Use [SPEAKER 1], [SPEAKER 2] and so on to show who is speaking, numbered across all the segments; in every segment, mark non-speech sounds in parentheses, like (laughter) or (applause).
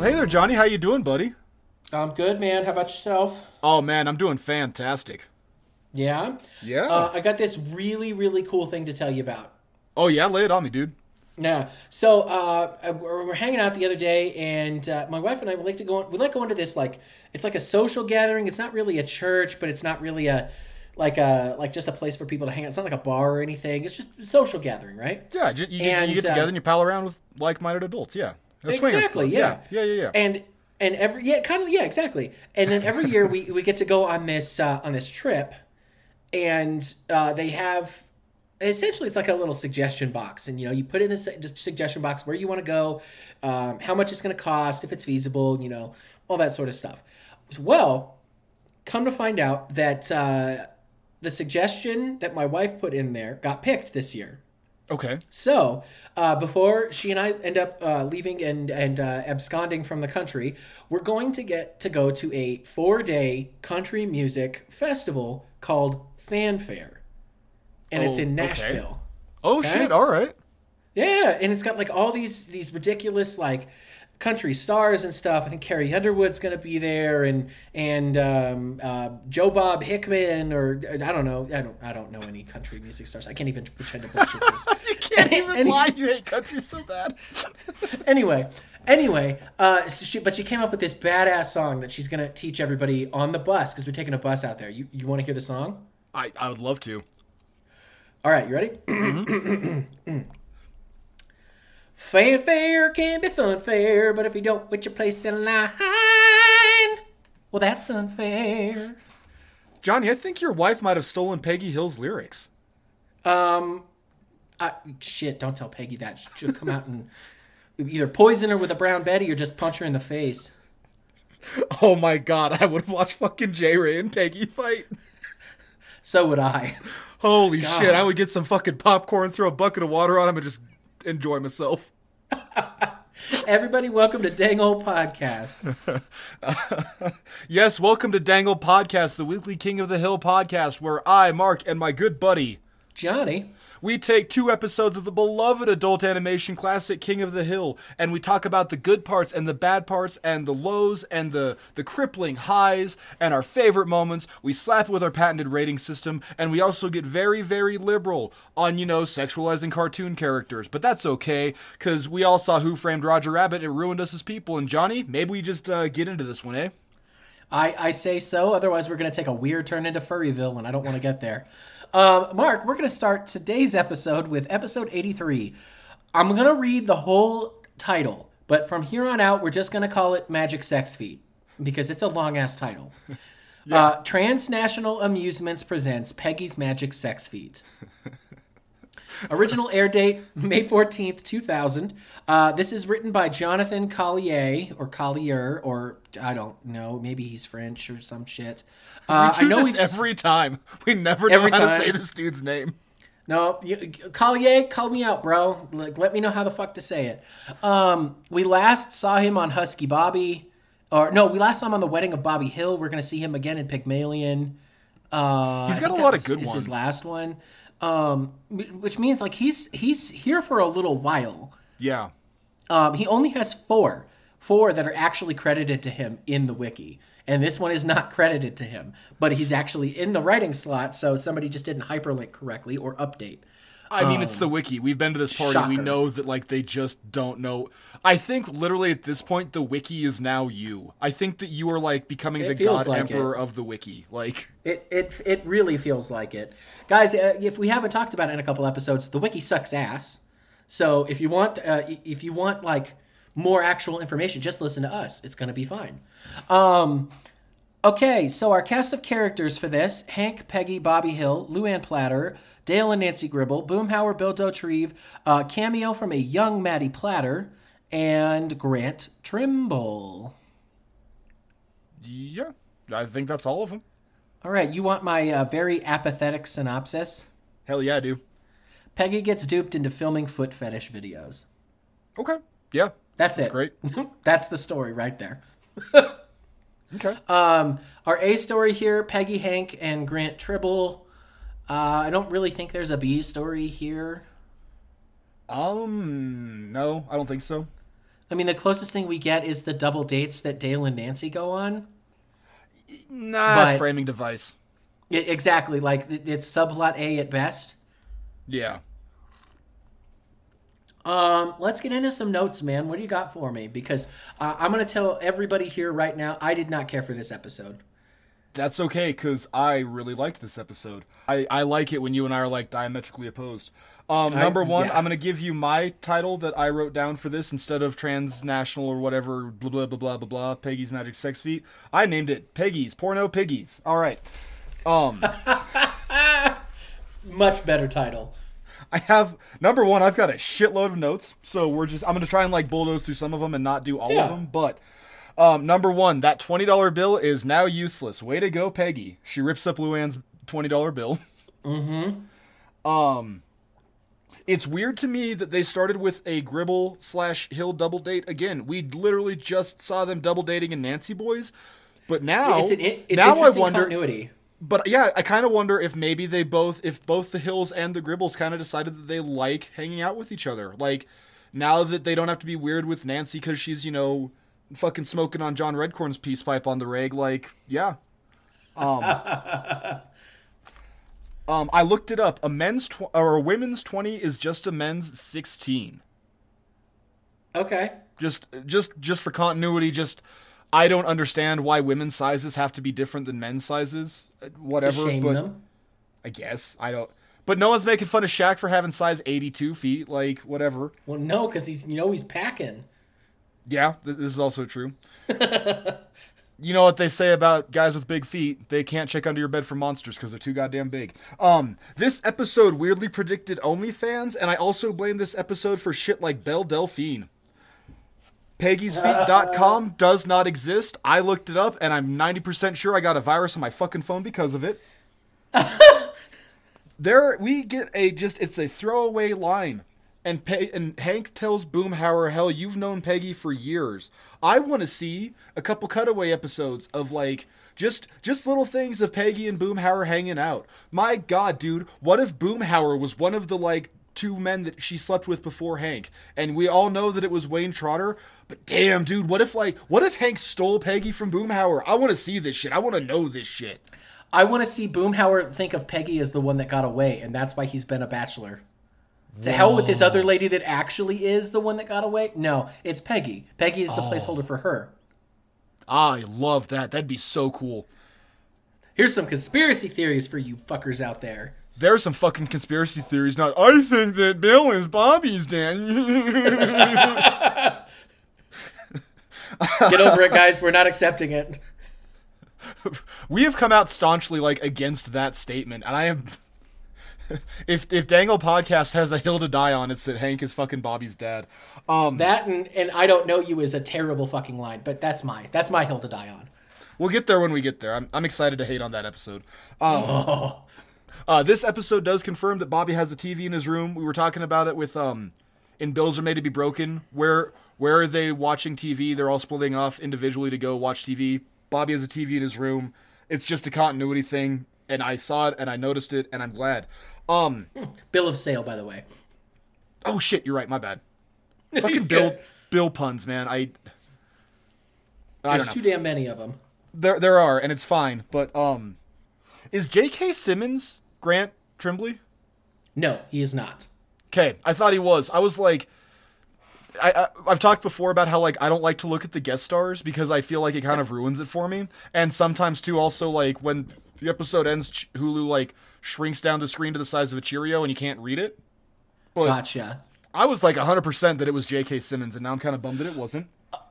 [SPEAKER 1] Well, hey there, Jonny. How you doing, buddy?
[SPEAKER 2] I'm good, man. How about yourself?
[SPEAKER 1] Oh man, I'm doing fantastic.
[SPEAKER 2] Yeah.
[SPEAKER 1] Yeah.
[SPEAKER 2] Uh, I got this really, really cool thing to tell you about.
[SPEAKER 1] oh yeah, lay it on me, dude.
[SPEAKER 2] Yeah. So uh, we're hanging out the other day, and uh, my wife and I would like to go. On, We like going to this like it's like a social gathering. It's not really a church, but it's not really a like a like just a place for people to hang out. It's not like a bar or anything. It's just a social gathering, right?
[SPEAKER 1] Yeah, you, you,
[SPEAKER 2] And,
[SPEAKER 1] you get
[SPEAKER 2] uh,
[SPEAKER 1] together and you pal around with like-minded adults. Yeah. A
[SPEAKER 2] Exactly. Yeah.
[SPEAKER 1] Yeah. Yeah. Yeah.
[SPEAKER 2] And and every yeah, kind of yeah, exactly. And then every year we we get to go on this uh, on this trip, and uh, they have essentially it's like a little suggestion box, and you know you put in this just suggestion box where you want to go, um, how much it's going to cost, if it's feasible, you know, all that sort of stuff. Well, come to find out that uh, the suggestion that my wife put in there got picked this year.
[SPEAKER 1] Okay.
[SPEAKER 2] So, uh, before she and I end up uh, leaving and and uh, absconding from the country, we're going to get to go to a four day country music festival called Fan Fair, and it's
[SPEAKER 1] Oh,
[SPEAKER 2] in
[SPEAKER 1] okay.
[SPEAKER 2] Nashville.
[SPEAKER 1] Oh
[SPEAKER 2] Okay.
[SPEAKER 1] shit. All right.
[SPEAKER 2] Yeah, and it's got like all these these ridiculous like country stars and stuff. I think Carrie Underwood's going to be there, and and um, uh, Joe Bob Hickman, or I don't know, I don't I don't know any country music stars. I can't even pretend to bullshit (laughs) this.
[SPEAKER 1] You can't even
[SPEAKER 2] Any-
[SPEAKER 1] lie. You hate country so bad. (laughs)
[SPEAKER 2] anyway, anyway, uh, so she, but she came up with this badass song that she's gonna teach everybody on the bus because we're taking a bus out there. You you want to hear the song?
[SPEAKER 1] I I would love to.
[SPEAKER 2] All right, you ready? (clears throat) Fan Fair can be fun funfair, but if you don't put your place in line, well, that's unfair.
[SPEAKER 1] Jonny, I think your wife might have stolen Peggy Hill's lyrics.
[SPEAKER 2] Um, I, shit, don't tell Peggy that. She'll come out and (laughs) either poison her with a brown Betty or just punch her in the face.
[SPEAKER 1] Oh my god, I would watch fucking J Ray and Peggy fight.
[SPEAKER 2] So would I.
[SPEAKER 1] Holy shit, I would get some fucking popcorn, throw a bucket of water on him, and just enjoy myself. (laughs)
[SPEAKER 2] Everybody, welcome to Dang Old Podcast. (laughs)
[SPEAKER 1] Yes, welcome to Dangle Podcast, the weekly King of the Hill podcast, where I, Mark, and my good buddy,
[SPEAKER 2] Jonny,
[SPEAKER 1] we take two episodes of the beloved adult animation classic King of the Hill, and we talk about the good parts and the bad parts, and the lows and the, the crippling highs, and our favorite moments. We slap it with our patented rating system, and we also get very, very liberal on, you know, sexualizing cartoon characters. But that's okay, because we all saw Who Framed Roger Rabbit, and it ruined us as people. And Jonny, maybe we just uh, get into this one, eh?
[SPEAKER 2] I, I say so. Otherwise, we're going to take a weird turn into Furryville, and I don't want to get there. Um, Mark, we're going to start today's episode with episode 83. I'm going to read the whole title, but from here on out, we're just going to call it Magic Sex Feet because it's a long ass title. (laughs) uh, Transnational Amusements presents Peggy's Magic Sex Feet. (laughs) Original air date May 14th, 2000. Uh, this is written by Jonathan Collier or Collier or I don't know, maybe he's French or some shit. Uh,
[SPEAKER 1] We do
[SPEAKER 2] I know
[SPEAKER 1] this every time. We never know how
[SPEAKER 2] time.
[SPEAKER 1] to say this dude's name.
[SPEAKER 2] No, you, Collier, call me out, bro. Like, let me know how the fuck to say it. Um, we last saw him on Husky Bobby, or no, we last saw him on the wedding of Bobby Hill. We're gonna see him again in Pigmalion. Uh,
[SPEAKER 1] He's got a lot of good
[SPEAKER 2] is
[SPEAKER 1] ones.
[SPEAKER 2] His last one, um, which means like he's he's here for a little while.
[SPEAKER 1] Yeah.
[SPEAKER 2] Um, he only has four, four that are actually credited to him in the wiki, and this one is not credited to him, but he's actually in the writing slot. So somebody just didn't hyperlink correctly or update.
[SPEAKER 1] I mean, it's the wiki. We've been to this party. We
[SPEAKER 2] Um,
[SPEAKER 1] know that, like, they just don't know. I think, literally, at this point, the wiki is now you. I think that you are, like, becoming the god
[SPEAKER 2] like
[SPEAKER 1] emperor of the wiki. Like,
[SPEAKER 2] It it it really feels like it, guys. Uh, if we haven't talked about it in a couple episodes, the wiki sucks ass. So if you want uh, if you want like more actual information, just listen to us. It's gonna be fine. Um, okay, so our cast of characters for this: Hank, Peggy, Bobby Hill, Luanne Platter, Dale and Nancy Gribble, Boomhauer, Bill Dauterive, uh, cameo from a young Maddie Platter, and Grant Trimble.
[SPEAKER 1] yeah, I think that's all of them.
[SPEAKER 2] All right, you want my uh, very apathetic synopsis?
[SPEAKER 1] Hell yeah, I do.
[SPEAKER 2] Peggy gets duped into filming foot fetish videos.
[SPEAKER 1] Okay. Yeah.
[SPEAKER 2] That's it.
[SPEAKER 1] Great. (laughs)
[SPEAKER 2] That's the story right there.
[SPEAKER 1] Okay. (laughs)
[SPEAKER 2] Um, our A story here: Peggy, Hank, and Grant Trimble. Uh, I don't really think there's a B story here.
[SPEAKER 1] um, no, I don't think so.
[SPEAKER 2] I mean, the closest thing we get is the double dates that Dale and Nancy go on.
[SPEAKER 1] Nah, it's framing device.
[SPEAKER 2] Exactly, like it's subplot A at best.
[SPEAKER 1] Yeah.
[SPEAKER 2] Um, let's get into some notes, man. What do you got for me? Because uh, I'm going to tell everybody here right now, I did not care for this episode.
[SPEAKER 1] That's okay, because I really liked this episode. I, I like it when you and I are like diametrically opposed. Um,
[SPEAKER 2] I-
[SPEAKER 1] number one,
[SPEAKER 2] yeah.
[SPEAKER 1] I'm going to give you my title that I wrote down for this instead of transnational or whatever, blah, blah, blah, blah, blah, blah, Peggy's Magic Sex Feet. I named it Peggy's Porno Piggies. All right. Um, (laughs)
[SPEAKER 2] Much better title.
[SPEAKER 1] I have, number one, I've got a shitload of notes, so we're just, I'm going to try and like bulldoze through some of them and not do all
[SPEAKER 2] Yeah.
[SPEAKER 1] of them, but. Um, number one, that twenty dollar bill is now useless. Way to go, Peggy. She rips up Luanne's twenty dollar bill. Mm-hmm. Um, it's weird to me that they started with a Gribble slash Hill double date again. We literally just saw them double dating in Nancy Boys, but now
[SPEAKER 2] It's an it's
[SPEAKER 1] now I wonder.
[SPEAKER 2] continuity.
[SPEAKER 1] But yeah, I kind of wonder if maybe they both, if both the Hills and the Gribbles kind of decided that they like hanging out with each other. Like now that they don't have to be weird with Nancy because she's you know fucking smoking on John Redcorn's peace pipe on the reg. Like yeah. Um, (laughs) um, I looked it up. A men's tw- or a women's twenty is just a men's sixteen.
[SPEAKER 2] Okay.
[SPEAKER 1] Just, just, just for continuity. Just, I don't understand why women's sizes have to be different than men's sizes. Uh, Whatever,
[SPEAKER 2] shame
[SPEAKER 1] but
[SPEAKER 2] them.
[SPEAKER 1] I guess I don't. But no one's making fun of Shaq for having size eighty-two feet. Like whatever.
[SPEAKER 2] Well, no, because he's you know he's packing.
[SPEAKER 1] Yeah, th- this is also true. (laughs) you know what they say about guys with big feet? They can't check under your bed for monsters because they're too goddamn big. Um, this episode weirdly predicted OnlyFans, and I also blame this episode for shit like Belle Delphine. Peggy'sFeet.com (laughs) does not exist. I looked it up, and I'm 90% sure I got a virus on my fucking phone because of it. (laughs) there, we get a just, it's a throwaway line. And, Pe- and Hank tells Boomhauer, hell, you've known Peggy for years. I want to see a couple cutaway episodes of like just just little things of Peggy and Boomhauer hanging out. My God, dude, what if Boomhauer was one of the like two men that she slept with before Hank? And we all know that it was Wayne Trotter. But damn, dude, what if like what if Hank stole Peggy from Boomhauer? I want to see this shit. I want to know this shit.
[SPEAKER 2] I want to see Boomhauer think of Peggy as the one that got away, and that's why he's been a bachelor. To hell with this other lady that actually is the one that got away. No, it's Peggy. Peggy is the oh. placeholder for her.
[SPEAKER 1] I love that. That'd be so cool.
[SPEAKER 2] Here's some conspiracy theories for you fuckers out there.
[SPEAKER 1] There are some fucking conspiracy theories. Not, I think that Bill is Bobby's dad. (laughs)
[SPEAKER 2] Get over it, guys. We're not accepting it. (laughs)
[SPEAKER 1] we have come out staunchly like against that statement, and I am. (laughs) if if Dangle Podcast has a hill to die on, it's that Hank is fucking Bobby's dad. Um,
[SPEAKER 2] That and, and I don't know you is a terrible fucking line, but that's my that's my hill to die on.
[SPEAKER 1] we'll get there when we get there. I'm I'm excited to hate on that episode. Um, (laughs) uh, this episode does confirm that Bobby has a TV in his room. We were talking about it with um, in Bills Are Made to Be Broken. Where where are they watching TV? They're all splitting off individually to go watch TV. Bobby has a TV in his room. It's just a continuity thing, and I saw it and I noticed it, and I'm glad. Um, (laughs)
[SPEAKER 2] Bill of sale, by the way.
[SPEAKER 1] oh shit, you're right. My bad. (laughs) Fucking Bill Bill puns, man. I I
[SPEAKER 2] There's too damn many of them.
[SPEAKER 1] There there are, and it's fine. But um, is J.K. Simmons Grant Trimble?
[SPEAKER 2] No, he is not.
[SPEAKER 1] Okay, I thought he was. I was like, I, I I've talked before about how like I don't like to look at the guest stars because I feel like it kind of ruins it for me. And sometimes too, also like when the episode ends, Hulu like shrinks down the screen to the size of a Cheerio and you can't read it. But
[SPEAKER 2] Gotcha.
[SPEAKER 1] I was like 100% that it was J.K. Simmons, and now I'm kind of bummed that it wasn't.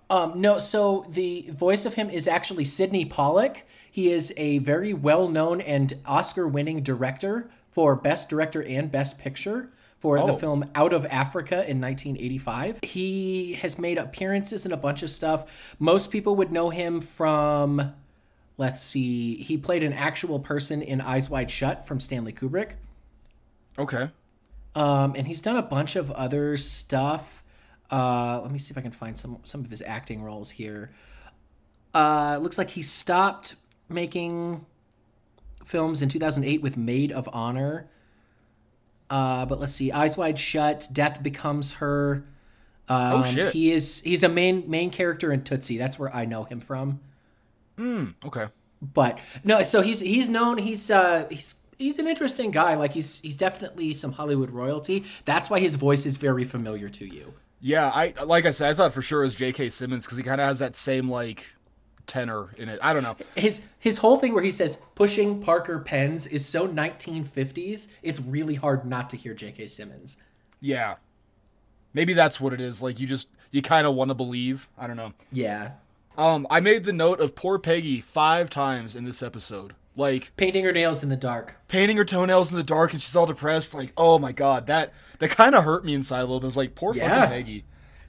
[SPEAKER 2] Um, no, so the voice of him is actually Sydney Pollack. He is a very well known and Oscar winning director for Best Director and Best Picture for the
[SPEAKER 1] Oh.
[SPEAKER 2] film Out of Africa in 1985. He has made appearances in a bunch of stuff. Most people would know him from, let's see, he played an actual person in Eyes Wide Shut from Stanley Kubrick.
[SPEAKER 1] Okay.
[SPEAKER 2] Um, and he's done a bunch of other stuff. Uh, let me see if I can find some some of his acting roles here. Uh, looks like he stopped making films in 2008 with Made of Honor. Uh, but let's see, Eyes Wide Shut, Death Becomes Her, Um,
[SPEAKER 1] Oh, shit.
[SPEAKER 2] He is he's a main main character in Tootsie. That's where I know him from.
[SPEAKER 1] Okay.
[SPEAKER 2] But no, so he's he's known. He's uh he's he's an interesting guy. Like he's he's definitely some Hollywood royalty. That's why his voice is very familiar to you.
[SPEAKER 1] Yeah, I like I said, I thought for sure it was J.K. Simmons because he kind of has that same like tenor in it. I don't know.
[SPEAKER 2] His his whole thing where he says pushing Parker pens is so 1950s. It's really hard not to hear J.K. Simmons.
[SPEAKER 1] Yeah, maybe that's what it is. Like you just you kind of want to believe. I don't know.
[SPEAKER 2] Yeah,
[SPEAKER 1] Um, I made the note of poor Peggy five times in this episode. Like
[SPEAKER 2] painting her nails in the dark.
[SPEAKER 1] painting her toenails in the dark and she's all depressed. Like, oh my god, that that kind of hurt me inside a little bit. It was like, poor
[SPEAKER 2] Yeah.
[SPEAKER 1] fucking Peggy.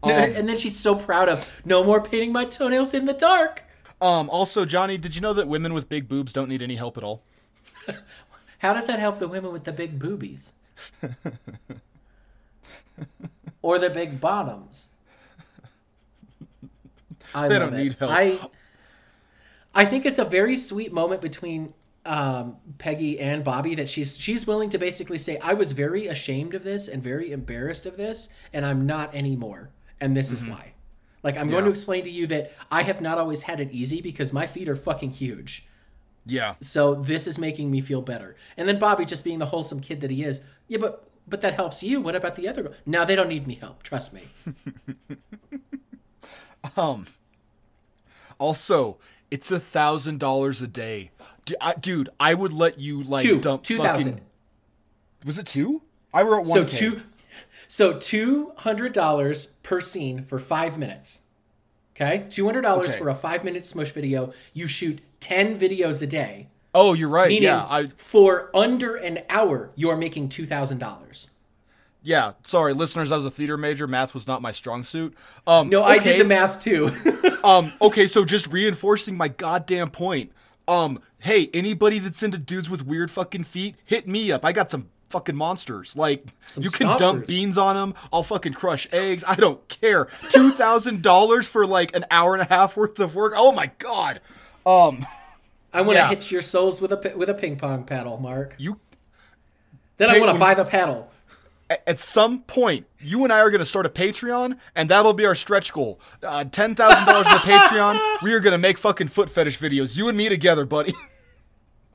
[SPEAKER 2] No, (laughs) and then she's so proud of no more painting my toenails in the dark.
[SPEAKER 1] Um, also, Jonny, did you know that women with big boobs don't need any help at all? (laughs)
[SPEAKER 2] How does that help the women with the big boobies? (laughs) or the big bottoms? I
[SPEAKER 1] They don't
[SPEAKER 2] it.
[SPEAKER 1] need help.
[SPEAKER 2] I I think it's a very sweet moment between um, Peggy and Bobby that she's she's willing to basically say I was very ashamed of this and very embarrassed of this and I'm not anymore and this is why. Like I'm going
[SPEAKER 1] Mm-hmm.
[SPEAKER 2] To explain to you that I have not always had it easy because my feet are fucking huge.
[SPEAKER 1] Yeah.
[SPEAKER 2] So this is making me feel better. And then Bobby just being the wholesome kid that he is. Yeah, but but that helps you. What about the other? girl? No, they don't need any help. Trust me. (laughs)
[SPEAKER 1] Um. Also, it's a thousand dollars a day, D- I, dude. I would let you like
[SPEAKER 2] Two,
[SPEAKER 1] dump
[SPEAKER 2] two thousand.
[SPEAKER 1] fucking- Was it two? I wrote one.
[SPEAKER 2] So two, so two hundred dollars per scene for five minutes. Okay, two hundred dollars
[SPEAKER 1] Okay.
[SPEAKER 2] for a five minute smush video. You shoot ten videos a day.
[SPEAKER 1] Oh, you're right.
[SPEAKER 2] Meaning,
[SPEAKER 1] yeah, I
[SPEAKER 2] for under an hour, you are making two thousand dollars.
[SPEAKER 1] Yeah. Sorry, listeners. I was a theater major. Math was not my strong suit. Um,
[SPEAKER 2] No, I did the math too. (laughs)
[SPEAKER 1] Um, okay, so just reinforcing my goddamn point. Um, hey, anybody that's into dudes with weird fucking feet, hit me up. I got some fucking monsters. Like, you can dump beans on them. I'll fucking crush eggs. I don't care. Two thousand dollars for like an hour and a half worth of work. Oh my god. Um,
[SPEAKER 2] I want to
[SPEAKER 1] Yeah.
[SPEAKER 2] hit your souls with a with a ping pong paddle, Mark.
[SPEAKER 1] you
[SPEAKER 2] Then I want to buy the paddle.
[SPEAKER 1] At some point, you and I are going to start a Patreon, and that'll be our stretch goal. Uh, Ten thousand dollars in the Patreon. (laughs) We are going to make fucking foot fetish videos. You and me together, buddy. (laughs)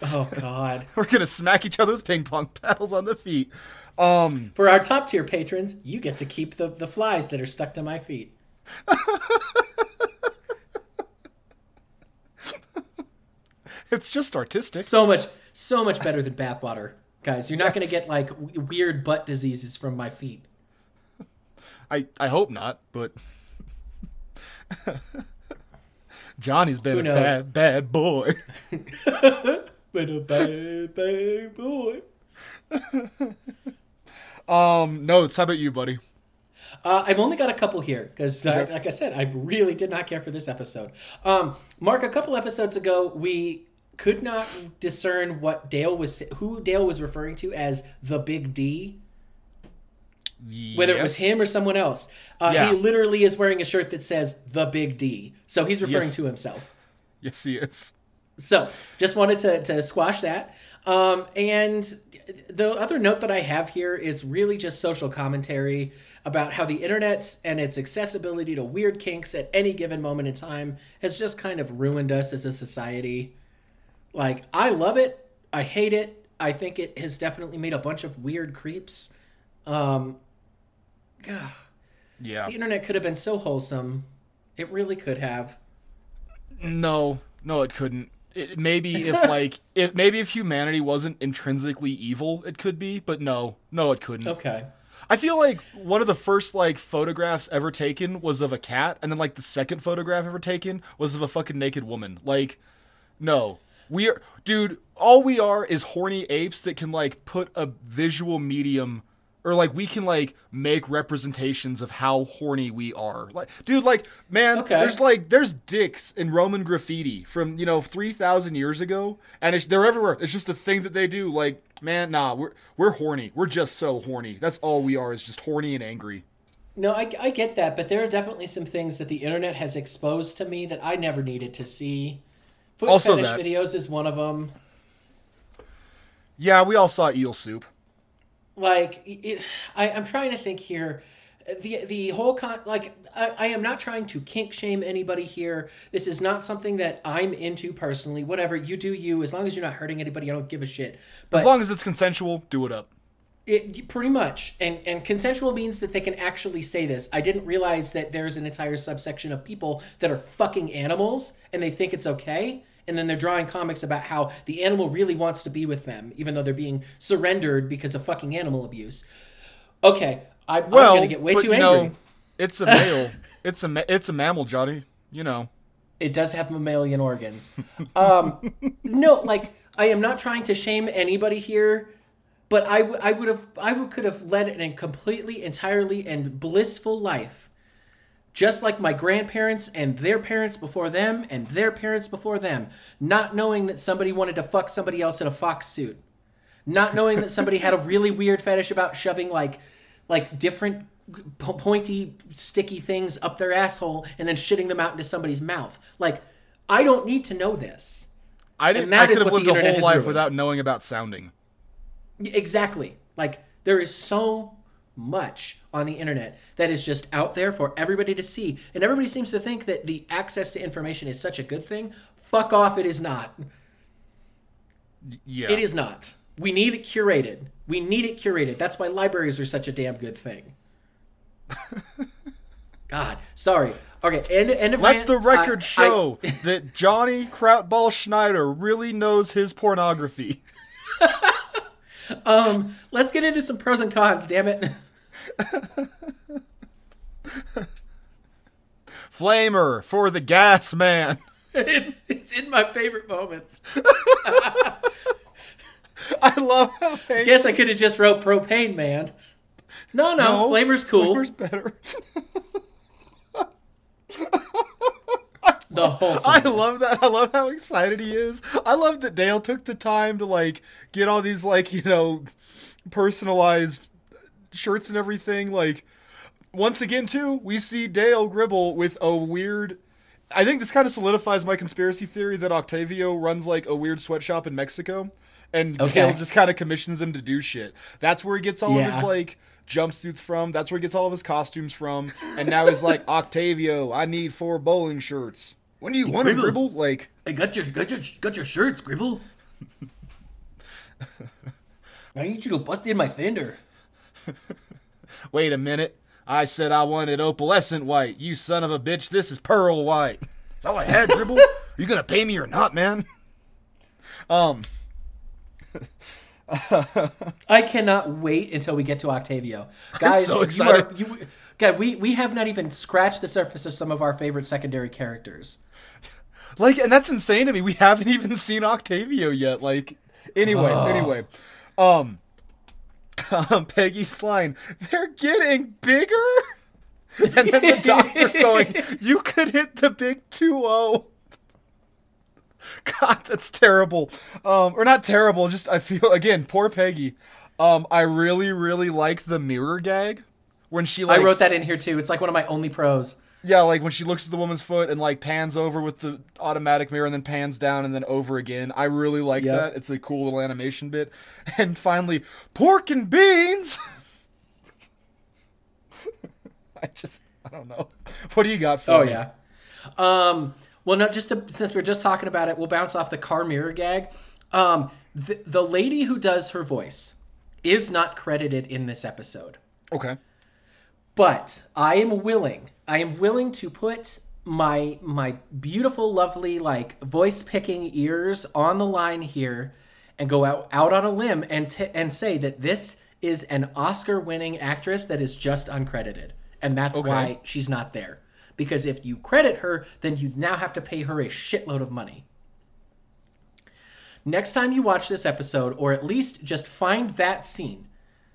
[SPEAKER 2] Oh God. (laughs)
[SPEAKER 1] We're gonna smack each other with ping pong paddles on the feet. Um,
[SPEAKER 2] For our top tier patrons, you get to keep the, the flies that are stuck to my feet.
[SPEAKER 1] it's just artistic.
[SPEAKER 2] So much, so much better than bathwater, guys. You're not going to get like w- weird butt diseases from my feet. (laughs)
[SPEAKER 1] I I hope not, but (laughs) Jonny's been
[SPEAKER 2] Who
[SPEAKER 1] a
[SPEAKER 2] knows?
[SPEAKER 1] bad bad boy. (laughs)
[SPEAKER 2] But a bad, bad boy.
[SPEAKER 1] Um, notes. How about you, buddy?
[SPEAKER 2] Uh, I've only got a couple here because, uh, like I said, I really did not care for this episode. Um, Mark, a couple episodes ago, we could not discern what Dale was, who Dale was referring to as the Big D. whether it was him or someone else. Uh,
[SPEAKER 1] Yeah.
[SPEAKER 2] He literally is wearing a shirt that says the Big D, so he's referring
[SPEAKER 1] Yes.
[SPEAKER 2] to himself.
[SPEAKER 1] Yes, he is.
[SPEAKER 2] So just wanted to, to squash that. Um, and the other note that I have here is really just social commentary about how the internet and its accessibility to weird kinks at any given moment in time has just kind of ruined us as a society. Like, I love it. I hate it. I think it has definitely made a bunch of weird creeps. Um, God,
[SPEAKER 1] Yeah.
[SPEAKER 2] the internet could have been so wholesome. It really could have.
[SPEAKER 1] No, no, it couldn't. It, maybe if (laughs) like if maybe if humanity wasn't intrinsically evil, it could be. But no, no, it couldn't.
[SPEAKER 2] Okay.
[SPEAKER 1] I feel like one of the first like photographs ever taken was of a cat, and then like the second photograph ever taken was of a fucking naked woman. Like, no, we are, dude. All we are is horny apes that can like put a visual medium, or like we can like make representations of how horny we are. Like, dude, like man,
[SPEAKER 2] Okay.
[SPEAKER 1] there's like there's dicks in Roman graffiti from you know three thousand years ago, and it's, they're everywhere. It's just a thing that they do. Like, man, nah, we're we're horny. We're just so horny. That's all we are is just horny and angry.
[SPEAKER 2] No, I, I get that, but there are definitely some things that the internet has exposed to me that I never needed to see. Foot
[SPEAKER 1] Also
[SPEAKER 2] fetish
[SPEAKER 1] that.
[SPEAKER 2] videos is one of them.
[SPEAKER 1] Yeah, we all saw eel soup.
[SPEAKER 2] Like, it, I, I'm trying to think here. the the whole con like I, I am not trying to kink shame anybody here. This is not something that I'm into personally. Whatever you do, you as long as you're not hurting anybody, I don't give a shit. But
[SPEAKER 1] As long as it's consensual, do it up.
[SPEAKER 2] It pretty much and and consensual means that they can actually say this. I didn't realize that there's an entire subsection of people that are fucking animals and they think it's okay. And then they're drawing comics about how the animal really wants to be with them, even though they're being surrendered because of fucking animal abuse. Okay, I,
[SPEAKER 1] Well,
[SPEAKER 2] I'm gonna get way
[SPEAKER 1] but,
[SPEAKER 2] too angry.
[SPEAKER 1] know, it's a male. (laughs) it's a ma- it's a mammal, Jonny. You know.
[SPEAKER 2] it does have mammalian organs. Um, (laughs) no, like I am not trying to shame anybody here, but I, I would have I would, could have led an completely, entirely, and blissful life, just like my grandparents and their parents before them and their parents before them, not knowing that somebody wanted to fuck somebody else in a fox suit, not knowing that somebody had a really weird fetish about shoving like like different pointy sticky things up their asshole and then shitting them out into somebody's mouth like i don't need to know this
[SPEAKER 1] I didn't.
[SPEAKER 2] that
[SPEAKER 1] I could have lived
[SPEAKER 2] the
[SPEAKER 1] a whole life
[SPEAKER 2] ruined.
[SPEAKER 1] without knowing about sounding.
[SPEAKER 2] Exactly. Like there is so much on the internet that is just out there for everybody to see and everybody seems to think that the access to information is such a good thing. Fuck off it is not.
[SPEAKER 1] Yeah.
[SPEAKER 2] it is not. We need it curated. We need it curated. That's why libraries are such a damn good thing. (laughs) God sorry. Okay end, end of
[SPEAKER 1] Let
[SPEAKER 2] rant.
[SPEAKER 1] the record
[SPEAKER 2] I-
[SPEAKER 1] show that Jonny Krautball Schneider really knows his pornography. (laughs)
[SPEAKER 2] um let's get into some pros and cons damn it (laughs)
[SPEAKER 1] Flamer for the gas man. (laughs)
[SPEAKER 2] it's it's in my favorite moments (laughs)
[SPEAKER 1] I love how they
[SPEAKER 2] guess i could have just wrote propane man no no,
[SPEAKER 1] No,
[SPEAKER 2] flamer's cool
[SPEAKER 1] Flamer's better.
[SPEAKER 2] The whole
[SPEAKER 1] I love that. I love how excited he is. I love that Dale took the time to like get all these like, you know, personalized shirts and everything. Like once again too, we see Dale Gribble with a weird I think this kind of solidifies my conspiracy theory that Octavio runs like a weird sweatshop in Mexico and
[SPEAKER 2] Okay.
[SPEAKER 1] Dale just kind of commissions him to do shit. That's where he gets all of his like jumpsuits from. That's where he gets all of his costumes from. And now he's like, Octavio, I need four bowling shirts. When do you want to
[SPEAKER 3] Gribble.
[SPEAKER 1] gribble? Like,
[SPEAKER 3] I got your got your got your shirts, Gribble. (laughs) I need you to bust in my fender. (laughs)
[SPEAKER 1] wait a minute. I said I wanted opalescent white. You son of a bitch, this is pearl white. That's all I had, gribble. (laughs) you gonna pay me or not, man? Um,
[SPEAKER 2] I cannot wait until we get to Octavio. Guys,
[SPEAKER 1] so
[SPEAKER 2] you are- You God, we, we have not even scratched the surface of some of our favorite secondary characters.
[SPEAKER 1] Like, and that's insane to me. We haven't (laughs) even seen Octavio yet. Like, anyway, anyway. Um, um, Peggy's line. They're getting bigger. (laughs) And then the doctor going, (laughs) "You could hit the big 2-0. God, that's terrible. Um, or not terrible. Just I feel again, poor Peggy. Um, I really, really like the mirror gag when she like
[SPEAKER 2] I wrote that in here too. It's like one of my only pros.
[SPEAKER 1] Yeah, like when she looks at the woman's foot and like pans over with the automatic mirror and then pans down and then over again. I really like
[SPEAKER 2] Yep.
[SPEAKER 1] that. It's a cool little animation bit. (laughs) And finally, pork and beans. (laughs) I just I don't know. What do you got for
[SPEAKER 2] Oh
[SPEAKER 1] me?
[SPEAKER 2] yeah. Um, well, no, just to, since we're just talking about it, we'll bounce off the car mirror gag. Um, the, the lady who does her voice is not credited in this episode,
[SPEAKER 1] Okay.
[SPEAKER 2] but I am willing. I am willing to put my my beautiful, lovely, like voice picking ears on the line here, and go out out on a limb and t- and say that this is an Oscar winning actress that is just uncredited, and that's why she's not there. Because if you credit her, then you now have to pay her a shitload of money. Next time you watch this episode, or at least just find that scene,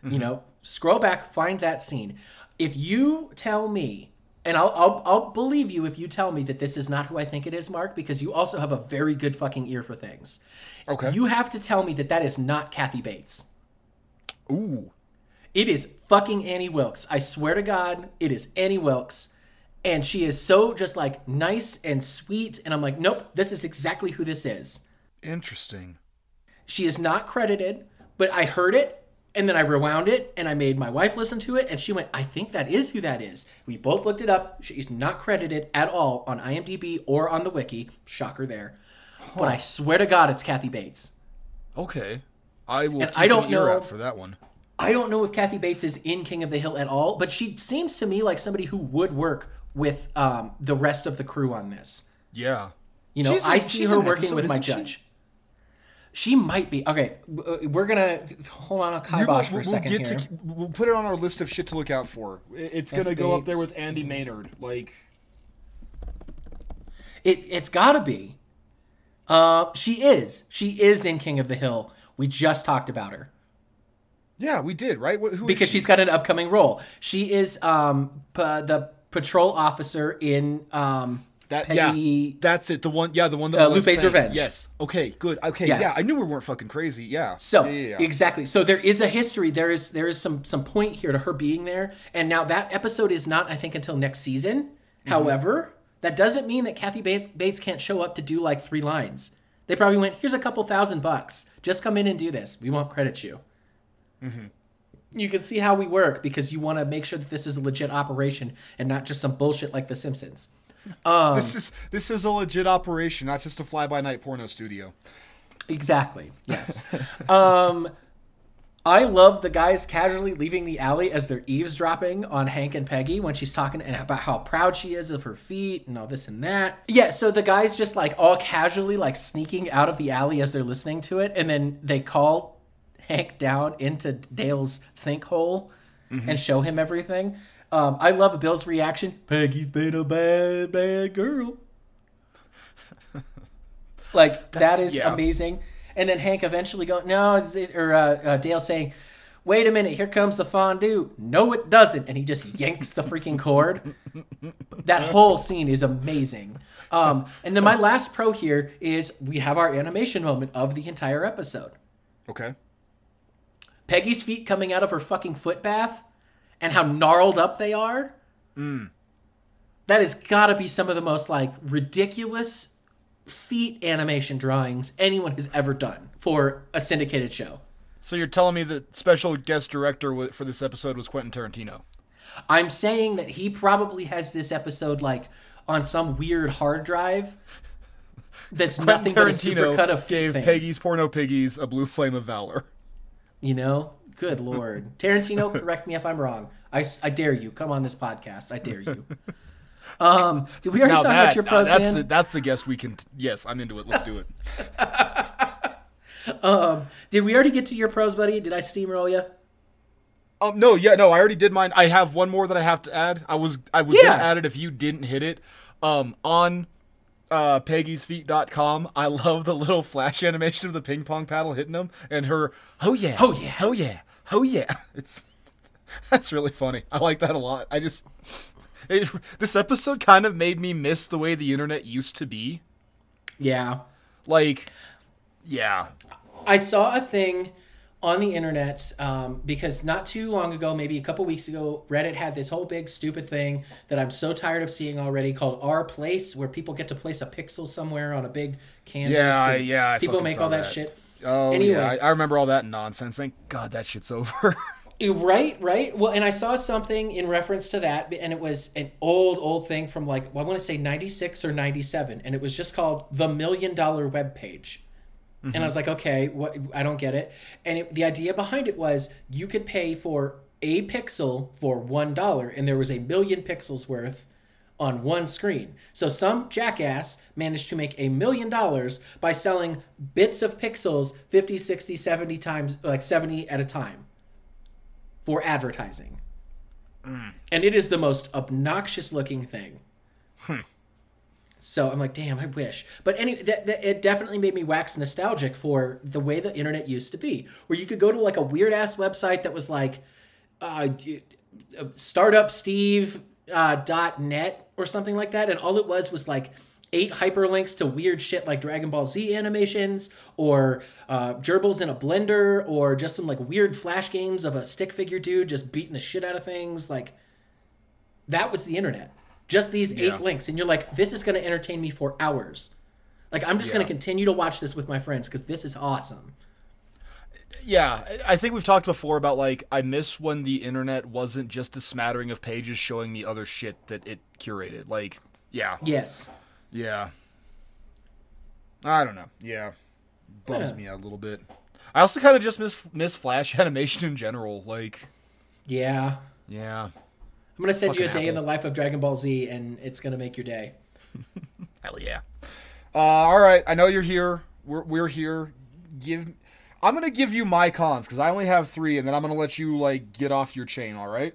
[SPEAKER 2] you mm-hmm. know, scroll back, find that scene. If you tell me, and I'll, I'll, I'll believe you if you tell me that this is not who I think it is, Mark, because you also have a very good fucking ear for things.
[SPEAKER 1] Okay.
[SPEAKER 2] You have to tell me that that is not Kathy Bates.
[SPEAKER 1] Ooh.
[SPEAKER 2] It is fucking Annie Wilkes. I swear to God, it is Annie Wilkes. And she is so just like nice and sweet. And I'm like, nope, this is exactly who this is.
[SPEAKER 1] Interesting.
[SPEAKER 2] She is not credited, but I heard it And then I rewound it and I made my wife listen to it and she went, I think that is who that is. We both looked it up. She's not credited at all on IMDb or on the wiki. Shocker there. But I swear to God, it's Kathy Bates.
[SPEAKER 1] Okay. I will
[SPEAKER 2] And
[SPEAKER 1] keep
[SPEAKER 2] I don't
[SPEAKER 1] an ear
[SPEAKER 2] know-
[SPEAKER 1] out for that one.
[SPEAKER 2] I don't know if Kathy Bates is in King of the Hill at all, but she seems to me like somebody who would work with um, the rest of the crew on this.
[SPEAKER 1] Yeah.
[SPEAKER 2] You know,
[SPEAKER 1] She's
[SPEAKER 2] I
[SPEAKER 1] in-
[SPEAKER 2] see her working
[SPEAKER 1] episode,
[SPEAKER 2] with my
[SPEAKER 1] isn't she?
[SPEAKER 2] She might be okay. uh, We're gonna hold on a kibosh for a second
[SPEAKER 1] we'll
[SPEAKER 2] here.
[SPEAKER 1] To, we'll put it on our list of shit to look out for. It's gonna go up there with Andy Maynard. Like,
[SPEAKER 2] It it's got to be. Uh, she is. She is in King of the Hill. We just talked about her
[SPEAKER 1] yeah, we did, right? Who
[SPEAKER 2] because
[SPEAKER 1] she?
[SPEAKER 2] she's got an upcoming role. She is um p- the patrol officer in um
[SPEAKER 1] that.
[SPEAKER 2] Peggy-
[SPEAKER 1] Yeah, that's it. The one. Yeah, the one that
[SPEAKER 2] Uh,
[SPEAKER 1] was
[SPEAKER 2] Lupe's
[SPEAKER 1] saying-
[SPEAKER 2] Revenge.
[SPEAKER 1] Yes. Okay. Good. Okay.
[SPEAKER 2] Yes.
[SPEAKER 1] Yeah, I knew we weren't fucking crazy. Yeah.
[SPEAKER 2] So
[SPEAKER 1] yeah, yeah, yeah.
[SPEAKER 2] exactly. So there is a history. There is there is some some point here to her being there. And now that episode is not, I think, until next season.
[SPEAKER 1] Mm-hmm.
[SPEAKER 2] However, that doesn't mean that Kathy Bates, Bates can't show up to do like three lines. They probably went, "Here's a couple thousand bucks. Just come in and do this. We won't credit you."
[SPEAKER 1] Mm-hmm.
[SPEAKER 2] You can see how we work because you want to make sure that this is a legit operation and not just some bullshit like The Simpsons. Um,
[SPEAKER 1] this is this is a legit operation, not just a fly by night porno studio.
[SPEAKER 2] Exactly. Yes. (laughs) um, I love the guys casually leaving the alley as they're eavesdropping on Hank and Peggy when she's talking about how proud she is of her feet and all this and that. Yeah. So the guys just like all casually like sneaking out of the alley as they're listening to it, and then they call Hank down into Dale's think hole and show him everything. Um, I love Bill's reaction. Peggy's been a bad, bad girl. (laughs) Like that is
[SPEAKER 1] yeah.
[SPEAKER 2] amazing. And then Hank eventually going, no, or uh, uh, Dale saying, "Wait a minute, here comes the fondue." No, it doesn't, and he just yanks the freaking cord. That whole scene is amazing. Um, and then my last pro here is we have our animation moment of the entire episode.
[SPEAKER 1] Okay.
[SPEAKER 2] Peggy's feet coming out of her fucking foot bath, and how gnarled up they are. Mm. That has got to be some of the most like ridiculous feet animation drawings anyone has ever done for a syndicated show.
[SPEAKER 1] So you're telling me that special guest director for this episode was Quentin Tarantino?
[SPEAKER 2] I'm saying that he probably has this episode like on some weird hard drive that's nothing but a supercut of
[SPEAKER 1] gave
[SPEAKER 2] things.
[SPEAKER 1] Peggy's Porno Piggies a blue flame of valor.
[SPEAKER 2] You know, good lord, (laughs) Tarantino, correct me if I'm wrong. I dare you. Come on this podcast. I dare you. Um, did we already
[SPEAKER 1] Now
[SPEAKER 2] talk
[SPEAKER 1] that
[SPEAKER 2] about your pros,
[SPEAKER 1] that's
[SPEAKER 2] man?
[SPEAKER 1] the, that's the guest we can. T- yes, I'm into it. Let's do it. (laughs)
[SPEAKER 2] Did we already get to your pros, buddy? Did I steamroll you?
[SPEAKER 1] Um, no, yeah, no, I already did mine. I have one more that I have to add. I was I was
[SPEAKER 2] Yeah.
[SPEAKER 1] gonna add it if you didn't hit it. Um, on uh, Peggy'sFeet.com, I love the little flash (laughs) animation of the ping pong paddle hitting them and her. Oh yeah,
[SPEAKER 2] Oh, yeah.
[SPEAKER 1] oh yeah, oh yeah. (laughs) It's that's really funny. I like that a lot. I just it, this episode kind of made me miss the way the internet used to be.
[SPEAKER 2] Yeah.
[SPEAKER 1] Like, yeah,
[SPEAKER 2] I saw a thing on the internet um, because not too long ago, maybe a couple weeks ago, Reddit had this whole big stupid thing that I'm so tired of seeing already called r/place, where people get to place a pixel somewhere on a big canvas.
[SPEAKER 1] Yeah, yeah, I
[SPEAKER 2] people make all that,
[SPEAKER 1] that.
[SPEAKER 2] shit.
[SPEAKER 1] Oh
[SPEAKER 2] Anyway.
[SPEAKER 1] yeah, I, I remember all that nonsense. Thank God that shit's (laughs) over.
[SPEAKER 2] Right, right. Well, and I saw something in reference to that, and it was an old, old thing from like well, I want to say '96 or '97, and it was just called the Million Dollar Web Page. And I was mm-hmm. like, okay, what? I don't get it. And it, the idea behind it was you could pay for a pixel for one dollar, and there was a million pixels worth on one screen. So some jackass managed to make a million dollars by selling bits of pixels 50, 60, 70 times, like 70 at a time for advertising. And it is the most obnoxious looking thing. So I'm like, damn, I wish. But anyway, that, that, it definitely made me wax nostalgic for the way the internet used to be, where you could go to like a weird ass website that was like uh, startupsteve uh, dot net or something like that, and all it was was like eight hyperlinks to weird shit like Dragon Ball Z animations or uh, gerbils in a blender or just some like weird flash games of a stick figure dude just beating the shit out of things. Like that was the internet. Just these
[SPEAKER 1] Yeah.
[SPEAKER 2] eight links, and you're like, this is going to entertain me for hours. Like I'm just going to continue to watch this with my friends because this is awesome.
[SPEAKER 1] Yeah, I think we've talked before about like I miss when the internet wasn't just a smattering of pages showing me other shit that it curated. Like, yeah,
[SPEAKER 2] Yes.
[SPEAKER 1] yeah. I don't know. Yeah, bums
[SPEAKER 2] Yeah.
[SPEAKER 1] me out a little bit. I also kind of just miss miss Flash (laughs) animation in general. Like,
[SPEAKER 2] Yeah.
[SPEAKER 1] yeah,
[SPEAKER 2] I'm gonna send you a
[SPEAKER 1] Fucking
[SPEAKER 2] day in the life of Dragon Ball Z, and it's gonna make your day. (laughs)
[SPEAKER 1] hell yeah. Uh, all right, I know you're here. We're we're here. Give. I'm gonna give you my cons because I only have three, and then I'm gonna let you like get off your chain. All right.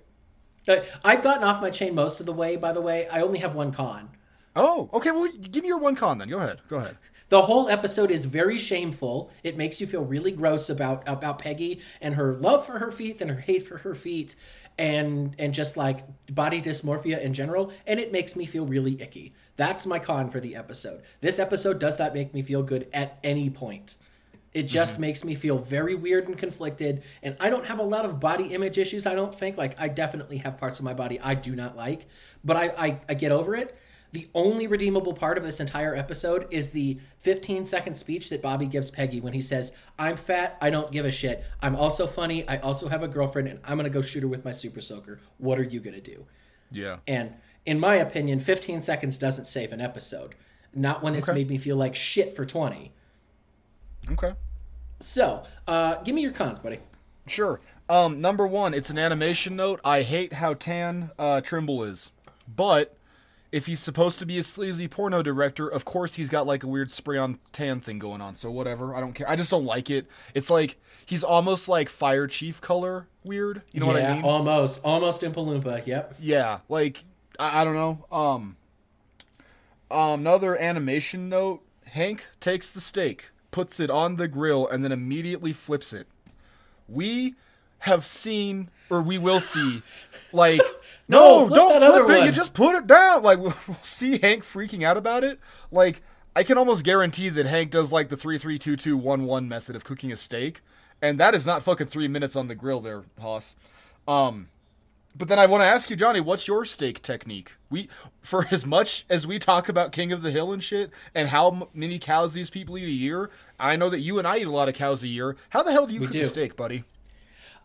[SPEAKER 2] Uh, I've gotten off my chain most of the way. By the way, I only have one con.
[SPEAKER 1] Oh, okay. Well, give me your one con then. Go ahead. Go ahead. (laughs)
[SPEAKER 2] The whole episode is very shameful. It makes you feel really gross about about Peggy and her love for her feet and her hate for her feet and and just like body dysmorphia in general and it makes me feel really icky. That's my con for the episode. This episode does not make me feel good at any point. It just mm-hmm. makes me feel very weird and conflicted and I don't have a lot of body image issues I don't think like I definitely have parts of my body I do not like, but I I, I get over it. The only redeemable part of this entire episode is the 15 second speech that Bobby gives Peggy when he says, I'm fat, I don't give a shit. I'm also funny, I also have a girlfriend, and I'm gonna go shoot her with my super soaker. What are you gonna do?
[SPEAKER 1] Yeah.
[SPEAKER 2] And in my opinion, 15 seconds doesn't save an episode. Not when it's
[SPEAKER 1] Okay.
[SPEAKER 2] made me feel like shit for 20.
[SPEAKER 1] Okay.
[SPEAKER 2] So, uh, give me your cons, buddy.
[SPEAKER 1] Sure. Um, number one, it's an animation note. I hate how tan uh, Trimble is, but if he's supposed to be a sleazy porno director, of course he's got like a weird spray on tan thing going on. So whatever, I don't care. I just don't like it. It's like he's almost like Fire Chief color weird. You know what I
[SPEAKER 2] yeah,
[SPEAKER 1] mean?
[SPEAKER 2] almost. Almost Oompa Loompa, yep.
[SPEAKER 1] Yeah, like I, I don't know. Um, um, another animation note: Hank takes the steak, puts it on the grill, and then immediately flips it. We have seen, or we will see, (laughs) like
[SPEAKER 2] No,
[SPEAKER 1] no,
[SPEAKER 2] flip
[SPEAKER 1] don't flip it.
[SPEAKER 2] one."
[SPEAKER 1] You just put it down. Like we'll (laughs) we'll see Hank freaking out about it. Like I can almost guarantee that Hank does like the three three two two one one method of cooking a steak, and that is not fucking three minutes on the grill there, Hoss. Um, but then I want to ask you, Jonny, what's your steak technique? We, for as much as we talk about King of the Hill and shit, and how many cows these people eat a year, I know that you and I eat a lot of cows a year. How the hell do you cook
[SPEAKER 2] do.
[SPEAKER 1] a steak, buddy?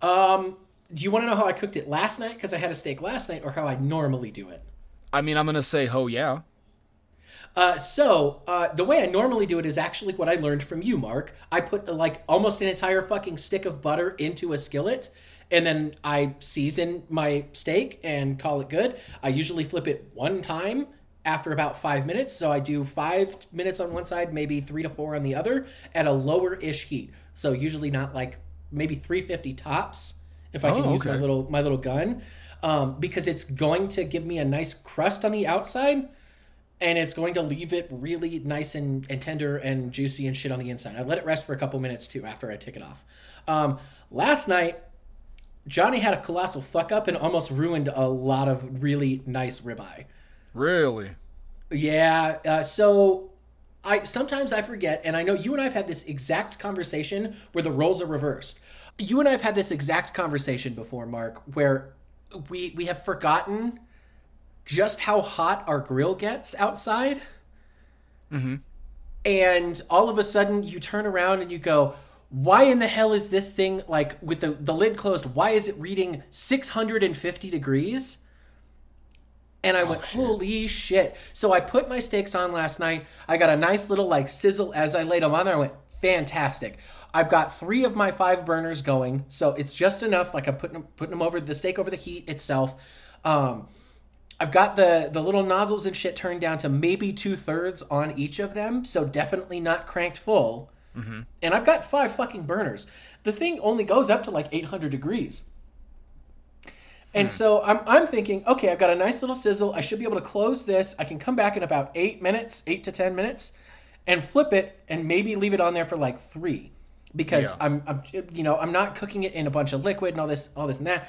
[SPEAKER 2] Um, do you want to know how I cooked it last night? Because I had a steak last night, or how I normally do it?
[SPEAKER 1] I mean, I'm gonna say, ho, yeah.
[SPEAKER 2] Uh, so uh, the way I normally do it is actually what I learned from you, Mark. I put like almost an entire fucking stick of butter into a skillet, and then I season my steak and call it good. I usually flip it one time after about five minutes, so I do five minutes on one side, maybe three to four on the other, at a lower ish heat. So usually not like maybe 350 tops if I can
[SPEAKER 1] Oh,
[SPEAKER 2] use my little my little gun, um, because it's going to give me a nice crust on the outside and it's going to leave it really nice and, and tender and juicy and shit on the inside. I let it rest for a couple minutes too after I take it off. Um, last night, Jonny had a colossal fuck up and almost ruined a lot of really nice ribeye.
[SPEAKER 1] Really?
[SPEAKER 2] Yeah, uh, so I sometimes I forget, and I know you and I've had this exact conversation where the roles are reversed. You and I've had this exact conversation before, Mark, where we we have forgotten just how hot our grill gets outside. And all of a sudden you turn around and you go, why in the hell is this thing like with the, the lid closed? Why is it reading 650 degrees? And I went, holy shit. So I put my steaks on last night. I got a nice little like sizzle as I laid them on there. I went, fantastic. I've got three of my five burners going, so it's just enough. Like I'm putting them, putting them over the steak over the heat itself. Um, I've got the the little nozzles and shit turned down to maybe two thirds on each of them, so definitely not cranked full. Mm-hmm. And I've got five fucking burners. The thing only goes up to like 800 degrees. And hmm. so I'm, I'm thinking, okay, I've got a nice little sizzle. I should be able to close this. I can come back in about eight minutes, eight to 10 minutes, and flip it and maybe leave it on there for like three. Because
[SPEAKER 1] Yeah.
[SPEAKER 2] I'm, I'm, you know, I'm not cooking it in a bunch of liquid and all this, all this and that.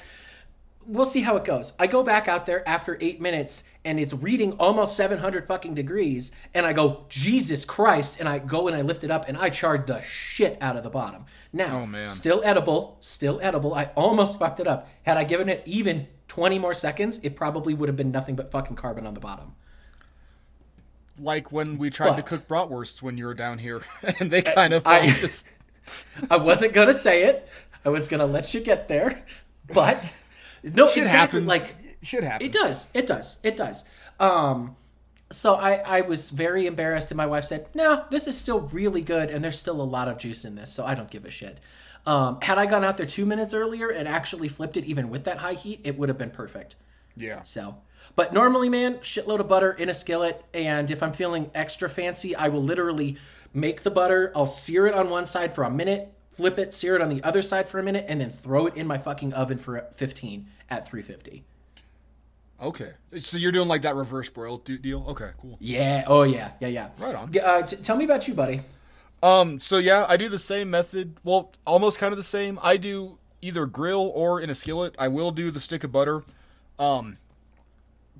[SPEAKER 2] We'll see how it goes. I go back out there after eight minutes and it's reading almost 700 fucking degrees. And I go, Jesus Christ. And I go and I lift it up and I charred the shit out of the bottom. Now,
[SPEAKER 1] Oh,
[SPEAKER 2] still edible, still edible. I almost fucked it up. Had I given it even 20 more seconds, it probably would have been nothing but fucking carbon on the bottom.
[SPEAKER 1] Like when we tried to cook bratwursts when you were down here, (laughs) and they kind of
[SPEAKER 2] I-
[SPEAKER 1] just (laughs)
[SPEAKER 2] I wasn't gonna say it. I was gonna let you get there, but no,
[SPEAKER 1] Shit
[SPEAKER 2] exactly.
[SPEAKER 1] happens.
[SPEAKER 2] Like
[SPEAKER 1] shit happens.
[SPEAKER 2] it does. It does. It does. Um, so I, I was very embarrassed, and my wife said, "No, this is still really good, and there's still a lot of juice in this, so I don't give a shit." Um, had I gone out there two minutes earlier and actually flipped it, even with that high heat, it would have been perfect.
[SPEAKER 1] Yeah.
[SPEAKER 2] So, but normally, man, shitload of butter in a skillet, and if I'm feeling extra fancy, I will literally make the butter. I'll sear it on one side for a minute, flip it, sear it on the other side for a minute, and then throw it in my fucking oven for 15 at 350.
[SPEAKER 1] Okay. So you're doing like that reverse broil deal? Okay, cool.
[SPEAKER 2] Yeah. Oh yeah. Yeah. Yeah.
[SPEAKER 1] Right on.
[SPEAKER 2] Uh, t- tell me about you, buddy.
[SPEAKER 1] Um, so yeah, I do the same method. Well, almost kind of the same. I do either grill or in a skillet. I will do the stick of butter. Um,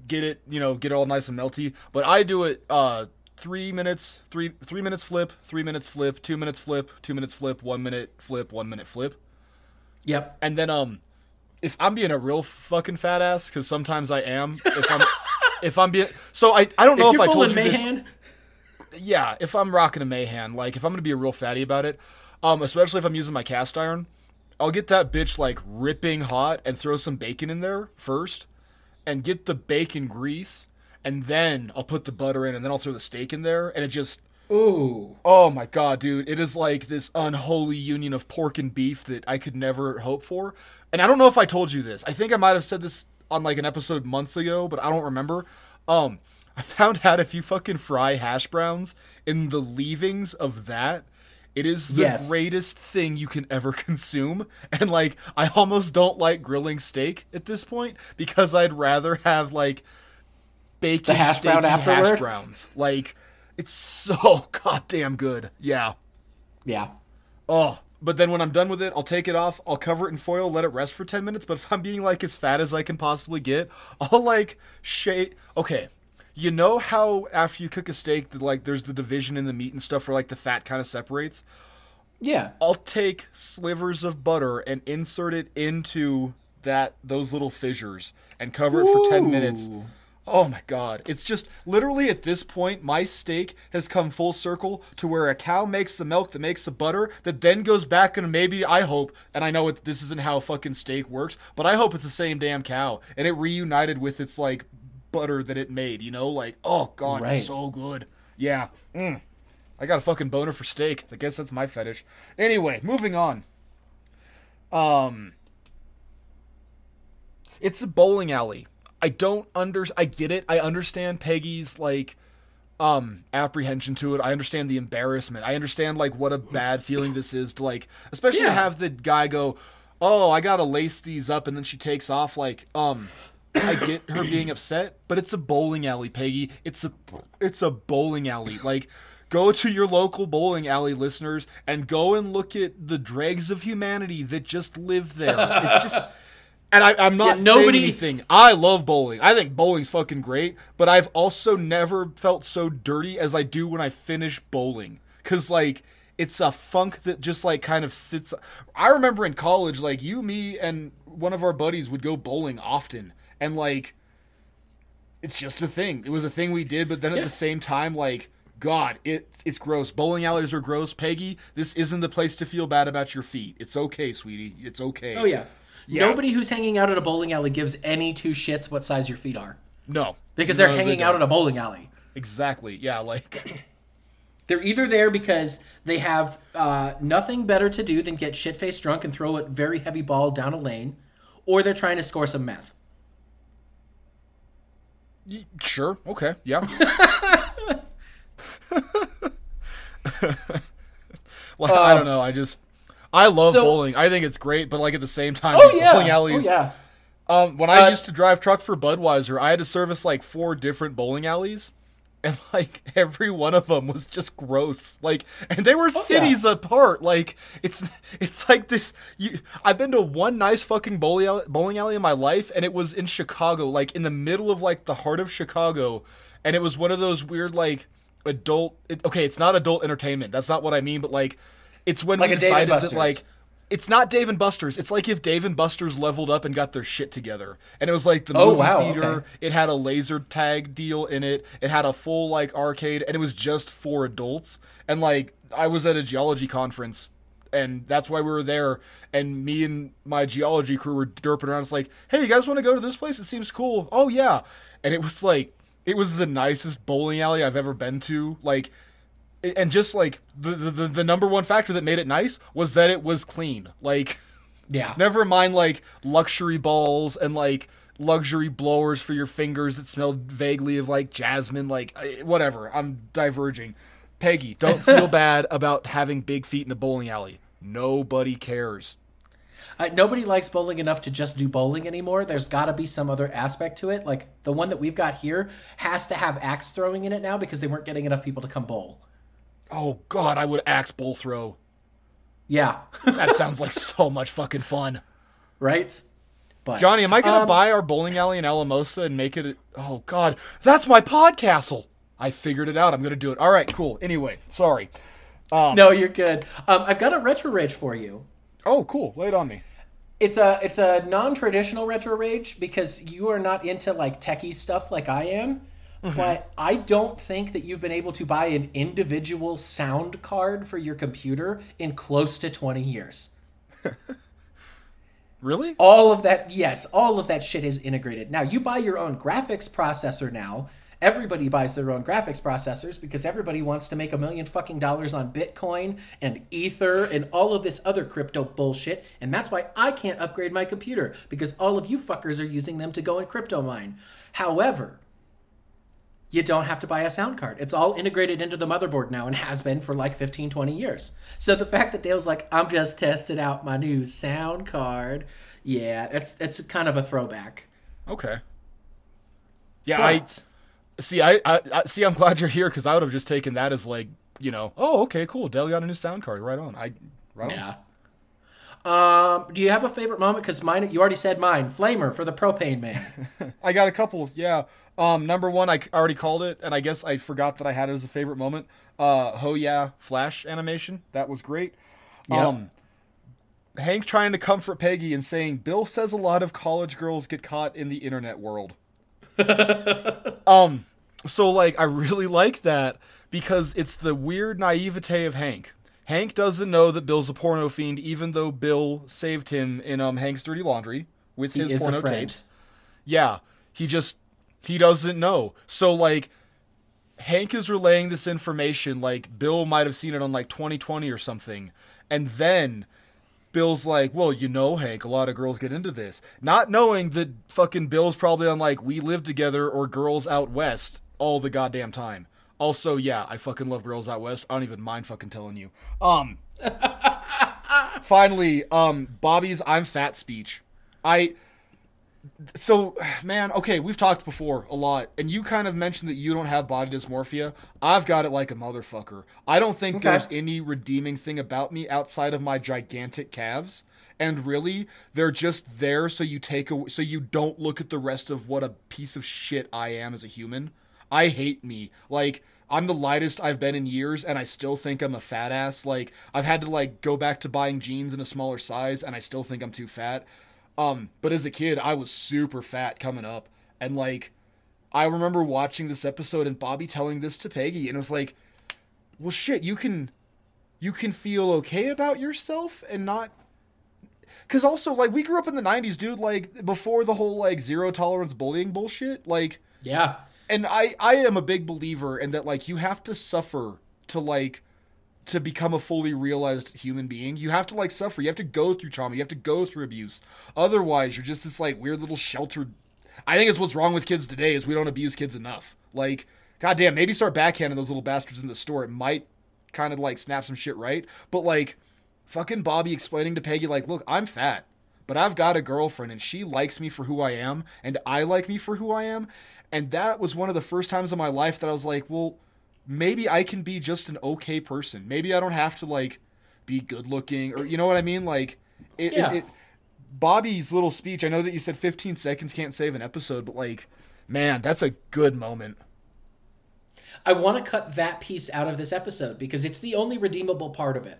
[SPEAKER 1] get it, you know, get it all nice and melty. But I do it uh three minutes, three three minutes flip, three minutes flip, two minutes flip, two minutes flip, one minute flip, one minute flip.
[SPEAKER 2] Yep.
[SPEAKER 1] And then um if I'm being a real fucking fat ass, because sometimes I am, if I'm (laughs) if I'm being so I I don't know
[SPEAKER 2] if
[SPEAKER 1] if, I told you this yeah, if I'm rocking a Mayhan, like if I'm gonna be a real fatty about it, um, especially if I'm using my cast iron, I'll get that bitch like ripping hot and throw some bacon in there first, and get the bacon grease, and then I'll put the butter in, and then I'll throw the steak in there, and it just
[SPEAKER 2] ooh,
[SPEAKER 1] oh my god, dude, it is like this unholy union of pork and beef that I could never hope for. And I don't know if I told you this. I think I might have said this on like an episode months ago, but I don't remember. Um, (laughs) I found out if you fucking fry hash browns in the leavings of that, it is the
[SPEAKER 2] Yes.
[SPEAKER 1] greatest thing you can ever (laughs) consume. And like, I almost don't like grilling steak at this point because I'd rather have like bacon
[SPEAKER 2] The hash brown afterward?
[SPEAKER 1] hash browns. Like, it's so (laughs) goddamn good. Yeah.
[SPEAKER 2] yeah.
[SPEAKER 1] Oh, but then when I'm done with it, I'll take it off. I'll cover it in foil, let it rest for 10 minutes. But if I'm being like as fat as I can possibly get, (laughs) I'll like shake. Okay. You know how after you cook a steak, that like there's the division in the meat and stuff where like the fat kind of separates?
[SPEAKER 2] Yeah.
[SPEAKER 1] I'll take slivers of butter and insert it into that those little fissures and cover it for 10 minutes. Oh my god. It's just literally at this point my steak has come full circle to where a cow makes the milk that makes the butter that then goes back and maybe I hope and I know it, this isn't how fucking steak works, but I hope it's the same damn cow and it reunited with its like butter that it made, you know? Like, oh god,
[SPEAKER 2] Right.
[SPEAKER 1] so good. Yeah. Mm. I got a fucking boner for steak. I guess that's my fetish. Anyway, moving on. Um It's a bowling alley. I don't under I get it. I understand Peggy's like um apprehension to it. I understand the embarrassment. I understand like what a bad feeling this is to like especially to have the guy go, "Oh, I got to lace these up." And then she takes off like um I get her being upset, but it's a bowling alley, Peggy. It's a it's a bowling alley. Like go to your local bowling alley listeners and go and look at the dregs of humanity that just live there. It's just (laughs) and I, I'm not
[SPEAKER 2] Yeah, nobody-
[SPEAKER 1] saying anything. I love bowling. I think bowling's fucking great, but I've also never felt so dirty as I do when I finish bowling. Cause like it's a funk that just like kind of sits. I remember in college, like you, me, and one of our buddies would go bowling often, and like it's just a thing. It was a thing we did, but then at
[SPEAKER 2] Yeah.
[SPEAKER 1] the same time, like. God, it's it's gross. Bowling alleys are gross. Peggy, this isn't the place to feel bad about your feet. It's okay, sweetie. It's okay.
[SPEAKER 2] Oh yeah.
[SPEAKER 1] Yeah.
[SPEAKER 2] Nobody who's hanging out at a bowling alley gives any two shits what size your feet are
[SPEAKER 1] No.
[SPEAKER 2] because they're
[SPEAKER 1] No, they
[SPEAKER 2] hanging out at a bowling alley.
[SPEAKER 1] Exactly. Yeah, like (coughs)
[SPEAKER 2] They're either there because they have uh, nothing better to do than get shit faced drunk and throw a very heavy ball down a lane, or they're trying to score some meth.
[SPEAKER 1] sure. Okay. Yeah. (laughs) (laughs) well, I don't know. I just I love
[SPEAKER 2] so-
[SPEAKER 1] bowling. I think it's great, but like at the same time,
[SPEAKER 2] Oh
[SPEAKER 1] like,
[SPEAKER 2] yeah,
[SPEAKER 1] bowling
[SPEAKER 2] oh
[SPEAKER 1] alleys.
[SPEAKER 2] yeah.
[SPEAKER 1] Um, when I
[SPEAKER 2] Uh,
[SPEAKER 1] used to drive truck for Budweiser, I had to service like four different bowling alleys. And (laughs) like every one of them was just gross. Like, and they were
[SPEAKER 2] Oh, yeah.
[SPEAKER 1] cities apart. Like, it's it's like this. You, I've been to one nice fucking bowling alley, bowling alley in my life, and it was in Chicago, like in the middle of like the heart of Chicago, and it was one of those weird like adult. It, okay, it's not adult entertainment. That's not what I mean. But like, it's when
[SPEAKER 2] Like
[SPEAKER 1] we
[SPEAKER 2] a Dave and
[SPEAKER 1] decided that like it's not Dave and Buster's. It's like if Dave and Buster's leveled up and got their shit together. And it was like the
[SPEAKER 2] Oh,
[SPEAKER 1] movie
[SPEAKER 2] wow,
[SPEAKER 1] theater.
[SPEAKER 2] okay.
[SPEAKER 1] It had a laser tag deal in it. It had a full like arcade, and it was just for adults. And like I was at a geology conference and that's why we were there. And me and my geology crew were derping around. It's like, hey, you guys want to go to this place? It seems cool. Oh yeah, and it was like it was the nicest bowling alley I've ever been to. Like, and just like the the, the number one factor that made it nice was that it was clean. Like,
[SPEAKER 2] Yeah.
[SPEAKER 1] never mind like luxury balls and like luxury blowers for your fingers that smelled vaguely of like jasmine. Like, eh, whatever. I'm diverging. Peggy, don't (laughs) feel bad about having big feet in a bowling alley. Nobody cares.
[SPEAKER 2] Uh, nobody likes bowling enough to just do bowling anymore. There's got to be some other aspect to it. Like the one that we've got here has to have axe throwing in it now because they weren't getting enough people to come bowl.
[SPEAKER 1] Oh God, I would axe bowl throw.
[SPEAKER 2] Yeah,
[SPEAKER 1] That (laughs) sounds like so much fucking fun.
[SPEAKER 2] right. But
[SPEAKER 1] Jonny, am I gonna
[SPEAKER 2] Um,
[SPEAKER 1] buy our bowling alley in Alamosa and make it? A, oh God, that's my podcastle. I figured it out. I'm gonna do it. All right, cool. Anyway, sorry.
[SPEAKER 2] no, you're good. Um, I've got a retro rage for you.
[SPEAKER 1] Oh, cool. Lay it on me.
[SPEAKER 2] It's a it's a non-traditional retro rage because you are not into like techie stuff like I am. Mm-hmm. But I don't think that you've been able to buy an individual sound card for your computer in close to 20 years. (laughs)
[SPEAKER 1] Really?
[SPEAKER 2] All of that, yes, all of that shit is integrated. Now, you buy your own graphics processor now. Everybody buys their own graphics processors because everybody wants to make a million fucking dollars on Bitcoin and Ether and all of this other crypto bullshit. And that's why I can't upgrade my computer because all of you fuckers are using them to go and crypto mine. However, you don't have to buy a sound card. It's all integrated into the motherboard now and has been for like 15, 20 years. So the fact that Dale's like, I'm just testing out my new sound card, yeah, that's that's kind of a throwback.
[SPEAKER 1] Okay. Yeah,
[SPEAKER 2] But,
[SPEAKER 1] I see. I, I, I see. I'm glad you're here because I would have just taken that as like, you know, oh, okay, cool. Dale got a new sound card. Right on. I, right on.
[SPEAKER 2] Um, do you have a favorite moment? Because mine, you already said mine. Flamer for the propane man. (laughs)
[SPEAKER 1] I got a couple. Yeah. Um, number one, I already called it, and I guess I forgot that I had it as a favorite moment. Uh, ho yeah, flash animation. That was great.
[SPEAKER 2] Yep.
[SPEAKER 1] Um, Hank trying to comfort Peggy and saying, "Bill says a lot of college girls get caught in the internet world." (laughs) um, so like I really like that because it's the weird naivete of Hank. Hank doesn't know that Bill's a porno fiend, even though Bill saved him in um Hank's dirty laundry with
[SPEAKER 2] He
[SPEAKER 1] his
[SPEAKER 2] is
[SPEAKER 1] porno tapes. Yeah, he just he doesn't know. So like Hank is relaying this information like Bill might have seen it on like 2020 or something. And then Bill's like, "Well, you know, Hank, a lot of girls get into this." Not knowing that fucking Bill's probably on like We Live Together or Girls Out West all the goddamn time. Also, yeah, I fucking love Girls Out West. I don't even mind fucking telling you. Um (laughs) Finally, um Bobby's I'm fat speech. I so man okay we've talked before a lot and you kind of mentioned that you don't have body dysmorphia i've got it like a motherfucker i don't think
[SPEAKER 2] Okay.
[SPEAKER 1] there's any redeeming thing about me outside of my gigantic calves and really they're just there so you take a, so you don't look at the rest of what a piece of shit i am as a human i hate me like i'm the lightest i've been in years and i still think i'm a fat ass like i've had to like go back to buying jeans in a smaller size and i still think i'm too fat um, but as a kid, I was super fat coming up. And like, I remember watching this episode and Bobby telling this to Peggy, and it was like, well, shit, you can, you can feel okay about yourself and not. Cause also, like, we grew up in the 90s, dude, like, before the whole, like, zero tolerance bullying bullshit. Like,
[SPEAKER 2] yeah.
[SPEAKER 1] And I, I am a big believer in that, like, you have to suffer to, like, to become a fully realized human being. You have to like suffer. You have to go through trauma. You have to go through abuse. Otherwise, you're just this like weird little sheltered. I think it's what's wrong with kids today is we don't abuse kids enough. Like, goddamn, maybe start backhanding those little bastards in the store. It might kind of like snap some shit right. But like, fucking Bobby explaining to Peggy like, look, I'm fat, but I've got a girlfriend and she likes me for who I am, and I like me for who I am. And that was one of the first times in my life that I was like, well maybe I can be just an okay person. Maybe I don't have to like be good looking or you know what I mean? Like it,
[SPEAKER 2] Yeah.
[SPEAKER 1] it, it Bobby's little speech. I know that you said 15 seconds can't save an episode, but like man, that's a good moment.
[SPEAKER 2] I want to cut that piece out of this episode because it's the only redeemable part of it.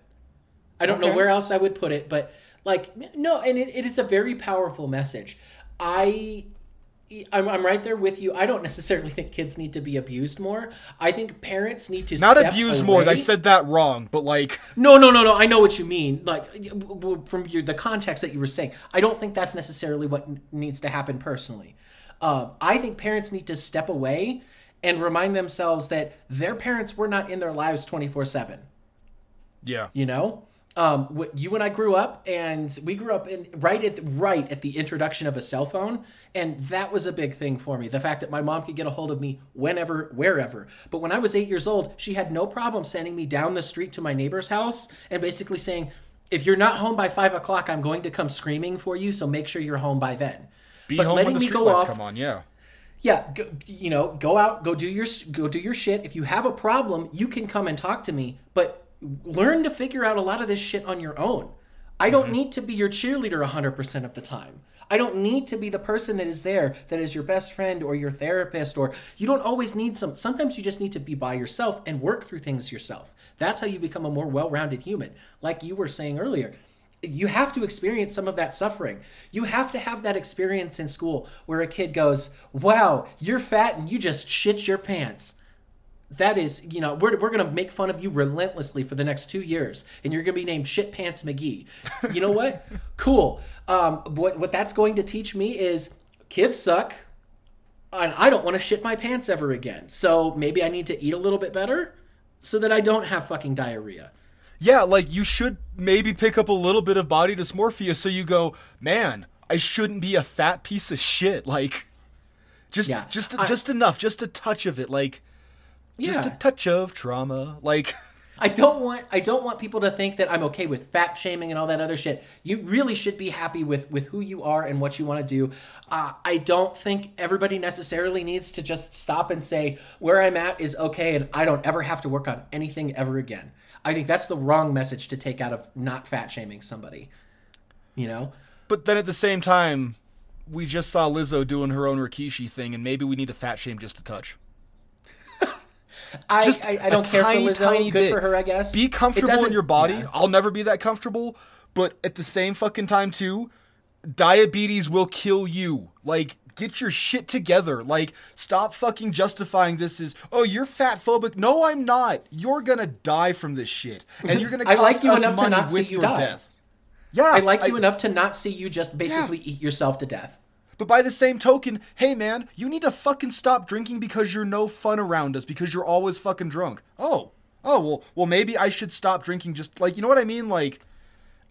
[SPEAKER 2] I don't know where else I would put it, but like no, and it, it is a very powerful message. I I'm, I'm right there with you. I don't necessarily think kids need to be abused more. I think parents need to
[SPEAKER 1] Not abuse more. I said that wrong, but like,
[SPEAKER 2] No, no, no, no. I know what you mean. Like from your, the context that you were saying, I don't think that's necessarily what needs to happen personally. Um, I think parents need to step away and remind themselves that their parents were not in their lives twenty four seven.
[SPEAKER 1] yeah.
[SPEAKER 2] You know, um, you and I grew up, and we grew up in right at the, right at the introduction of a cell phone, and that was a big thing for me. The fact that my mom could get a hold of me whenever, wherever. But when I was eight years old, she had no problem sending me down the street to my neighbor's house and basically saying, "If you're not home by five o'clock, I'm going to come screaming for you. So make sure you're home by then."
[SPEAKER 1] Be
[SPEAKER 2] but
[SPEAKER 1] home
[SPEAKER 2] letting
[SPEAKER 1] when the
[SPEAKER 2] me go off
[SPEAKER 1] come on. Yeah.
[SPEAKER 2] yeah go, you know go out go do your go do your shit if you have a problem you can come and talk to me but learn to figure out a lot of this shit on your own i don't
[SPEAKER 1] Mm-hmm.
[SPEAKER 2] need to be your cheerleader 100% of the time i don't need to be the person that is there that is your best friend or your therapist or you don't always need some sometimes you just need to be by yourself and work through things yourself that's how you become a more well-rounded human like you were saying earlier you have to experience some of that suffering. You have to have that experience in school where a kid goes, Wow, you're fat and you just shit your pants. That is, you know, we're, we're going to make fun of you relentlessly for the next two years, and you're going to be named Shit Pants McGee. You know what? (laughs) cool. Um, what, what that's going to teach me is kids suck, and I don't want to shit my pants ever again. So maybe I need to eat a little bit better so that I don't have fucking diarrhea.
[SPEAKER 1] Yeah, like you should maybe pick up a little bit of body dysmorphia so you go, man, I shouldn't be a fat piece of shit. Like, just,
[SPEAKER 2] Yeah,
[SPEAKER 1] just,
[SPEAKER 2] I-
[SPEAKER 1] just enough, just a touch of it. Like, just a touch of trauma. Like, (laughs)
[SPEAKER 2] I don't want I don't want people to think that I'm okay with fat shaming and all that other shit. You really should be happy with with who you are and what you want to do. Uh, I don't think everybody necessarily needs to just stop and say where I'm at is okay and I don't ever have to work on anything ever again. I think that's the wrong message to take out of not fat shaming somebody. You know?
[SPEAKER 1] but then at the same time, we just saw Lizzo doing her own Rikishi thing, and maybe we need to fat shame just a touch.
[SPEAKER 2] I
[SPEAKER 1] Just
[SPEAKER 2] I, I don't care
[SPEAKER 1] tiny,
[SPEAKER 2] for Lizzo.
[SPEAKER 1] tiny
[SPEAKER 2] Good
[SPEAKER 1] bit.
[SPEAKER 2] for her, I guess.
[SPEAKER 1] Be comfortable in your body.
[SPEAKER 2] yeah.
[SPEAKER 1] I'll never be that comfortable, but at the same fucking time too, diabetes will kill you. Like get your shit together. Like stop fucking justifying this as, "Oh, you're fat phobic." No, I'm not. You're going to die from this shit. And you're going (laughs) to
[SPEAKER 2] I
[SPEAKER 1] cost
[SPEAKER 2] like you
[SPEAKER 1] us
[SPEAKER 2] enough to
[SPEAKER 1] money
[SPEAKER 2] not see
[SPEAKER 1] with
[SPEAKER 2] you
[SPEAKER 1] your
[SPEAKER 2] die.
[SPEAKER 1] death. Yeah,
[SPEAKER 2] I like you enough to not see you just basically
[SPEAKER 1] Yeah.
[SPEAKER 2] eat yourself to death.
[SPEAKER 1] But by the same token, hey man, you need to fucking stop drinking because you're no fun around us because you're always fucking drunk. Oh. Oh, well well maybe I should stop drinking just like you know what I mean like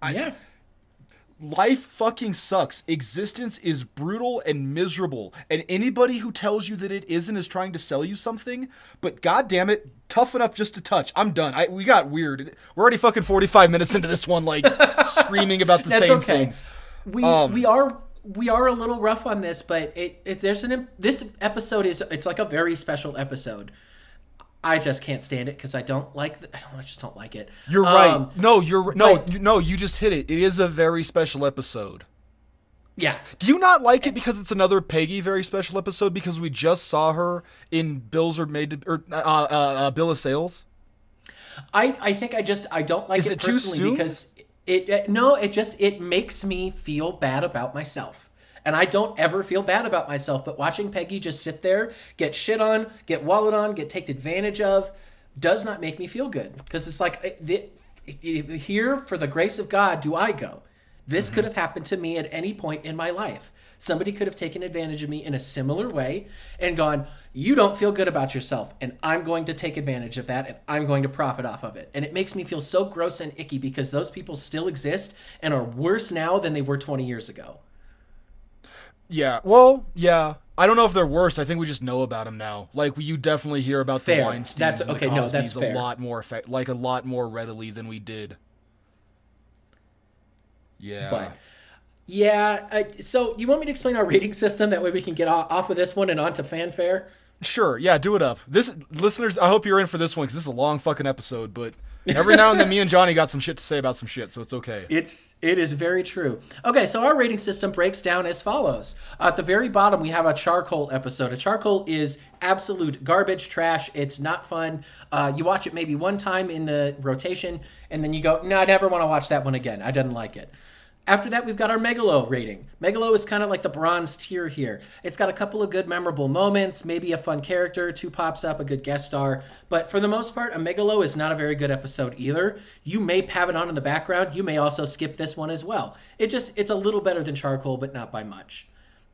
[SPEAKER 2] yeah.
[SPEAKER 1] life fucking sucks. Existence is brutal and miserable. And anybody who tells you that it isn't is trying to sell you something. But god damn it, toughen up just a touch. I'm done. I we got weird. We're already fucking 45 minutes into this one like (laughs) screaming about the
[SPEAKER 2] That's
[SPEAKER 1] same
[SPEAKER 2] okay.
[SPEAKER 1] things.
[SPEAKER 2] We
[SPEAKER 1] Um,
[SPEAKER 2] we are we are a little rough on this, but it, it there's an this episode is it's like a very special episode. I just can't stand it because I don't like the, I don't I just don't like it.
[SPEAKER 1] You're
[SPEAKER 2] Um,
[SPEAKER 1] right. No, you're no,
[SPEAKER 2] but-
[SPEAKER 1] you, no. You just hit it. It is a very special episode.
[SPEAKER 2] Yeah.
[SPEAKER 1] Do you not like it because it's another Peggy very special episode because we just saw her in Bills are made to, or uh, uh, uh, Bill of Sales?
[SPEAKER 2] I I think I just I don't like
[SPEAKER 1] Is
[SPEAKER 2] it,
[SPEAKER 1] it too
[SPEAKER 2] personally because it, it no it just it makes me feel bad about myself. And I don't ever feel bad about myself, but watching Peggy just sit there, get shit on, get wallowed on, get taken advantage of, does not make me feel good. Because it's like, the, here for the grace of God do I go. This could mm-hmm. have happened to me at any point in my life. Somebody could have taken advantage of me in a similar way and gone, You don't feel good about yourself, and I'm going to take advantage of that and I'm going to profit off of it. And it makes me feel so gross and icky because those people still exist and are worse now than they were 20 years ago.
[SPEAKER 1] Yeah. Well, yeah. I don't know if they're worse. I think we just know about them now. Like you definitely hear about
[SPEAKER 2] Fair.
[SPEAKER 1] the Weinsteins
[SPEAKER 2] That's- okay, no, that's fair.
[SPEAKER 1] a lot more effect, like a lot more readily than we did. Yeah.
[SPEAKER 2] But yeah, I, so you want me to explain our rating system? That way we can get off, off of this one and onto Fan Fair.
[SPEAKER 1] Sure, yeah, do it up. This listeners, I hope you're in for this one because this is a long fucking episode. But every now and then, me and Johnny got some shit to say about some shit, so it's okay.
[SPEAKER 2] It's it is very true. Okay, so our rating system breaks down as follows. At the very bottom, we have a charcoal episode. A charcoal is absolute garbage, trash. It's not fun. Uh, you watch it maybe one time in the rotation, and then you go, "No, I never want to watch that one again. I didn't like it." After that, we've got our Megalo rating. Megalo is kind of like the bronze tier here. It's got a couple of good memorable moments, maybe a fun character, two pops up, a good guest star. But for the most part, a Megalo is not a very good episode either. You may have it on in the background. You may also skip this one as well. It just it's a little better than Charcoal, but not by much.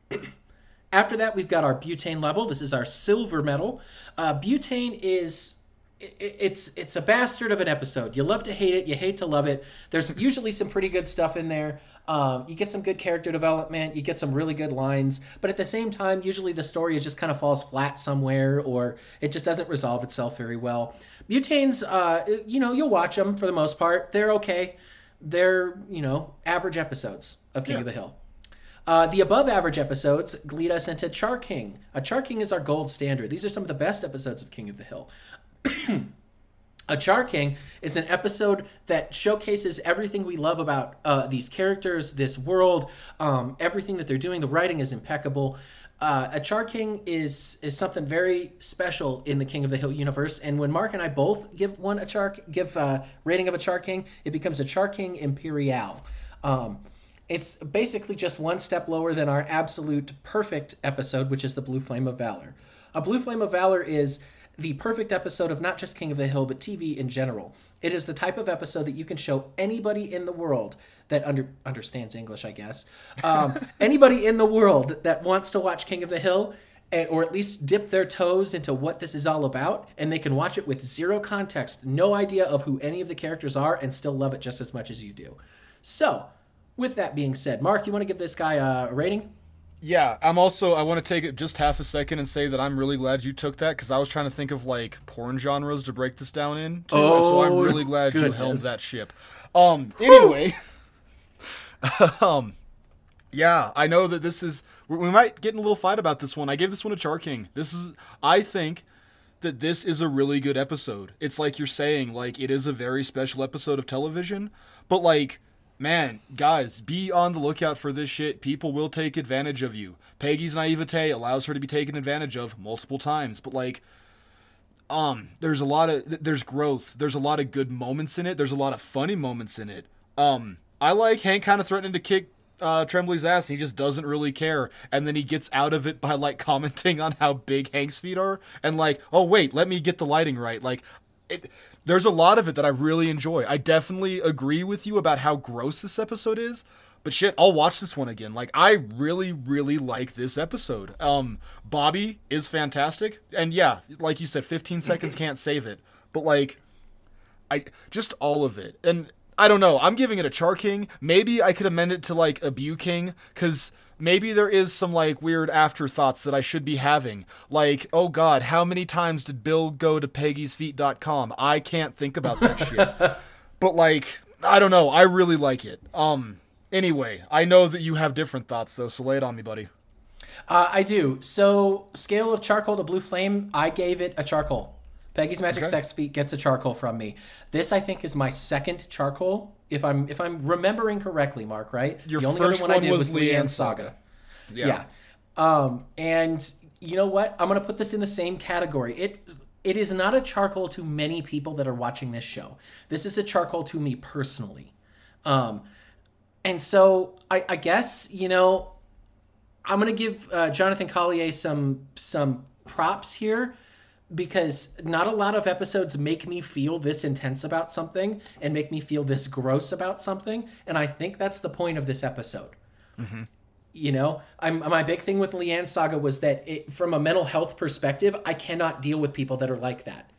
[SPEAKER 2] (clears throat) After that, we've got our butane level. This is our silver medal. Uh, butane is it's it's a bastard of an episode. You love to hate it, you hate to love it. There's usually some pretty good stuff in there. Um, you get some good character development, you get some really good lines, but at the same time, usually the story just kind of falls flat somewhere, or it just doesn't resolve itself very well. Butanes, uh, you know, you'll watch them for the most part. They're okay. They're you know average episodes of King of the Hill. Uh, the above average episodes lead us into Char King. A Char King is our gold standard. These are some of the best episodes of King of the Hill. (coughs) A Char King is an episode that showcases everything we love about uh, these characters, this world, um, everything that they're doing. The writing is impeccable. Uh, a Char King is is something very special in the King of the Hill universe. And when Mark and I both give one a Char give a rating of a Char King, it becomes a Char King Imperial. Um, it's basically just one step lower than our absolute perfect episode, which is the Blue Flame of Valor. A Blue Flame of Valor is the perfect episode of not just King of the Hill, but TV in general. It is the type of episode that you can show anybody in the world that under, understands English, I guess. Um, (laughs) anybody in the world that wants to watch King of the Hill, and, or at least dip their toes into what this is all about, and they can watch it with zero context, no idea of who any of the characters are, and still love it just as much as you do. So, with that being said, Mark, you want to give this guy a rating?
[SPEAKER 1] Yeah, I'm also. I want to take it just half a second and say that I'm really glad you took that because I was trying to think of like porn genres to break this down in. Too, so I'm
[SPEAKER 2] Oh,
[SPEAKER 1] really glad you helmed
[SPEAKER 2] goodness.
[SPEAKER 1] that ship. Um. Anyway. (laughs) um. Yeah, I know that this is. We we might get in a little fight about this one. I gave this one a Char King. This is. I think that this is a really good episode. It's like you're saying, like it is a very special episode of television, but like man, guys, be on the lookout for this shit. People will take advantage of you. Peggy's naivete allows her to be taken advantage of multiple times, but like um there's a lot of there's growth. There's a lot of good moments in it. There's a lot of funny moments in it. Um I like Hank kind of threatening to kick uh, Trimble's ass, and he just doesn't really care. And then he gets out of it by like (laughs) commenting on how big Hank's feet are, and like, oh wait, let me get the lighting right. Like, it, there's a lot of it that I really enjoy. I definitely agree with you about how gross this episode is, but shit, I'll watch this one again. Like, I really, really like this episode. Um, Bobby is fantastic, and yeah, like you said, 15 seconds (clears throat) can't save it, but like. I just all of it. And I don't know. I'm giving it a Char King. Maybe I could amend it to like a Bu King because maybe there is some like weird afterthoughts that I should be having. Like, oh God, how many times did Bill go to Peggy'sFeet.com? I can't think about that shit. (laughs) But like, I don't know. I really like it. Um. Anyway, I know that you have different thoughts though, so lay it on me, buddy.
[SPEAKER 2] Uh, I do. So, scale of charcoal to blue flame, I gave it a charcoal. Peggy's Magic
[SPEAKER 1] Okay.
[SPEAKER 2] Sex Feet gets a charcoal from me. This, I think, is my second charcoal. If I'm if I'm remembering correctly, Mark, right?
[SPEAKER 1] Your
[SPEAKER 2] the only
[SPEAKER 1] first
[SPEAKER 2] other one I did
[SPEAKER 1] was
[SPEAKER 2] was
[SPEAKER 1] Luanne
[SPEAKER 2] Saga.
[SPEAKER 1] Saga.
[SPEAKER 2] Yeah. Um, and you know what? I'm gonna put this in the same category. It it is not a charcoal to many people that are watching this show. This is a charcoal to me personally. Um, and so I, I guess you know I'm gonna give uh, Jonathan Collier some some props here because not a lot of episodes make me feel this intense about something and make me feel this gross about something, and I think that's the point of this episode. You know, I'm my big thing with Luanne Saga was that it, from a mental health perspective, I cannot deal with people that are like that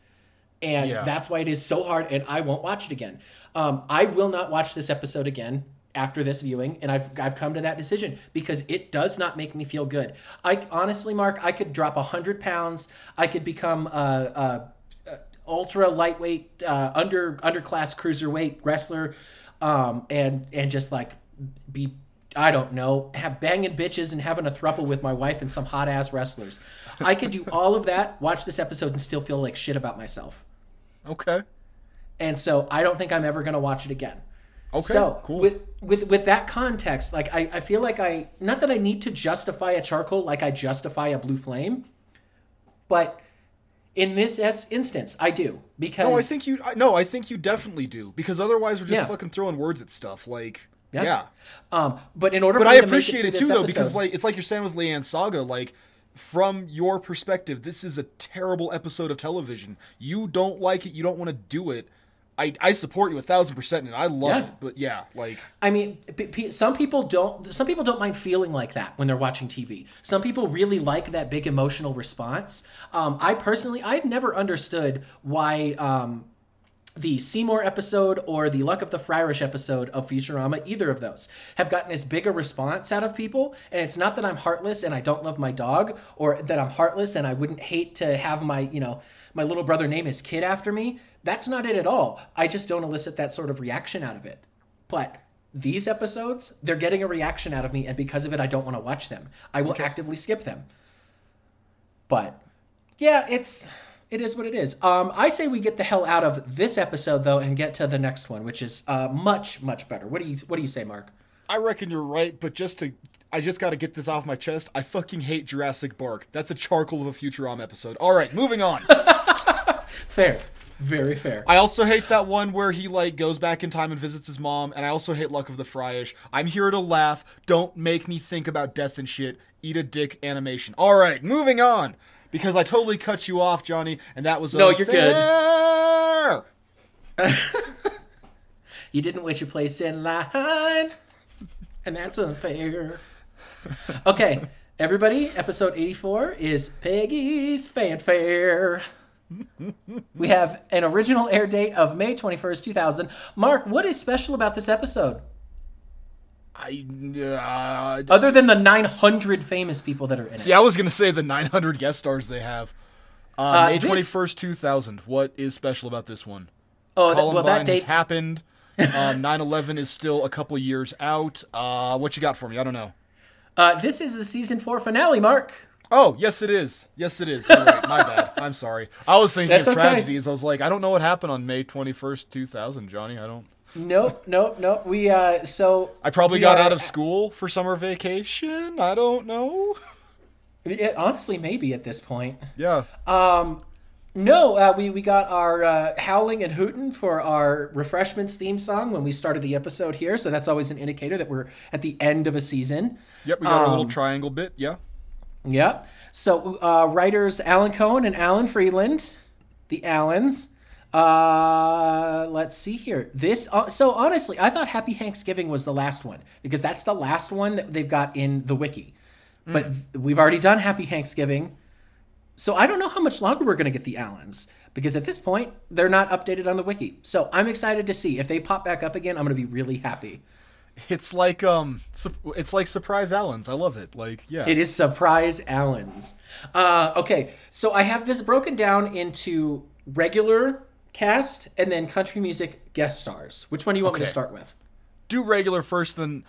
[SPEAKER 2] and
[SPEAKER 1] Yeah.
[SPEAKER 2] that's why it is so hard and i won't watch it again um, i will not watch this episode again after this viewing and I've, I've come to that decision because it does not make me feel good i honestly mark i could drop 100 pounds i could become a, a, a ultra lightweight uh, under underclass cruiserweight wrestler um, and and just like be I don't know, have banging bitches and having a throuple with my wife and some hot ass wrestlers. I could do all of that, watch this episode, and still feel like shit about myself.
[SPEAKER 1] Okay.
[SPEAKER 2] And so I don't think I'm ever gonna watch it again.
[SPEAKER 1] Okay.
[SPEAKER 2] so
[SPEAKER 1] cool.
[SPEAKER 2] with with with that context, like I, I feel like I not that I need to justify a charcoal like I justify a blue flame, but in this instance, I do because
[SPEAKER 1] no, I think you. No, I think you definitely do because otherwise we're just
[SPEAKER 2] Yeah.
[SPEAKER 1] fucking throwing words at stuff. Like, Yeah.
[SPEAKER 2] Um, but in order,
[SPEAKER 1] But
[SPEAKER 2] for
[SPEAKER 1] I
[SPEAKER 2] to
[SPEAKER 1] appreciate it
[SPEAKER 2] this
[SPEAKER 1] too, though, because like it's like you're saying with Luanne Saga, like from your perspective, this is a terrible episode of television. You don't like it. You don't want to do it. I, I support you a thousand percent, and I love
[SPEAKER 2] Yeah.
[SPEAKER 1] it. But yeah, like
[SPEAKER 2] I mean, some people don't. Some people don't mind feeling like that when they're watching TV. Some people really like that big emotional response. Um, I personally, I've never understood why um, the Seymour episode or the Luck of the Fryrish episode of Futurama, either of those, have gotten as big a response out of people. And it's not that I'm heartless and I don't love my dog, or that I'm heartless and I wouldn't hate to have my, you know, my little brother name his kid after me. That's not it at all. I just don't elicit that sort of reaction out of it. But these episodes, they're getting a reaction out of me, and because of it, I don't want to watch them. I will actively skip them. But yeah, it's it is what it is. Um, I say we get the hell out of this episode though, and get to the next one, which is uh, much much better. What do you What do you say, Mark?
[SPEAKER 1] I reckon you're right. But just to, I just got to get this off my chest. I fucking hate Jurassic Bark. That's a charcoal of a Futurama episode. All right, moving on. (laughs)
[SPEAKER 2] Fair, very fair.
[SPEAKER 1] I also hate that one where he like goes back in time and visits his mom, and I also hate Luck of the Fryrish. I'm here to laugh. Don't make me think about death and shit. Eat a dick animation. All right, moving on because I totally cut you off, Jonny, and that was
[SPEAKER 2] No, you're good. (laughs) You didn't wait your place in line, and that's unfair. Okay, everybody, episode 84 is Peggy's Fan Fair. We have an original air date of May 21st, 2000. Mark, what is special about this episode?
[SPEAKER 1] I, uh,
[SPEAKER 2] Other than the 900 famous people that are in it.
[SPEAKER 1] see, I was gonna say the 900 guest stars they have. Uh,
[SPEAKER 2] Uh,
[SPEAKER 1] May
[SPEAKER 2] this-
[SPEAKER 1] 21st, 2000. What is special about this one?
[SPEAKER 2] Oh,
[SPEAKER 1] Columbine
[SPEAKER 2] well, that
[SPEAKER 1] has
[SPEAKER 2] date.
[SPEAKER 1] happened. Um, (laughs) 9/11 is still a couple years out. Uh, what you got for me? I don't know.
[SPEAKER 2] Uh, this is the season four finale, Mark.
[SPEAKER 1] Oh, yes, it is. Yes, it is. Right. My bad. I'm sorry. I was thinking
[SPEAKER 2] That's
[SPEAKER 1] of
[SPEAKER 2] okay.
[SPEAKER 1] tragedies. I was like, I don't know what happened on May 21st, 2000, Jonny. I don't.
[SPEAKER 2] Nope, nope, nope. We uh, so
[SPEAKER 1] I probably got
[SPEAKER 2] are-
[SPEAKER 1] out of school for summer vacation. I don't know.
[SPEAKER 2] Yeah, honestly, maybe at this point.
[SPEAKER 1] Yeah.
[SPEAKER 2] Um, no, uh, we we got our uh, howling and hooting for our refreshments theme song when we started the episode here, so that's always an indicator that we're at the end of a season.
[SPEAKER 1] Yep, we got a little
[SPEAKER 2] Um,
[SPEAKER 1] triangle bit. Yeah.
[SPEAKER 2] Yep. So uh, writers Alan Cohen and Alan Freedland, the Allens. Uh, let's see here. This uh, so honestly, I thought Happy Thanksgiving was the last one because that's the last one that they've got in the wiki. But th- we've already done Happy Thanksgiving. So I don't know how much longer we're going to get the Allens because at this point they're not updated on the wiki. So I'm excited to see if they pop back up again. I'm going to be really happy.
[SPEAKER 1] It's like um, it's like surprise Allens. I love it. Like, yeah.
[SPEAKER 2] It is surprise Allens. Uh, okay, so I have this broken down into regular cast and then country music guest stars. Which one do you want me to start with?
[SPEAKER 1] do regular first, then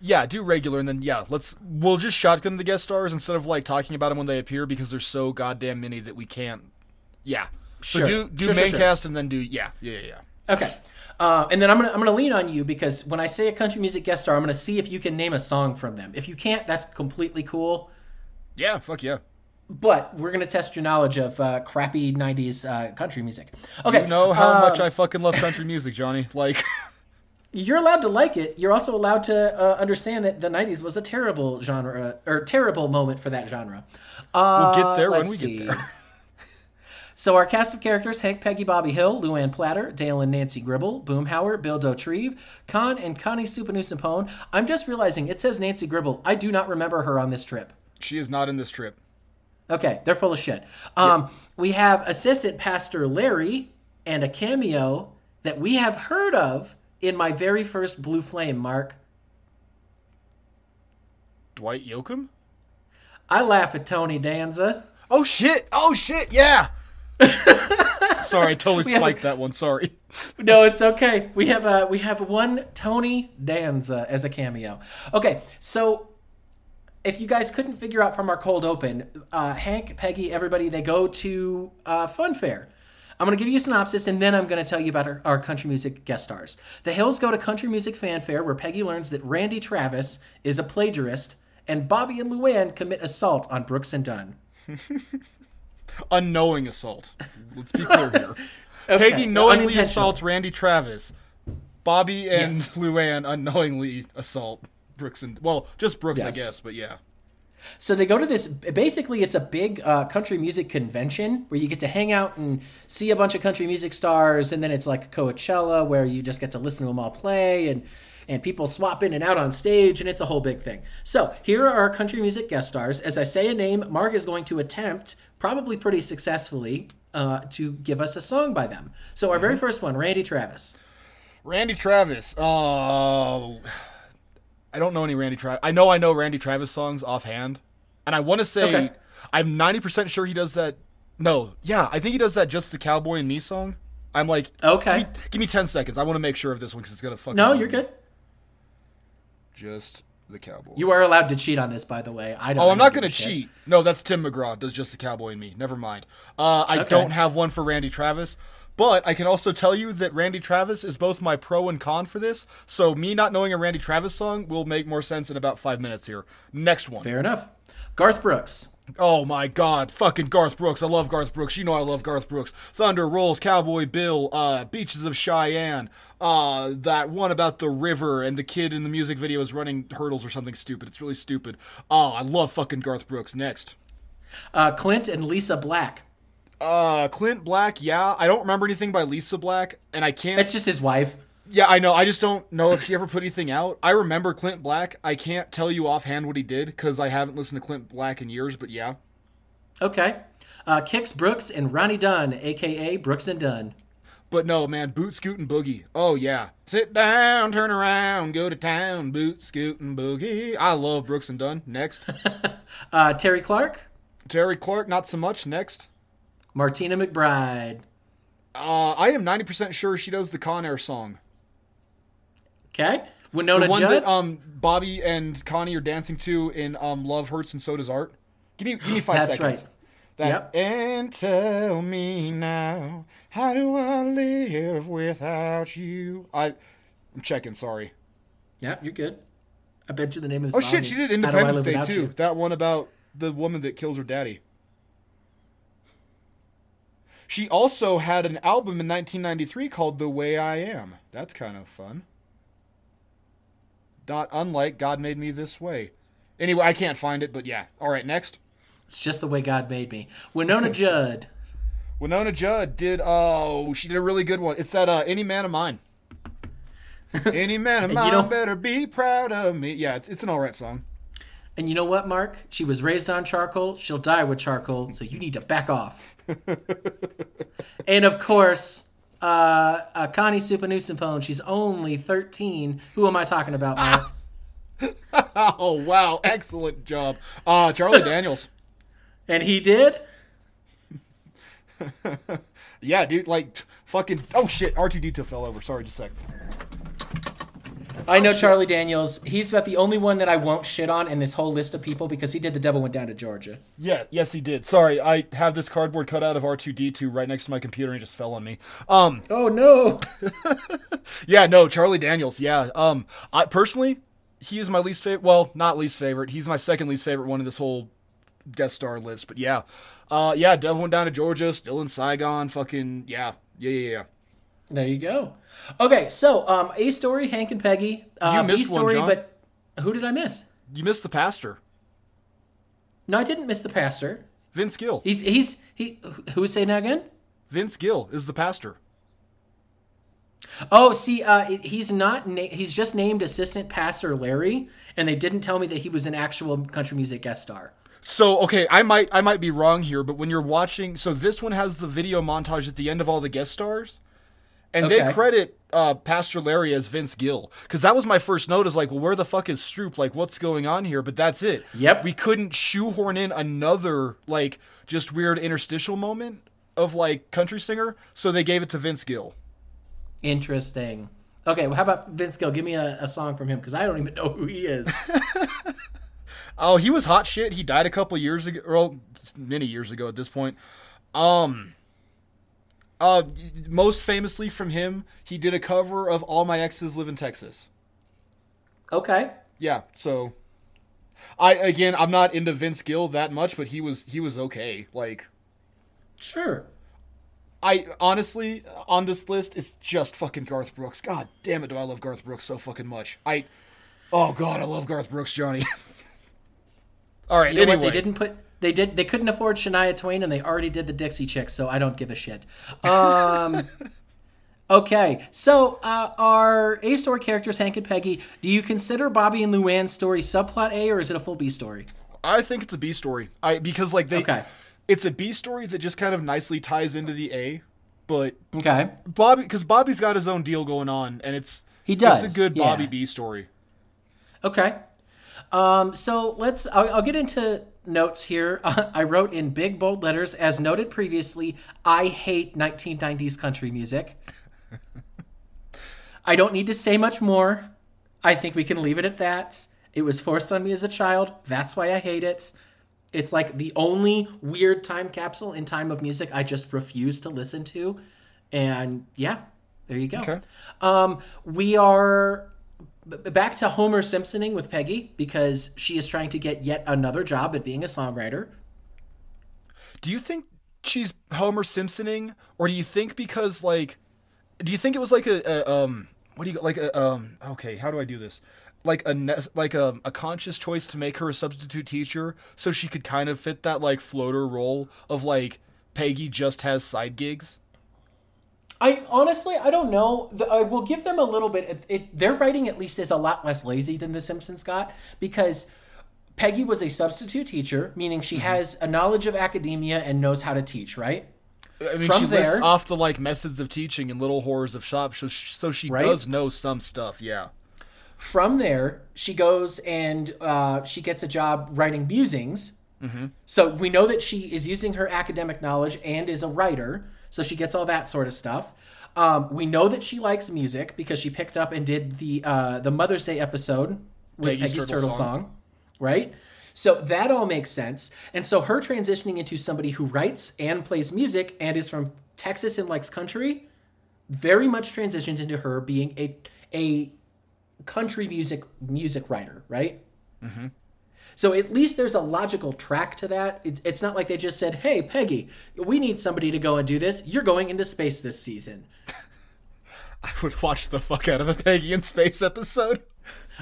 [SPEAKER 1] yeah, do regular, and then yeah, let's we'll just shotgun the guest stars instead of like talking about them when they appear because there's so goddamn many that we can't. Yeah. So
[SPEAKER 2] Sure.
[SPEAKER 1] do do
[SPEAKER 2] Sure, sure,
[SPEAKER 1] main
[SPEAKER 2] sure.
[SPEAKER 1] cast and then do yeah yeah yeah. yeah.
[SPEAKER 2] Okay. Uh, and then I'm gonna I'm gonna lean on you because when I say a country music guest star, I'm gonna see if you can name a song from them. If you can't, that's completely cool.
[SPEAKER 1] Yeah, fuck yeah.
[SPEAKER 2] But we're gonna test your knowledge of uh, crappy '90s uh, country music. Okay.
[SPEAKER 1] You know how much
[SPEAKER 2] um,
[SPEAKER 1] I fucking love country music, Jonny. Like, (laughs)
[SPEAKER 2] You're allowed to like it. You're also allowed to uh, understand that the '90s was a terrible genre or terrible moment for that genre. Uh,
[SPEAKER 1] we'll get there when we
[SPEAKER 2] see.
[SPEAKER 1] get there. (laughs)
[SPEAKER 2] So our cast of characters: Hank, Peggy, Bobby Hill, Luanne Platter, Dale and Nancy Gribble, Boomhauer, Bill Dauterive, Kahn, and Connie Souphanousinphone. I'm just realizing it says Nancy Gribble. I do not remember her on this trip.
[SPEAKER 1] She is not in this trip.
[SPEAKER 2] Okay, they're full of shit. Um, We have assistant pastor Larry and a cameo that we have heard of in my very first Blue Flame. Mark,
[SPEAKER 1] Dwight Yoakam?
[SPEAKER 2] I laugh at Tony Danza.
[SPEAKER 1] Oh shit! Oh shit! Yeah. (laughs) Sorry, I totally spiked that one. Sorry.
[SPEAKER 2] No, it's okay. We have a we have one Tony Danza as a cameo. Okay, so if you guys couldn't figure out from our cold open, uh, Hank, Peggy, everybody, they go to uh, Fun Fair. I'm going to give you a synopsis and then I'm going to tell you about our, our country music guest stars. The Hills go to Country Music Fan Fair where Peggy learns that Randy Travis is a plagiarist and Bobby and Luanne commit assault on Brooks and Dunn. (laughs)
[SPEAKER 1] Unknowing assault. Let's be clear here. (laughs) Peggy knowingly assaults Randy Travis. Bobby and
[SPEAKER 2] Yes.
[SPEAKER 1] Luanne unknowingly assault Brooks and well, just Brooks,
[SPEAKER 2] Yes.
[SPEAKER 1] I guess, but yeah.
[SPEAKER 2] So they go to this. Basically, it's a big uh, country music convention where you get to hang out and see a bunch of country music stars, and then it's like Coachella where you just get to listen to them all play and and people swap in and out on stage, and it's a whole big thing. So here are our country music guest stars. As I say a name, Mark is going to attempt, probably pretty successfully, uh, to give us a song by them. So our very first one, Randy Travis.
[SPEAKER 1] Randy Travis. Oh, I don't know any Randy Travis. I know I know Randy Travis songs offhand, and I want to say
[SPEAKER 2] Okay.
[SPEAKER 1] I'm 90% sure he does that. No, yeah, I think he does that just the Cowboy and Me song. I'm like,
[SPEAKER 2] Okay.
[SPEAKER 1] Give me, give me 10 seconds. I want to make sure of this one because it's gonna fuck.
[SPEAKER 2] No, you're
[SPEAKER 1] me.
[SPEAKER 2] good.
[SPEAKER 1] Just the Cowboy.
[SPEAKER 2] You are allowed to cheat on this, by the way. I don't.
[SPEAKER 1] Oh, I'm gonna
[SPEAKER 2] a shit.
[SPEAKER 1] cheat. No, that's Tim McGraw. Does just the Cowboy and Me. Never mind. Uh, I
[SPEAKER 2] Okay.
[SPEAKER 1] don't have one for Randy Travis, but I can also tell you that Randy Travis is both my pro and con for this. So me not knowing a Randy Travis song will make more sense in about five minutes here. Next one.
[SPEAKER 2] Fair enough. Garth Brooks.
[SPEAKER 1] Oh my God, fucking Garth Brooks. I love Garth Brooks. You know I love Garth Brooks. Thunder Rolls, Cowboy Bill, uh, Beaches of Cheyenne, uh, that one about the river and the kid in the music video is running hurdles or something stupid. It's really stupid. Oh, I love fucking Garth Brooks. Next.
[SPEAKER 2] Uh, Clint and Lisa Black.
[SPEAKER 1] Uh, Clint Black, yeah. I don't remember anything by Lisa Black, and I can't.
[SPEAKER 2] It's just his wife.
[SPEAKER 1] Yeah, I know. I just don't know if she ever put anything out. I remember Clint Black. I can't tell you offhand what he did because I haven't listened to Clint Black in years, but yeah.
[SPEAKER 2] Okay. Uh, Kix Brooks and Ronnie Dunn, aka Brooks and Dunn.
[SPEAKER 1] But no, man, boot scoot and boogie. Oh yeah, sit down, turn around, go to town, boot scoot and boogie. I love Brooks and Dunn. Next, (laughs)
[SPEAKER 2] Uh, Terri Clark,
[SPEAKER 1] Terri Clark, not so much. Next,
[SPEAKER 2] Martina McBride.
[SPEAKER 1] uh, I am ninety percent sure she does the Con Air song,
[SPEAKER 2] Okay. Wynonna
[SPEAKER 1] the one
[SPEAKER 2] Judd.
[SPEAKER 1] that um Bobby and Connie are dancing to in um Love Hurts and So Does Art. Give me, give me five
[SPEAKER 2] That's
[SPEAKER 1] seconds.
[SPEAKER 2] right.
[SPEAKER 1] That
[SPEAKER 2] Yep.
[SPEAKER 1] and tell me now, how do I live without you? I, I'm checking. Sorry.
[SPEAKER 2] yeah, you're good. I bet you the name of the
[SPEAKER 1] Oh
[SPEAKER 2] song.
[SPEAKER 1] shit,
[SPEAKER 2] is
[SPEAKER 1] she did Independence Day too.
[SPEAKER 2] You.
[SPEAKER 1] That one about the woman that kills her daddy. She also had an album in 1993 called The Way I Am. That's kind of fun. Not unlike God Made Me This Way. Anyway, I can't find it, but yeah. All right, next.
[SPEAKER 2] It's just the way God made me. Wynonna (laughs) Judd.
[SPEAKER 1] Wynonna Judd did oh, she did a really good one. It's that uh Any Man of Mine. (laughs) Any man of
[SPEAKER 2] you
[SPEAKER 1] mine
[SPEAKER 2] know-
[SPEAKER 1] better be proud of me. Yeah, it's it's an alright song.
[SPEAKER 2] And you know what, Mark? She was raised on charcoal. She'll die with charcoal. So you need to back off. (laughs) and of course, uh, uh, Connie Souphanousinphone. She's only 13. Who am I talking about, Mark? (laughs)
[SPEAKER 1] Oh wow, excellent job. Uh Charlie Daniels.
[SPEAKER 2] and he did. (laughs)
[SPEAKER 1] Yeah, dude, like fucking oh shit, R2D2 fell over. Sorry, just a second.
[SPEAKER 2] I know Charlie Daniels. He's about the only one that I won't shit on in this whole list of people because he did The Devil Went Down to Georgia.
[SPEAKER 1] Yeah, yes he did. Sorry, I have this cardboard cutout of R2D2 right next to my computer and it just fell on me. Um
[SPEAKER 2] Oh no! (laughs)
[SPEAKER 1] yeah, no, Charlie Daniels. Yeah. Um I personally he is my least favorite. Well, not least favorite. He's my second least favorite one in this whole guest star list. But yeah, uh, yeah, Devil went down to Georgia, still in Saigon. Fucking yeah, yeah, yeah, yeah.
[SPEAKER 2] There you go. Okay, so um, A story, Hank and Peggy. Uh,
[SPEAKER 1] You
[SPEAKER 2] B
[SPEAKER 1] missed one,
[SPEAKER 2] story,
[SPEAKER 1] John.
[SPEAKER 2] but who did I miss?
[SPEAKER 1] You missed the pastor,
[SPEAKER 2] No, I didn't miss the pastor.
[SPEAKER 1] Vince Gill.
[SPEAKER 2] He's he's he. Who would say now again?
[SPEAKER 1] Vince Gill is the pastor.
[SPEAKER 2] Oh, see, uh, he's not. Na- he's just named assistant pastor Larry, and they didn't tell me that he was an actual country music guest star.
[SPEAKER 1] So okay, I might I might be wrong here, but when you're watching, so this one has the video montage at the end of all the guest stars, and they credit uh, Pastor Larry as Vince Gill because that was my first note. Is like, well, where the fuck is Stroop? Like, what's going on here? But that's it.
[SPEAKER 2] Yep.
[SPEAKER 1] We couldn't shoehorn in another like just weird interstitial moment of like country singer, so they gave it to Vince Gill.
[SPEAKER 2] Interesting. Okay, well, how about Vince Gill? Give me a, a song from him because I don't even know who he is. (laughs)
[SPEAKER 1] Oh, he was hot shit. He died a couple years ago, well, many years ago at this point. Um, uh, most famously from him, he did a cover of "All My Exes Live in Texas."
[SPEAKER 2] okay.
[SPEAKER 1] Yeah, so I again, I'm not into Vince Gill that much, but he was he was okay. Like,
[SPEAKER 2] Sure.
[SPEAKER 1] I honestly on this list it's just fucking Garth Brooks. God damn it, do I love Garth Brooks so fucking much. I Oh god, I love Garth Brooks, Jonny. (laughs) All right,
[SPEAKER 2] You know
[SPEAKER 1] anyway.
[SPEAKER 2] what? They didn't put. They did. They couldn't afford Shania Twain, and they already did the Dixie Chicks, so I don't give a shit. Um, (laughs) okay, so uh, our A story characters, Hank and Peggy. Do you consider Bobby and Luanne's story subplot A, or is it a full B story?
[SPEAKER 1] I think it's a B story. I because like they
[SPEAKER 2] Okay.
[SPEAKER 1] it's a B story that just kind of nicely ties into the A, but
[SPEAKER 2] Okay.
[SPEAKER 1] Bobby because Bobby's got his own deal going on and it's
[SPEAKER 2] He does,
[SPEAKER 1] It's a good
[SPEAKER 2] yeah.
[SPEAKER 1] Bobby B story.
[SPEAKER 2] Okay. Um, so let's. I'll, I'll get into notes here. (laughs) I wrote in big bold letters, as noted previously. I hate 1990s country music. (laughs) I don't need to say much more. I think we can leave it at that. It was forced on me as a child. That's why I hate it. It's like the only weird time capsule in time of music I just refuse to listen to. And yeah, there you go.
[SPEAKER 1] Okay.
[SPEAKER 2] Um, we are back to Homer Simpsoning with Peggy because she is trying to get yet another job at being a songwriter.
[SPEAKER 1] Do you think she's Homer Simpsoning, or do you think because like, do you think it was like a, a um what do you like a um okay how do I do this like a like a, a conscious choice to make her a substitute teacher so she could kind of fit that like floater role of like Peggy just has side gigs.
[SPEAKER 2] I honestly, I don't know. The, I will give them a little bit. It, it, their writing, at least, is a lot less lazy than The Simpsons got because Peggy was a substitute teacher, meaning she has a knowledge of academia and knows how to teach. Right?
[SPEAKER 1] I mean,
[SPEAKER 2] From
[SPEAKER 1] she lists
[SPEAKER 2] there-
[SPEAKER 1] off the like methods of teaching and Little Horrors of Shop, so she, so she
[SPEAKER 2] Right?
[SPEAKER 1] does know some stuff. Yeah.
[SPEAKER 2] From there, she goes and uh, she gets a job writing musings. So we know that she is using her academic knowledge and is a writer. So she gets all that sort of stuff. Um, we know that she likes music because she picked up and did the uh, the Mother's Day episode with
[SPEAKER 1] Peggy's Turtle
[SPEAKER 2] Turtle,
[SPEAKER 1] Song.
[SPEAKER 2] song. right? So that all makes sense. And so her transitioning into somebody who writes and plays music and is from Texas and likes country, very much transitioned into her being a a country music music writer, right? Mm-hmm. So at least there's a logical track to that. It's, it's not like they just said, "Hey, Peggy, we need somebody to go and do this. You're going into space this season." (laughs)
[SPEAKER 1] I would watch the fuck out of a Peggy in Space episode.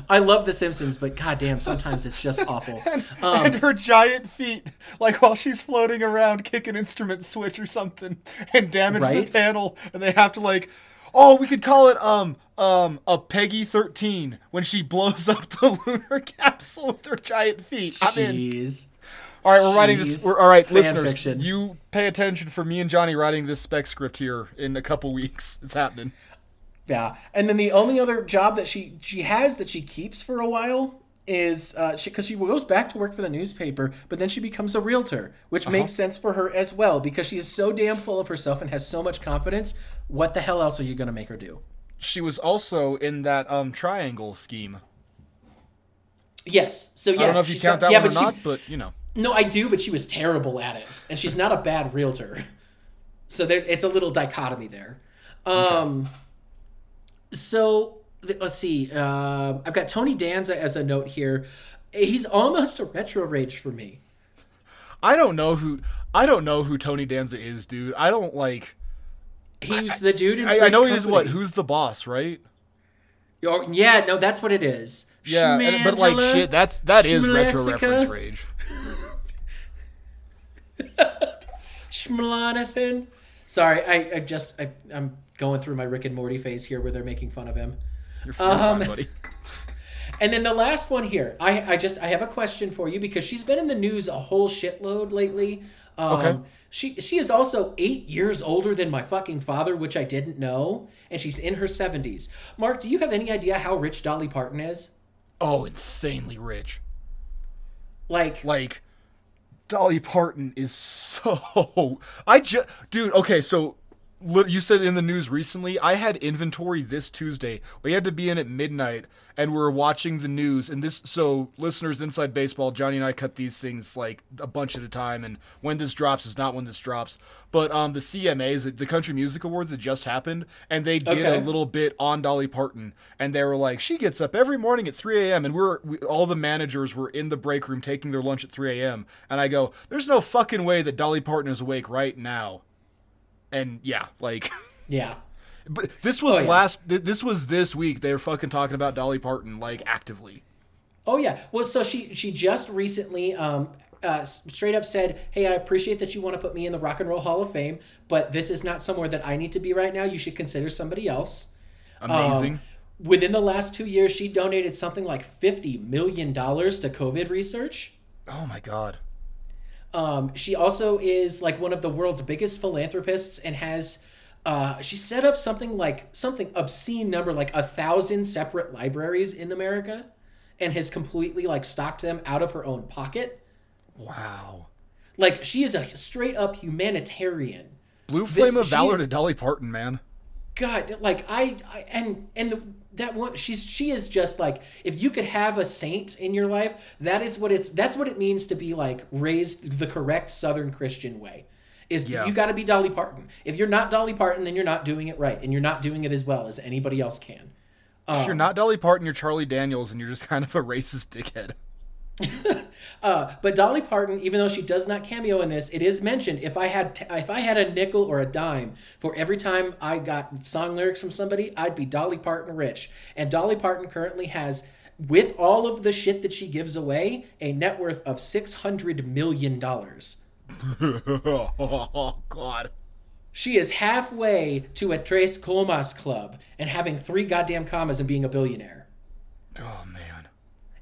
[SPEAKER 2] I love The Simpsons, but goddamn, sometimes it's just (laughs) awful. Um,
[SPEAKER 1] and her giant feet, like while she's floating around, kick an instrument switch or something and damage
[SPEAKER 2] Right?
[SPEAKER 1] the panel, and they have to like, oh, we could call it um um a Peggy thirteen when she blows up the lunar (laughs) capsule with her giant feet. I'm in. All right, we're writing this. We're, all right,
[SPEAKER 2] Fan
[SPEAKER 1] listeners,
[SPEAKER 2] fiction.
[SPEAKER 1] you pay attention for me and Jonny writing this spec script here in a couple weeks. (laughs) It's happening.
[SPEAKER 2] Yeah, and then the only other job that she she has that she keeps for a while is uh, she because she goes back to work for the newspaper, but then she becomes a realtor, which makes sense for her as well because she is so damn full of herself and has so much confidence. What the hell else are you going to make her do?
[SPEAKER 1] She was also in that um triangle scheme.
[SPEAKER 2] Yes, so yeah,
[SPEAKER 1] I don't know if you count
[SPEAKER 2] got-
[SPEAKER 1] that
[SPEAKER 2] yeah,
[SPEAKER 1] one or
[SPEAKER 2] she-
[SPEAKER 1] not, but you know.
[SPEAKER 2] No, I do, but she was terrible at it, and she's not a bad realtor. So there, it's a little dichotomy there. Um, so th- let's see. Uh, I've got Tony Danza as a note here. He's almost a retro rage for me.
[SPEAKER 1] I don't know who I don't know who Tony Danza is, dude. I don't like.
[SPEAKER 2] He's the dude in.
[SPEAKER 1] I, I know he's what? Who's the boss, right?
[SPEAKER 2] Or- yeah, no, that's what it is.
[SPEAKER 1] Yeah, and, but like shit, that's that is retro reference rage. (laughs)
[SPEAKER 2] Schmlanathan. Sorry, I, I just I, I'm going through my Rick and Morty phase here, where they're making fun of him.
[SPEAKER 1] You're, you're
[SPEAKER 2] Um,
[SPEAKER 1] fine, buddy. (laughs)
[SPEAKER 2] And then the last one here, I, I just I have a question for you because she's been in the news a whole shitload lately. Um,
[SPEAKER 1] Okay.
[SPEAKER 2] She she is also eight years older than my fucking father, which I didn't know, and she's in her seventies. Mark, do you have any idea how rich Dolly Parton is?
[SPEAKER 1] Oh, insanely rich.
[SPEAKER 2] Like,
[SPEAKER 1] Like Dolly Parton is (laughs) so. I just, dude. Okay, so li- you said in the news recently. I had inventory this Tuesday. We had to be in at midnight, and we are watching the news. And this, so listeners, inside baseball, Jonny and I cut these things like a bunch at a time. And when this drops is not when this drops. But um, the CMAs, the Country Music Awards, that just happened, and they did
[SPEAKER 2] Okay.
[SPEAKER 1] a little bit on Dolly Parton, and they were like, she gets up every morning at 3 a.m. and we're we, all the managers were in the break room taking their lunch at 3 a.m. And I go, there's no fucking way that Dolly Parton is awake right now. And yeah, like
[SPEAKER 2] Yeah.
[SPEAKER 1] but this was
[SPEAKER 2] Oh, yeah.
[SPEAKER 1] last th- this was this week they were fucking talking about Dolly Parton like actively.
[SPEAKER 2] Oh yeah. Well, so she she just recently um uh, straight up said, "Hey, I appreciate that you want to put me in the Rock and Roll Hall of Fame, but this is not somewhere that I need to be right now. You should consider somebody else."
[SPEAKER 1] Amazing.
[SPEAKER 2] Um, within the last two years, she donated something like fifty million dollars to COVID research.
[SPEAKER 1] oh my god.
[SPEAKER 2] Um, she also is like one of the world's biggest philanthropists and has uh, she set up something like something obscene number like a thousand separate libraries in America and has completely like stocked them out of her own pocket.
[SPEAKER 1] Wow.
[SPEAKER 2] Like she is a straight up humanitarian.
[SPEAKER 1] Blue
[SPEAKER 2] This-
[SPEAKER 1] Flame of Valor to Dolly Parton, man.
[SPEAKER 2] God, like I, I and and the, that one, she's she is just like if you could have a saint in your life, that is what it's that's what it means to be like raised the correct Southern Christian way. Is
[SPEAKER 1] Yeah.
[SPEAKER 2] you got to be Dolly Parton. If you're not Dolly Parton, then you're not doing it right, and you're not doing it as well as anybody else can.
[SPEAKER 1] if
[SPEAKER 2] Um,
[SPEAKER 1] you're not Dolly Parton, you're Charlie Daniels and you're just kind of a racist dickhead. (laughs)
[SPEAKER 2] Uh, but Dolly Parton, even though she does not cameo in this, it is mentioned. If I had t- if I had a nickel or a dime for every time I got song lyrics from somebody, I'd be Dolly Parton rich. And Dolly Parton currently has, with all of the shit that she gives away, a net worth of six hundred million dollars.
[SPEAKER 1] oh (laughs) god.
[SPEAKER 2] She is halfway to a Tres Comas club and having three goddamn commas and being a billionaire.
[SPEAKER 1] Oh man.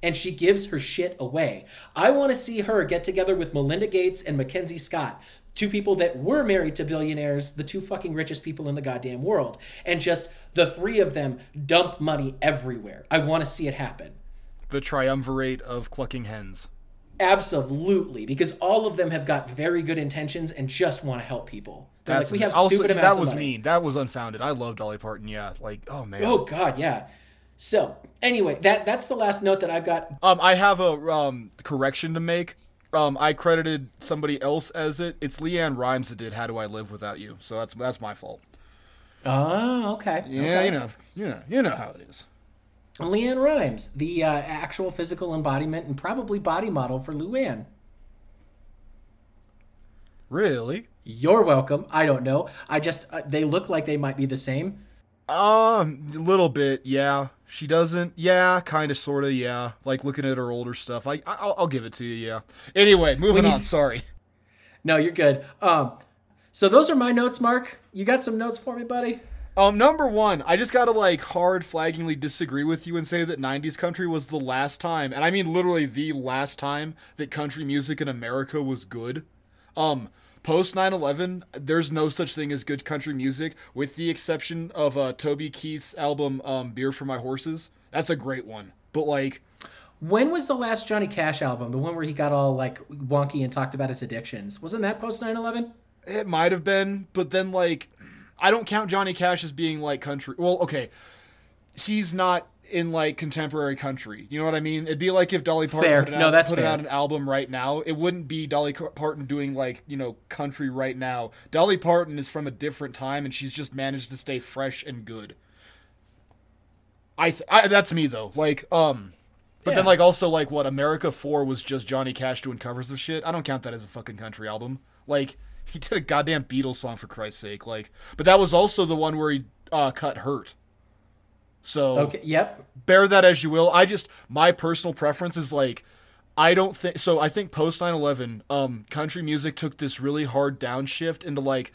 [SPEAKER 2] And she gives her shit away. I want to see her get together with Melinda Gates and Mackenzie Scott, two people that were married to billionaires, the two fucking richest people in the goddamn world, and just the three of them dump money everywhere. I want to see it happen.
[SPEAKER 1] The triumvirate of clucking hens.
[SPEAKER 2] Absolutely, because all of them have got very good intentions and just want to help people. They're like, we have
[SPEAKER 1] also,
[SPEAKER 2] stupid amounts
[SPEAKER 1] that was mean. That was unfounded. I love Dolly Parton. Yeah, like oh man.
[SPEAKER 2] Oh god, yeah. So anyway, that that's the last note that I've got.
[SPEAKER 1] Um, I have a um correction to make. Um, I credited somebody else as it. It's LeAnn Rimes that did "How Do I Live Without You," so that's that's my fault.
[SPEAKER 2] Oh, okay.
[SPEAKER 1] Yeah,
[SPEAKER 2] okay.
[SPEAKER 1] you know, you know, you know how it is.
[SPEAKER 2] LeAnn Rimes, the uh, actual physical embodiment and probably body model for Luanne.
[SPEAKER 1] Really?
[SPEAKER 2] You're welcome. I don't know. I just uh, they look like they might be the same.
[SPEAKER 1] Um, a little bit, yeah. She doesn't, yeah, kind of, sort of, yeah. Like looking at her older stuff, I, I'll, I'll give it to you, yeah. Anyway, moving on. (laughs) Sorry.
[SPEAKER 2] No, you're good. Um, so those are my notes, Mark. You got some notes for me, buddy?
[SPEAKER 1] Um, number one, I just gotta like hard flaggingly disagree with you and say that '90s country was the last time, and I mean literally the last time that country music in America was good. Um, post 9/11, there's no such thing as good country music, with the exception of uh, Toby Keith's album um, "Beer for My Horses." That's a great one, but like,
[SPEAKER 2] When was the last Johnny Cash album? The one where he got all like wonky and talked about his addictions. Wasn't that post 9/11?
[SPEAKER 1] it might have been, but then like, I don't count Johnny Cash as being like country. Well, okay, he's not in like contemporary country. You know what I mean? It'd be like if Dolly Parton
[SPEAKER 2] Fair.
[SPEAKER 1] put, it
[SPEAKER 2] No,
[SPEAKER 1] out,
[SPEAKER 2] that's
[SPEAKER 1] put
[SPEAKER 2] fair.
[SPEAKER 1] out an album right now. It wouldn't be Dolly Parton doing like you know country right now. Dolly Parton is from a different time, and she's just managed to stay fresh and good. I, th- I that's me though. Like um. But then, like, also, like, what America Four was just Johnny Cash doing covers of shit. I don't count that as a fucking country album. Like, he did a goddamn Beatles song for Christ's sake. Like, but that was also the one where he uh, cut "Hurt." So
[SPEAKER 2] Okay. Yep.
[SPEAKER 1] bear that as you will. I just my personal preference is like I don't think so. I think post 9/11, um, country music took this really hard downshift into like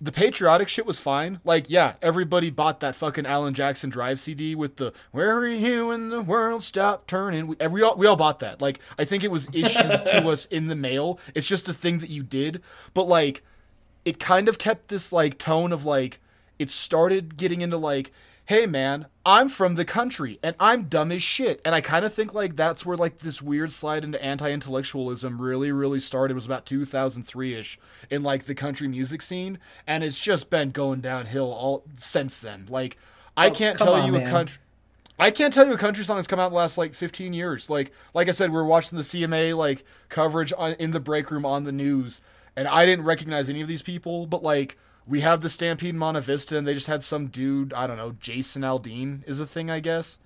[SPEAKER 1] the patriotic shit was fine. Like, yeah, everybody bought that fucking Alan Jackson Drive CD with the "Where are you when the world stopped turning." We, every all, we all bought that. Like, I think it was issued to (laughs) us in the mail. It's just a thing that you did. But like, it kind of kept this like tone of like it started getting into like hey man i'm from the country and i'm dumb as shit and i kind of think like that's where like this weird slide into anti-intellectualism really really started It was about 2003ish in like the country music scene and it's just been going downhill all since then like i
[SPEAKER 2] Oh,
[SPEAKER 1] can't tell
[SPEAKER 2] on,
[SPEAKER 1] you a country I can't tell you a country song that's come out in the last like 15 years. Like like I said, we are watching the CMA like coverage on, in the break room on the news, and I didn't recognize any of these people. But like we have the Stampede in Monta Vista, and they just had some dude I don't know Jason Aldean is a thing I guess,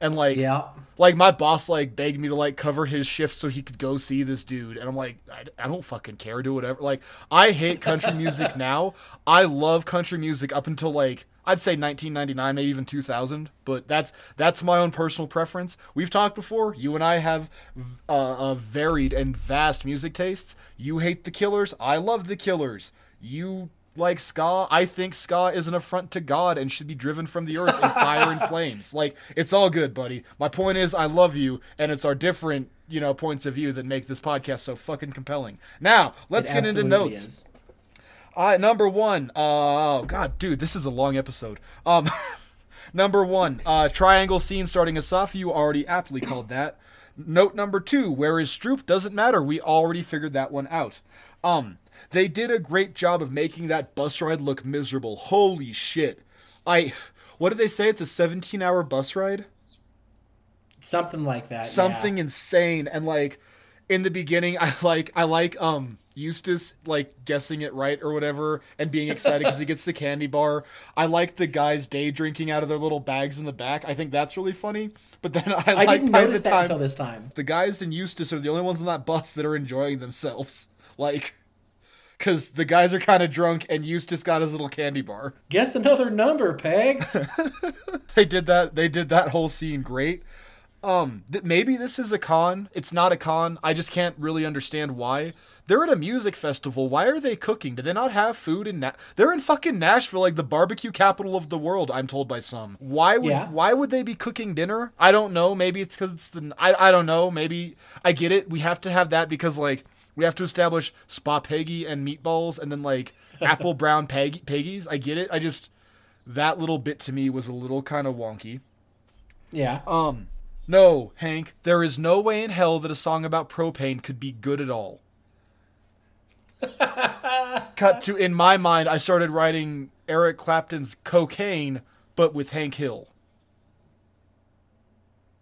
[SPEAKER 1] And like
[SPEAKER 2] Yeah.
[SPEAKER 1] like my boss like begged me to like cover his shift so he could go see this dude. And i'm like i, I don't fucking care do whatever. Like i hate country (laughs) music now. I love country music up until like i'd say 1999 maybe even 2000 but that's that's my own personal preference. We've talked before. You and i have uh, a varied and vast music tastes. You hate the killers. I love the killers. You like ska i think ska is an affront to god and should be driven from the earth in (laughs) fire and flames like it's all good buddy my point is i love you and it's our different you know points of view that make this podcast so fucking compelling now let's
[SPEAKER 2] It
[SPEAKER 1] get into notes
[SPEAKER 2] is.
[SPEAKER 1] uh, number one. Uh, oh God, dude, this is a long episode. Um, (laughs) number one. Uh, triangle scene starting us off. You already aptly called that. Note number two. Where is Stroop? Doesn't matter. We already figured that one out. Um, they did a great job of making that bus ride look miserable. Holy shit. I. What did they say? It's a 17-hour bus ride
[SPEAKER 2] Something like that. yeah.
[SPEAKER 1] something insane and like in the beginning (laughs) i like i like um eustace like guessing it right or whatever and being excited because he gets the candy bar i like the guys day drinking out of their little bags in the back i think that's really funny but then i,
[SPEAKER 2] I
[SPEAKER 1] like
[SPEAKER 2] didn't notice
[SPEAKER 1] the
[SPEAKER 2] that
[SPEAKER 1] time
[SPEAKER 2] until this time.
[SPEAKER 1] the guys in eustace are the only ones on that bus that are enjoying themselves (laughs) like because the guys are kind of drunk and eustace got his little candy bar.
[SPEAKER 2] Guess another number, Peg. (laughs)
[SPEAKER 1] they did that they did that whole scene great. Um th- maybe this is a con. It's not a con. I just can't really understand why. They're at a music festival. Why are they cooking? Do they not have food in Na- they're in fucking nashville like the barbecue capital of the world i'm told by some. Why would
[SPEAKER 2] Yeah.
[SPEAKER 1] why would they be cooking dinner? I don't know. Maybe it's because it's the I, I don't know. Maybe i get it. We have to have that because like we have to establish spa peggy and meatballs and then like (laughs) apple brown peg- peggies i get it i just that little bit to me was a little kind of wonky
[SPEAKER 2] Yeah.
[SPEAKER 1] um, no, Hank, there is no way in hell that a song about propane could be good at all. (laughs) Cut to, in my mind, I started writing Eric Clapton's Cocaine, but with Hank Hill.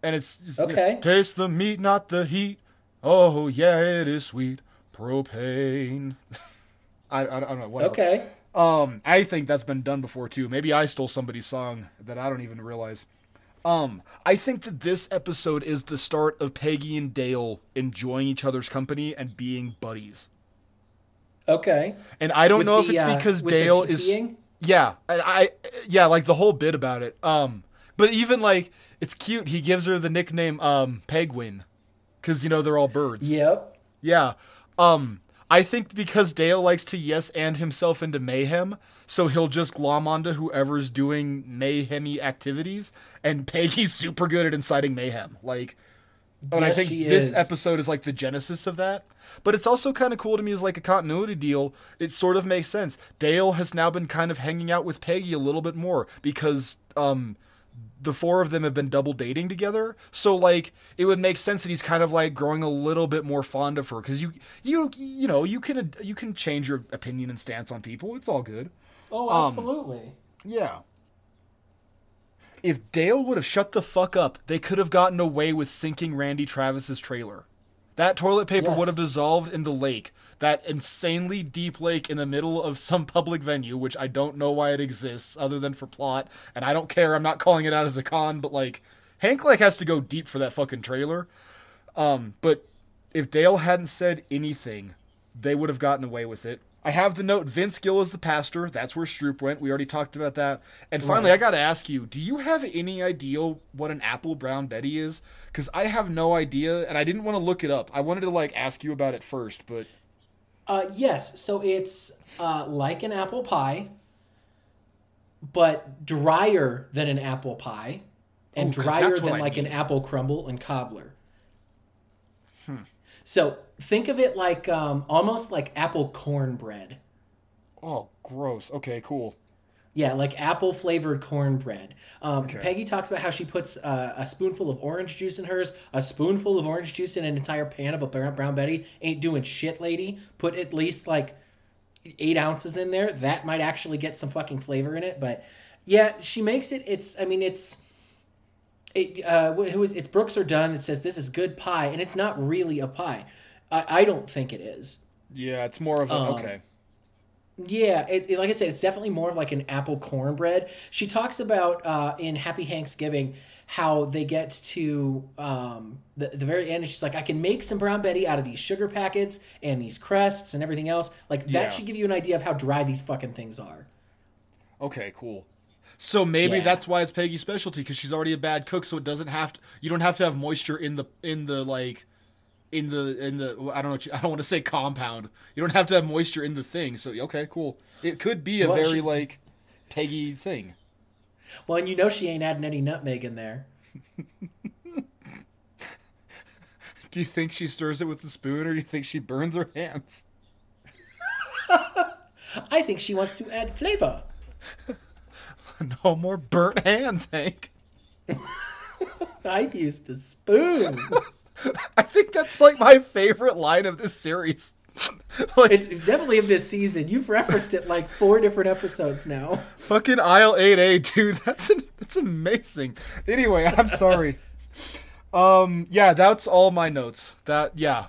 [SPEAKER 1] And it's, it's
[SPEAKER 2] Okay.
[SPEAKER 1] taste the meat, not the heat. Oh, yeah, it is sweet. Propane. (laughs) I, I, I don't know. Whatever.
[SPEAKER 2] okay.
[SPEAKER 1] Um, I think that's been done before too. Maybe I stole somebody's song that I don't even realize. Um, I think that this episode is the start of Peggy and Dale enjoying each other's company and being buddies.
[SPEAKER 2] Okay.
[SPEAKER 1] And I don't
[SPEAKER 2] With
[SPEAKER 1] know if it's
[SPEAKER 2] uh,
[SPEAKER 1] because
[SPEAKER 2] the
[SPEAKER 1] Dale is yeah, and I yeah, like the whole bit about it. Um, but even like it's cute. He gives her the nickname um Pegwin, because you know they're all birds.
[SPEAKER 2] Yep.
[SPEAKER 1] Yeah. Um, I think because Dale likes to yes and himself into mayhem, so he'll just glom onto whoever's doing mayhemy activities, and (laughs) Peggy's super good at inciting mayhem. Like, and I think this
[SPEAKER 2] is.
[SPEAKER 1] episode is like the genesis of that. But it's also kind of cool to me as like a continuity deal. It sort of makes sense. Dale has now been kind of hanging out with Peggy a little bit more because um the four of them have been double dating together. So like it would make sense that he's kind of like growing a little bit more fond of her cuz you you you know, you can you can change your opinion and stance on people. It's all good.
[SPEAKER 2] Oh,
[SPEAKER 1] Um,
[SPEAKER 2] absolutely.
[SPEAKER 1] Yeah. If Dale would have shut the fuck up, they could have gotten away with sinking Randy Travis's trailer. That toilet paper
[SPEAKER 2] Yes.
[SPEAKER 1] would have dissolved in the lake, that insanely deep lake in the middle of some public venue, which I don't know why it exists other than for plot, and I don't care. I'm not calling it out as a con, but like Hank like has to go deep for that fucking trailer. Um, but if Dale hadn't said anything, they would have gotten away with it. I have the note Vince Gill is the pastor. That's where Stroop went. We already talked about that. And finally, I got to ask you do you have any idea what an apple brown Betty is? Because I have no idea, and I didn't want to look it up. I wanted to like ask you about it first, but
[SPEAKER 2] Uh, yes. So it's uh, like an apple pie, but drier than an apple pie, and
[SPEAKER 1] Oh,
[SPEAKER 2] drier than
[SPEAKER 1] I
[SPEAKER 2] like an apple crumble and cobbler.
[SPEAKER 1] Hmm.
[SPEAKER 2] So think of it like um, almost like apple cornbread.
[SPEAKER 1] oh, gross. Okay, cool.
[SPEAKER 2] Yeah, like apple flavored cornbread. Um, Peggy talks about how she puts uh, a spoonful of orange juice in hers. A spoonful of orange juice in an entire pan of a brown, brown Betty ain't doing shit, lady. Put at least like eight ounces in there. That might actually get some fucking flavor in it. But yeah, she makes it. It's. I mean, it's. It, uh, who is it's Brooks or Dunn that says this is good pie, and it's not really a pie. I, I don't think it is.
[SPEAKER 1] Yeah, it's more of a
[SPEAKER 2] Um,
[SPEAKER 1] okay.
[SPEAKER 2] Yeah, it, it- like I said, it's definitely more of like an apple cornbread. She talks about uh, in Happy Thanksgiving how they get to um, the, the very end and she's like i can make some brown betty out of these sugar packets and these crusts and everything else like that
[SPEAKER 1] Yeah.
[SPEAKER 2] should give you an idea of how dry these fucking things are
[SPEAKER 1] Okay, cool. So maybe
[SPEAKER 2] Yeah.
[SPEAKER 1] that's why it's Peggy's specialty because she's already a bad cook, so it doesn't have to. You don't have to have moisture in the in the like, in the in the. I don't know. What you, (laughs) I don't want to say compound. You don't have to have moisture in the thing. So okay, cool. It could be a
[SPEAKER 2] Well,
[SPEAKER 1] very
[SPEAKER 2] she-
[SPEAKER 1] like, Peggy thing.
[SPEAKER 2] well and you know she ain't adding any nutmeg in there (laughs)
[SPEAKER 1] Do you think she stirs it with the spoon, or do you think she burns her hands? (laughs)
[SPEAKER 2] i think she wants to add flavor (laughs)
[SPEAKER 1] No more burnt hands, Hank. (laughs)
[SPEAKER 2] i used a spoon (laughs)
[SPEAKER 1] I think that's like my favorite line of this series. like
[SPEAKER 2] it's definitely of this season you've referenced it like four different episodes now
[SPEAKER 1] fucking aisle 8A, dude. That's an, that's amazing. Anyway, I'm sorry. um yeah, that's all my notes. That yeah.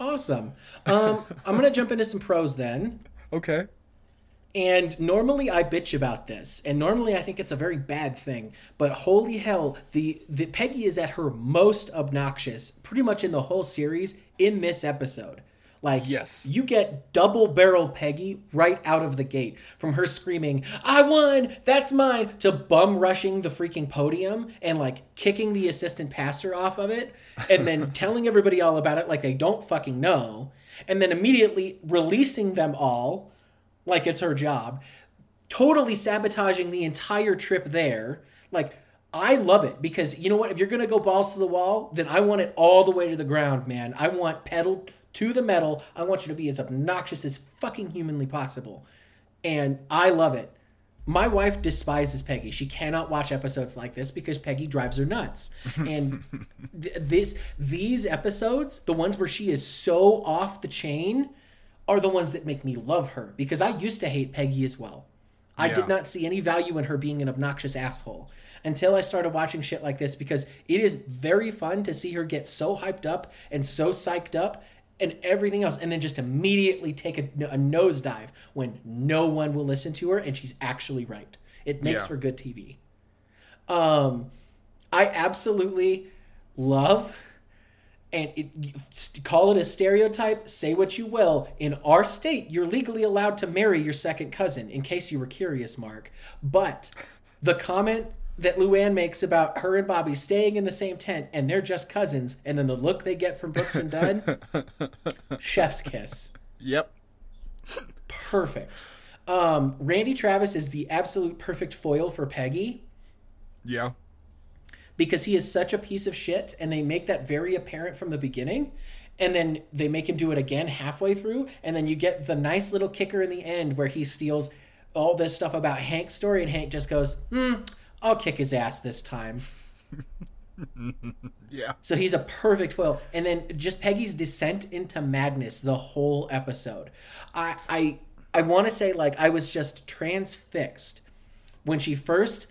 [SPEAKER 2] awesome um, i'm gonna jump into some pros then
[SPEAKER 1] Okay.
[SPEAKER 2] And normally I bitch about this, and normally I think it's a very bad thing. But holy hell, the, the Peggy is at her most obnoxious, pretty much in the whole series, in this episode. Like,
[SPEAKER 1] Yes.
[SPEAKER 2] you get double barrel Peggy right out of the gate from her screaming, "I won, that's mine!" to bum rushing the freaking podium and like kicking the assistant pastor off of it, and then (laughs) telling everybody all about it like they don't fucking know, and then immediately releasing them all like it's her job, totally sabotaging the entire trip there. Like, I love it because you know what? If you're gonna go balls to the wall, then I want it all the way to the ground, man. I want pedal to the metal. I want you to be as obnoxious as fucking humanly possible. And I love it. My wife despises Peggy. She cannot watch episodes like this because Peggy drives her nuts. (laughs) And th- this these episodes, the ones where she is so off the chain, are the ones that make me love her because I used to hate Peggy as well. I
[SPEAKER 1] Yeah.
[SPEAKER 2] did not see any value in her being an obnoxious asshole until I started watching shit like this because it is very fun to see her get so hyped up and so psyched up and everything else and then just immediately take a, a nosedive when no one will listen to her and she's actually right. It makes
[SPEAKER 1] Yeah.
[SPEAKER 2] for good TV. Um, I absolutely love and it, call it a stereotype, say what you will. In our state, you're legally allowed to marry your second cousin, in case you were curious, Mark. But the comment that Luanne makes about her and Bobby staying in the same tent and they're just cousins, and then the look they get from Brooks and Dunn, (laughs) chef's kiss.
[SPEAKER 1] Yep.
[SPEAKER 2] Perfect. Um, Randy Travis is the absolute perfect foil for Peggy
[SPEAKER 1] Yeah.
[SPEAKER 2] Because he is such a piece of shit and they make that very apparent from the beginning and then they make him do it again halfway through and then you get the nice little kicker in the end where he steals all this stuff about Hank's story and Hank just goes, "Hmm, I'll kick his ass this time." (laughs)
[SPEAKER 1] Yeah.
[SPEAKER 2] So he's a perfect foil. And then just Peggy's descent into madness the whole episode. I I I want to say like I was just transfixed when she first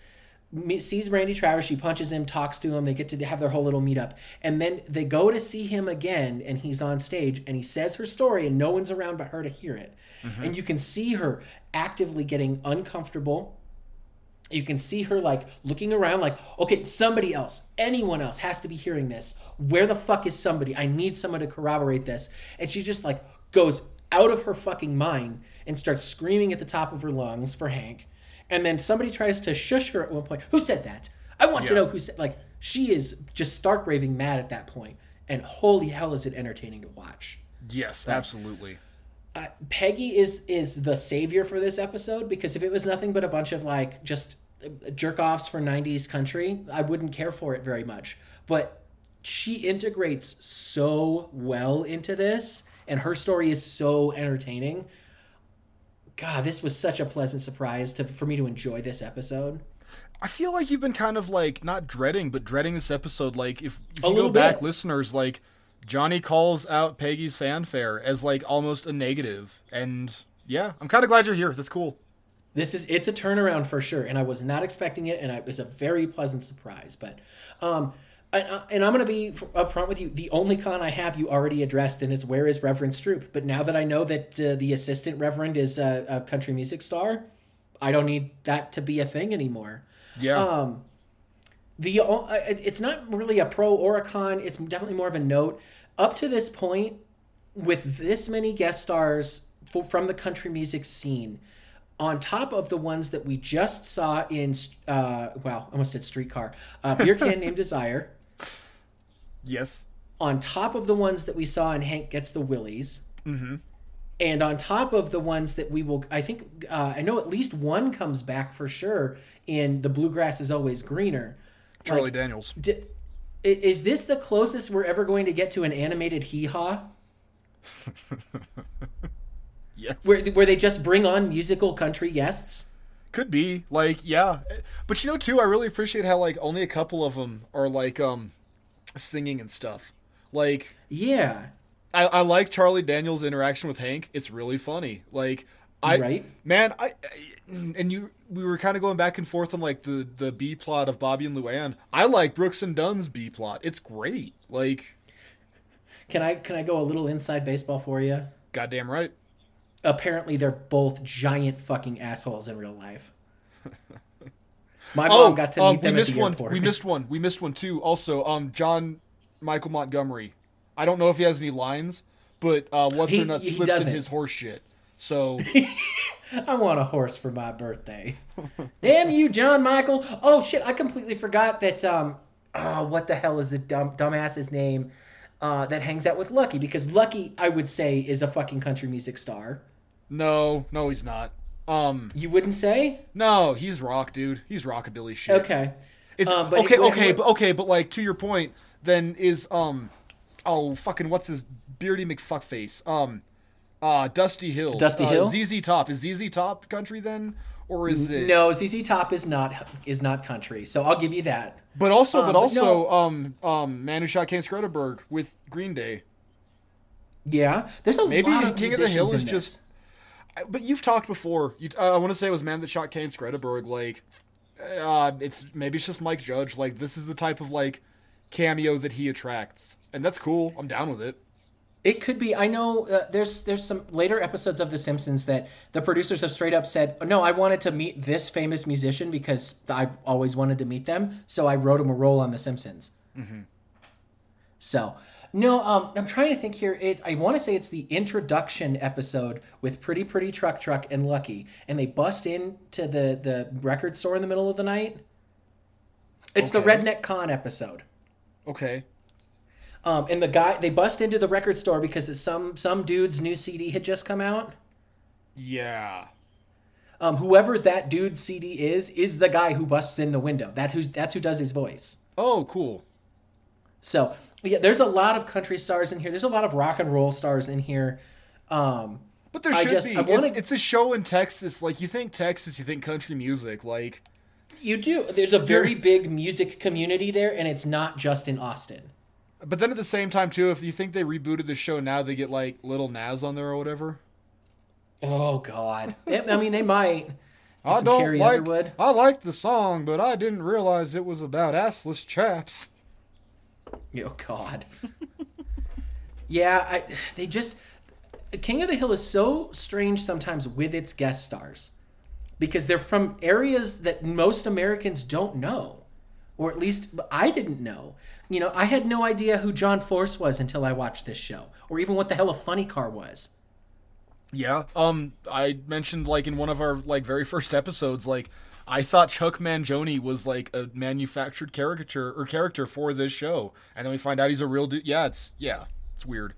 [SPEAKER 2] sees Randy Travis, she punches him, talks to him, they get to have their whole little meetup. And then they go to see him again and he's on stage and he says her story and no one's around but her to hear it. Mm-hmm. And you can see her actively getting uncomfortable. You can see her like looking around like okay somebody else anyone else has to be hearing this. Where the fuck is somebody? I need someone to corroborate this. And she just like goes out of her fucking mind and starts screaming at the top of her lungs for hank and then somebody tries to shush her at one point who said that i want to know who said like she is just stark raving mad at that point and holy hell is it entertaining to watch
[SPEAKER 1] Yes, absolutely.
[SPEAKER 2] uh, Peggy is is the savior for this episode because if it was nothing but a bunch of like just jerk offs for 90s country, I wouldn't care for it very much. But she integrates so well into this and her story is so entertaining. God, this was such a pleasant surprise to for me to enjoy this episode.
[SPEAKER 1] I feel like you've been kind of like not dreading, but dreading this episode. Like if, if you go back,
[SPEAKER 2] bit.
[SPEAKER 1] listeners, like Jonny calls out Peggy's Fan Fair as like almost a negative, and yeah, I'm kind of glad you're here. That's cool.
[SPEAKER 2] This is it's a turnaround for sure, and I was not expecting it, and I, it was a very pleasant surprise. But, um, and, and I'm gonna be upfront with you. The only con I have you already addressed, and is where is Reverend Stroop. But now that I know that uh, the assistant Reverend is a, a country music star, I don't need that to be a thing anymore.
[SPEAKER 1] Yeah,
[SPEAKER 2] Um, the uh, it's not really a pro or a con. It's definitely more of a note. Up to this point, with this many guest stars for, from the country music scene, on top of the ones that we just saw in, uh, well, I almost said Streetcar, uh, Beer Can (laughs) Named Desire,
[SPEAKER 1] Yes.
[SPEAKER 2] on top of the ones that we saw in Hank Gets the Willies, and on top of the ones that we will, I think, uh, I know at least one comes back for sure in The Bluegrass is Always Greener.
[SPEAKER 1] Charlie Daniels.
[SPEAKER 2] D- is this the closest we're ever going to get to an animated hee haw? (laughs)
[SPEAKER 1] Yes.
[SPEAKER 2] Where, where they just bring on musical country guests?
[SPEAKER 1] Could be like yeah, but you know too. I really appreciate how like only a couple of them are like um singing and stuff. Like
[SPEAKER 2] Yeah.
[SPEAKER 1] I, I like Charlie Daniels' interaction with Hank. It's really funny. Like I
[SPEAKER 2] Right.
[SPEAKER 1] man, I, I and you we were kind of going back and forth on like the the B plot of Bobby and Luanne. I like Brooks and Dunn's B plot. It's great. Like
[SPEAKER 2] Can I can I go a little inside baseball for you?
[SPEAKER 1] goddamn right.
[SPEAKER 2] Apparently they're both giant fucking assholes in real life. (laughs) My
[SPEAKER 1] Oh,
[SPEAKER 2] got to
[SPEAKER 1] um,
[SPEAKER 2] meet
[SPEAKER 1] we
[SPEAKER 2] them at
[SPEAKER 1] missed
[SPEAKER 2] the
[SPEAKER 1] one. We missed one. We missed one too. Also, um, John Michael Montgomery. I don't know if he has any lines, but uh, what's
[SPEAKER 2] He-
[SPEAKER 1] her slips in
[SPEAKER 2] doesn't.
[SPEAKER 1] his horse shit. So (laughs)
[SPEAKER 2] I want a horse for my birthday. (laughs) Damn you, John Michael. Oh shit, I completely forgot that um oh, what the hell is the dumb dumbass's name uh, that hangs out with Lucky because Lucky I would say is a fucking country music star.
[SPEAKER 1] no, no, he's not. Um,
[SPEAKER 2] You wouldn't say?
[SPEAKER 1] no, he's rock, dude. He's rockabilly shit.
[SPEAKER 2] Okay.
[SPEAKER 1] It's,
[SPEAKER 2] Uh,
[SPEAKER 1] okay,
[SPEAKER 2] he-
[SPEAKER 1] okay, but okay, but like to your point, then is um, oh fucking what's his beardy McFuckface? Um, uh, Dusty Hill.
[SPEAKER 2] Dusty
[SPEAKER 1] uh,
[SPEAKER 2] Hill?
[SPEAKER 1] ZZ Top is ZZ Top country then, or is it?
[SPEAKER 2] No, ZZ Top is not is not country. So I'll give you that.
[SPEAKER 1] But also,
[SPEAKER 2] Um,
[SPEAKER 1] but also,
[SPEAKER 2] no.
[SPEAKER 1] um, um, Man Who Shot Cane Skretteburg with Green Day.
[SPEAKER 2] Yeah. There's a
[SPEAKER 1] Maybe
[SPEAKER 2] lot of
[SPEAKER 1] King of the Hill is
[SPEAKER 2] in
[SPEAKER 1] just. But you've talked before. You, uh, I want to say it was Man That Shot Cane Skretteburg. Like, uh, it's maybe it's just Mike Judge. Like, this is the type of like cameo that he attracts, and that's cool. I'm down with it.
[SPEAKER 2] It could be. I know uh, there's there's some later episodes of The Simpsons that the producers have straight up said, "No, I wanted to meet this famous musician because I always wanted to meet them, so I wrote him a role on The Simpsons." So, no, um, I'm trying to think here. It I want to say it's the introduction episode with Pretty Pretty Truck Truck and Lucky, and they bust into the the record store in the middle of the night. It's the Redneck Con episode.
[SPEAKER 1] Okay.
[SPEAKER 2] Um, and the guy they bust into the record store because it's some some dude's new CD had just come out.
[SPEAKER 1] Yeah.
[SPEAKER 2] Um, whoever that dude's CD is is the guy who busts in the window. That who that's who does his voice.
[SPEAKER 1] Oh, cool.
[SPEAKER 2] So yeah, there's a lot of country stars in here. There's a lot of rock and roll stars in here. Um,
[SPEAKER 1] But there should
[SPEAKER 2] just-
[SPEAKER 1] be.
[SPEAKER 2] Wanna-
[SPEAKER 1] It's, it's a show in Texas. Like you think Texas, you think country music. Like
[SPEAKER 2] you do. There's a very big music community there, and it's not just in Austin.
[SPEAKER 1] But then at the same time too, if you think they rebooted the show now, they get like Lil Nas on there or whatever.
[SPEAKER 2] Oh God! I mean, they might.
[SPEAKER 1] I don't
[SPEAKER 2] Carrie
[SPEAKER 1] like.
[SPEAKER 2] Underwood.
[SPEAKER 1] I like the song, but I didn't realize it was about assless chaps.
[SPEAKER 2] Oh God. yeah, I, they just King of the Hill is so strange sometimes with its guest stars because they're from areas that most Americans don't know, or at least I didn't know. You know, I had no idea who John Force was until I watched this show, or even what the hell a funny car was.
[SPEAKER 1] Yeah. Um, I mentioned like in one of our like very first episodes, like I thought Chuck Mangione was like a manufactured caricature or character for this show, and then we find out he's a real dude. Yeah, it's yeah, it's weird.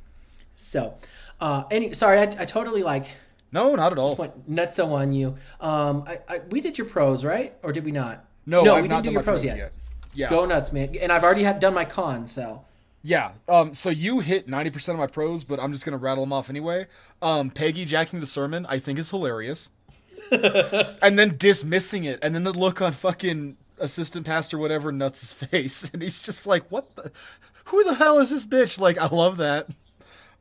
[SPEAKER 2] So, uh, any sorry, I, I totally like
[SPEAKER 1] No, not at all.
[SPEAKER 2] went nutso on you. Um, I, I, we did your pros, right? Or did we not?
[SPEAKER 1] No,
[SPEAKER 2] no,
[SPEAKER 1] I've
[SPEAKER 2] we
[SPEAKER 1] not
[SPEAKER 2] didn't do your pros
[SPEAKER 1] pros
[SPEAKER 2] yet.
[SPEAKER 1] yet. Yeah.
[SPEAKER 2] Go nuts, man! And I've already had done my con, so
[SPEAKER 1] Yeah. Um. So you hit ninety percent of my pros, but I'm just gonna rattle them off anyway. Um. Peggy jacking the sermon, I think is hilarious. (laughs) and then dismissing it, and then the look on fucking assistant pastor whatever nuts' (laughs) face, and he's just like, "What the? Who the hell is this bitch?" Like, I love that.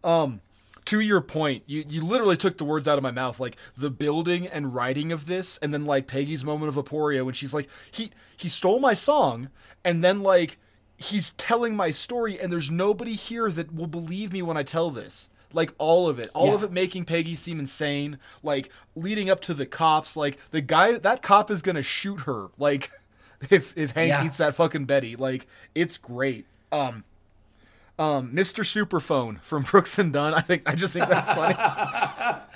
[SPEAKER 1] Um. To your point, you, you literally took the words out of my mouth. Like the building and writing of this, and then like Peggy's moment of aporia when she's like, he he stole my song, and then like he's telling my story and there's nobody here that will believe me when I tell this. Like all of it. All of it making Peggy seem insane. Like leading up to the cops. Like the guy that cop is gonna shoot her. Like (laughs) if if Hank
[SPEAKER 2] Yeah.
[SPEAKER 1] eats that fucking Betty. Like it's great. Um, um, Mr. Superphone from (laughs) Brooks and Dunn. I think I just think that's funny. (laughs)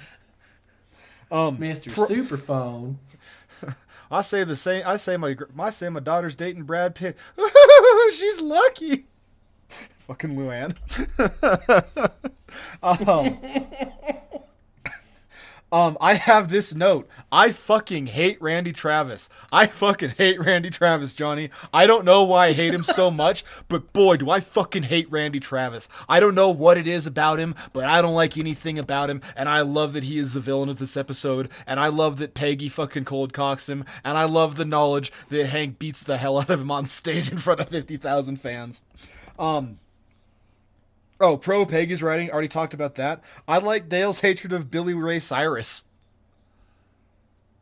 [SPEAKER 2] Um mr. Superphone.
[SPEAKER 1] I say the same. I say my I say my daughter's dating Brad Pitt. She's lucky. (laughs) Fucking Luanne. (laughs) um, um, I have this note. I fucking hate Randy Travis. I fucking hate Randy Travis, Jonny. I don't know why I hate him so (laughs) much, but boy, do I fucking hate Randy Travis. I don't know what it is about him, but I don't like anything about him, and I love that he is the villain of this episode, and I love that Peggy fucking cold cocks him, and I love the knowledge that Hank beats the hell out of him on stage in front of 50,000 fans. Um, Oh, pro Peggy's writing. Already talked about that. I like Dale's (laughs) hatred of Billy Ray Cyrus.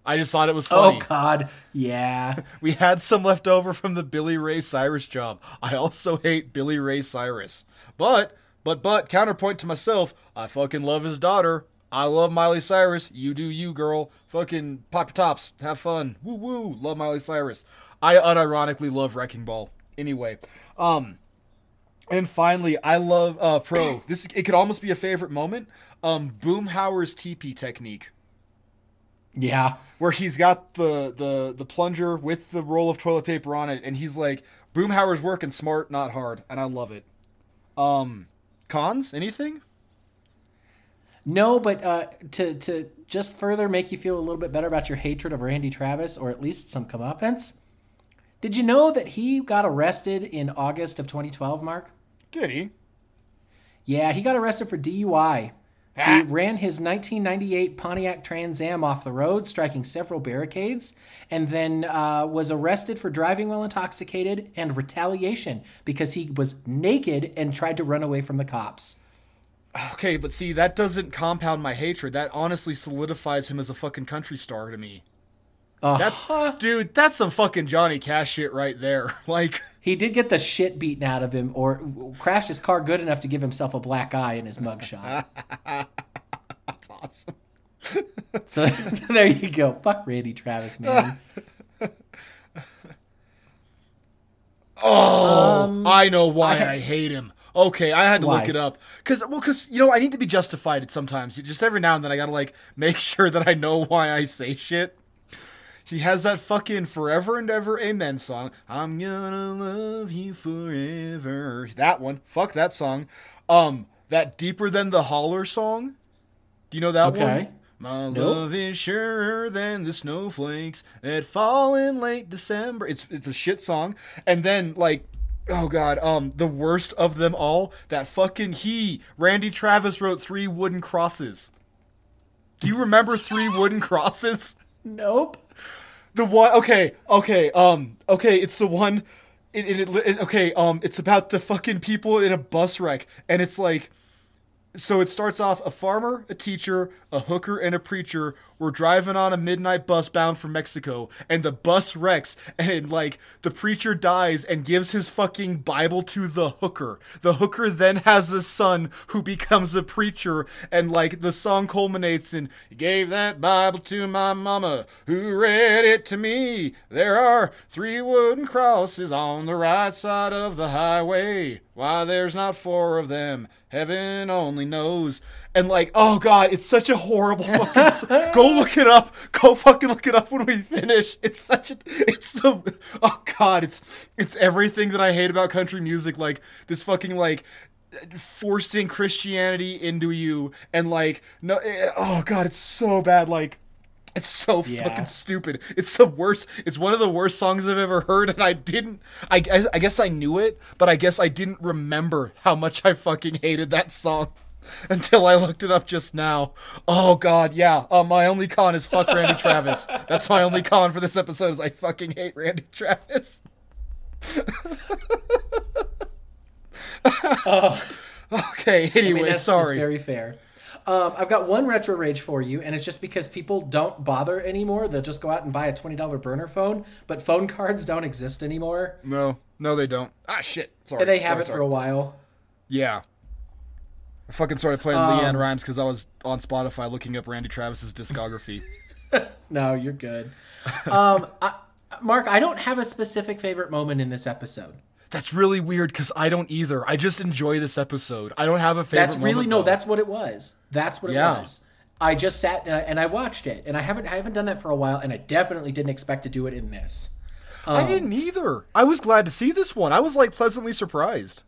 [SPEAKER 1] I just thought it was funny.
[SPEAKER 2] Oh God, yeah. (laughs)
[SPEAKER 1] We had some left over from the Billy Ray Cyrus job. I also hate Billy Ray Cyrus. But, but, but, counterpoint to myself, I fucking love his daughter. I love Miley Cyrus. You do you, girl. Fucking pop your tops. Have fun. Woo woo. Love Miley Cyrus. I unironically love Wrecking Ball. Anyway, um, and finally, I love uh Pro. This it could almost be a favorite moment. Um, Boomhauer's TP technique
[SPEAKER 2] Yeah.
[SPEAKER 1] where he's got the the the plunger with the roll of toilet paper on it, and he's like, "Boomhauer's working smart, not hard," and I love it. Um, cons? Anything?
[SPEAKER 2] No, but uh, to to just further make you feel a little bit better about your hatred of Randy Travis, or at least some comeuppance. Did you know that he got arrested in August of 2012, Mark?
[SPEAKER 1] Did he?
[SPEAKER 2] Yeah, he got arrested for DUI.
[SPEAKER 1] Ah.
[SPEAKER 2] He ran his 1998 Pontiac Trans Am off the road, striking several barricades, and then uh, was arrested for driving while intoxicated and retaliation because he was naked and tried to run away from the cops.
[SPEAKER 1] Okay, but see, that doesn't compound my hatred. That honestly solidifies him as a fucking country star to me.
[SPEAKER 2] Uh,
[SPEAKER 1] That's dude, that's some fucking Johnny Cash shit right there. (laughs) Like,
[SPEAKER 2] he did get the shit beaten out of him, or crashed his car good enough to give himself a black eye in his mugshot. (laughs)
[SPEAKER 1] that's awesome. (laughs)
[SPEAKER 2] so (laughs) there you go. Fuck Randy Travis, man.
[SPEAKER 1] Oh, um, I know why I, hate him. Okay, I had to
[SPEAKER 2] Why?
[SPEAKER 1] look it up because, well, because you know I need to be justified at sometimes. Just every now and then I gotta like make sure that I know why I say shit. He has that fucking forever and ever amen song. I'm gonna love you forever. That one. Fuck that song. Um, that deeper than the holler song. Do you know that
[SPEAKER 2] Okay.
[SPEAKER 1] one? My love is surer than the snowflakes that fall in late December. It's it's a shit song. And then like oh god, um the worst of them all, that fucking he, Randy Travis wrote three wooden crosses. Do you remember three wooden crosses?
[SPEAKER 2] Nope.
[SPEAKER 1] The one okay, okay, um okay, it's the one it, it, it okay, um it's about the fucking people in a bus wreck and it's like so it starts off a farmer, a teacher, a hooker, and a preacher were driving on a midnight bus bound for Mexico, and the bus wrecks, and like the preacher dies and gives his fucking Bible to the hooker. The hooker then has a son who becomes a preacher, and like the song culminates in gave that Bible to my mama, who read it to me. There are three wooden crosses on the right side of the highway. Why there's not four of them, heaven only knows. And like, oh god, it's such a horrible fucking. s- go (laughs) look it up. Go fucking look it up when we finish. It's such a. It's so. Oh god, it's it's everything that I hate about country music. Like this fucking like forcing Christianity into you and like no. eh, Oh god, it's so bad. Like. It's so
[SPEAKER 2] Yeah.
[SPEAKER 1] fucking stupid. It's the worst. It's one of the worst songs I've ever heard, and I didn't. I guess, I guess I knew it, but I guess I didn't remember how much I fucking hated that song (laughs) until I looked it up just now. Oh god, yeah. Uh, my only con is fuck Randy (laughs) Travis. That's my only con for this episode. Is I fucking hate Randy (laughs) Travis. okay.
[SPEAKER 2] I
[SPEAKER 1] Anyway,
[SPEAKER 2] mean, that's,
[SPEAKER 1] sorry.
[SPEAKER 2] that's very fair. Um, I've got one retro rage for you, and it's just because people don't bother anymore. They'll just go out and buy a twenty dollar burner phone, but phone cards don't exist anymore.
[SPEAKER 1] no, no, they don't. Ah, shit. Sorry.
[SPEAKER 2] And they have
[SPEAKER 1] Sorry,
[SPEAKER 2] it
[SPEAKER 1] sorry.
[SPEAKER 2] for a while.
[SPEAKER 1] Yeah. I fucking started playing
[SPEAKER 2] Um,
[SPEAKER 1] LeAnn Rimes because I was on Spotify looking up Randy Travis's discography. (laughs)
[SPEAKER 2] No, you're good. um, I, Mark, I don't have a specific favorite moment in this episode.
[SPEAKER 1] That's really weird because I don't either. I just enjoy this episode. I don't have a favorite.
[SPEAKER 2] That's really
[SPEAKER 1] moment,
[SPEAKER 2] no.
[SPEAKER 1] though.
[SPEAKER 2] That's what it was. That's what it
[SPEAKER 1] Yeah.
[SPEAKER 2] was. I just sat and I, and I watched it, and I haven't I haven't done that for a while, and I definitely didn't expect to do it in this.
[SPEAKER 1] I
[SPEAKER 2] Um,
[SPEAKER 1] didn't either. I was glad to see this one. I was like pleasantly surprised.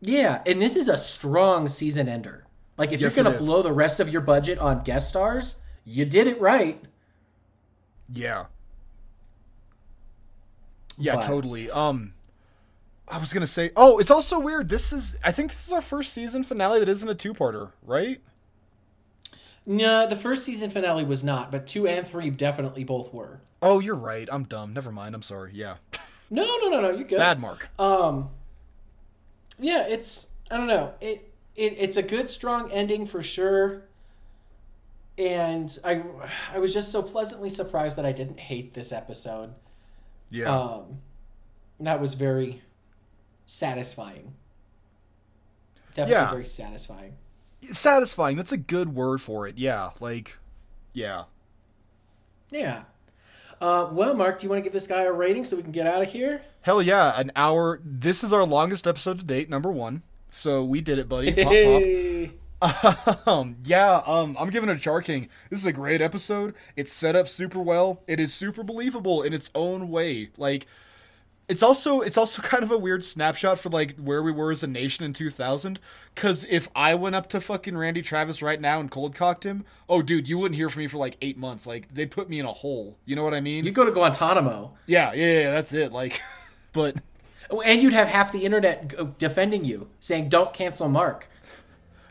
[SPEAKER 2] Yeah, and this is a strong season ender. Like if
[SPEAKER 1] Yes,
[SPEAKER 2] you're gonna blow the rest of your budget on guest stars, you did it right.
[SPEAKER 1] Yeah. Yeah,
[SPEAKER 2] But-
[SPEAKER 1] totally. Um I was going to say, oh, it's also weird. This is I think this is our first season finale that isn't a two-parter, right?
[SPEAKER 2] No, the first season finale was not, but two and three definitely both were.
[SPEAKER 1] Oh, you're right. I'm dumb. Never mind. I'm sorry. Yeah. (laughs)
[SPEAKER 2] No, no, no, no. You're good.
[SPEAKER 1] Bad mark.
[SPEAKER 2] Um, yeah, it's I don't know. It, it it's a good strong ending for sure. And I I was just so pleasantly surprised that I didn't hate this episode.
[SPEAKER 1] Yeah.
[SPEAKER 2] Um, that was very satisfying. Definitely
[SPEAKER 1] Yeah.
[SPEAKER 2] very satisfying.
[SPEAKER 1] Satisfying. That's a good word for it. Yeah. Like yeah.
[SPEAKER 2] Yeah. Uh, well, Mark, do you want to give this guy a rating so we can get out of here?
[SPEAKER 1] Hell yeah, an hour. This is our longest episode to date, number 1. So we did it, buddy. Pop pop. (laughs) um, yeah, um, I'm giving it a Jar King. This is a great episode. It's set up super well. It is super believable in its own way. Like, it's also it's also (laughs) kind of a weird snapshot for like where we were as a nation in 2000. Cause if I went up to fucking Randy Travis right now and cold cocked him, oh dude, you wouldn't hear from me for like eight months. Like they'd put me in a hole. You know what I mean?
[SPEAKER 2] You go to Guantanamo,
[SPEAKER 1] yeah, yeah, yeah, that's it. Like, (laughs) but
[SPEAKER 2] Oh, and you'd have half the internet uh, defending you, saying "Don't cancel Mark."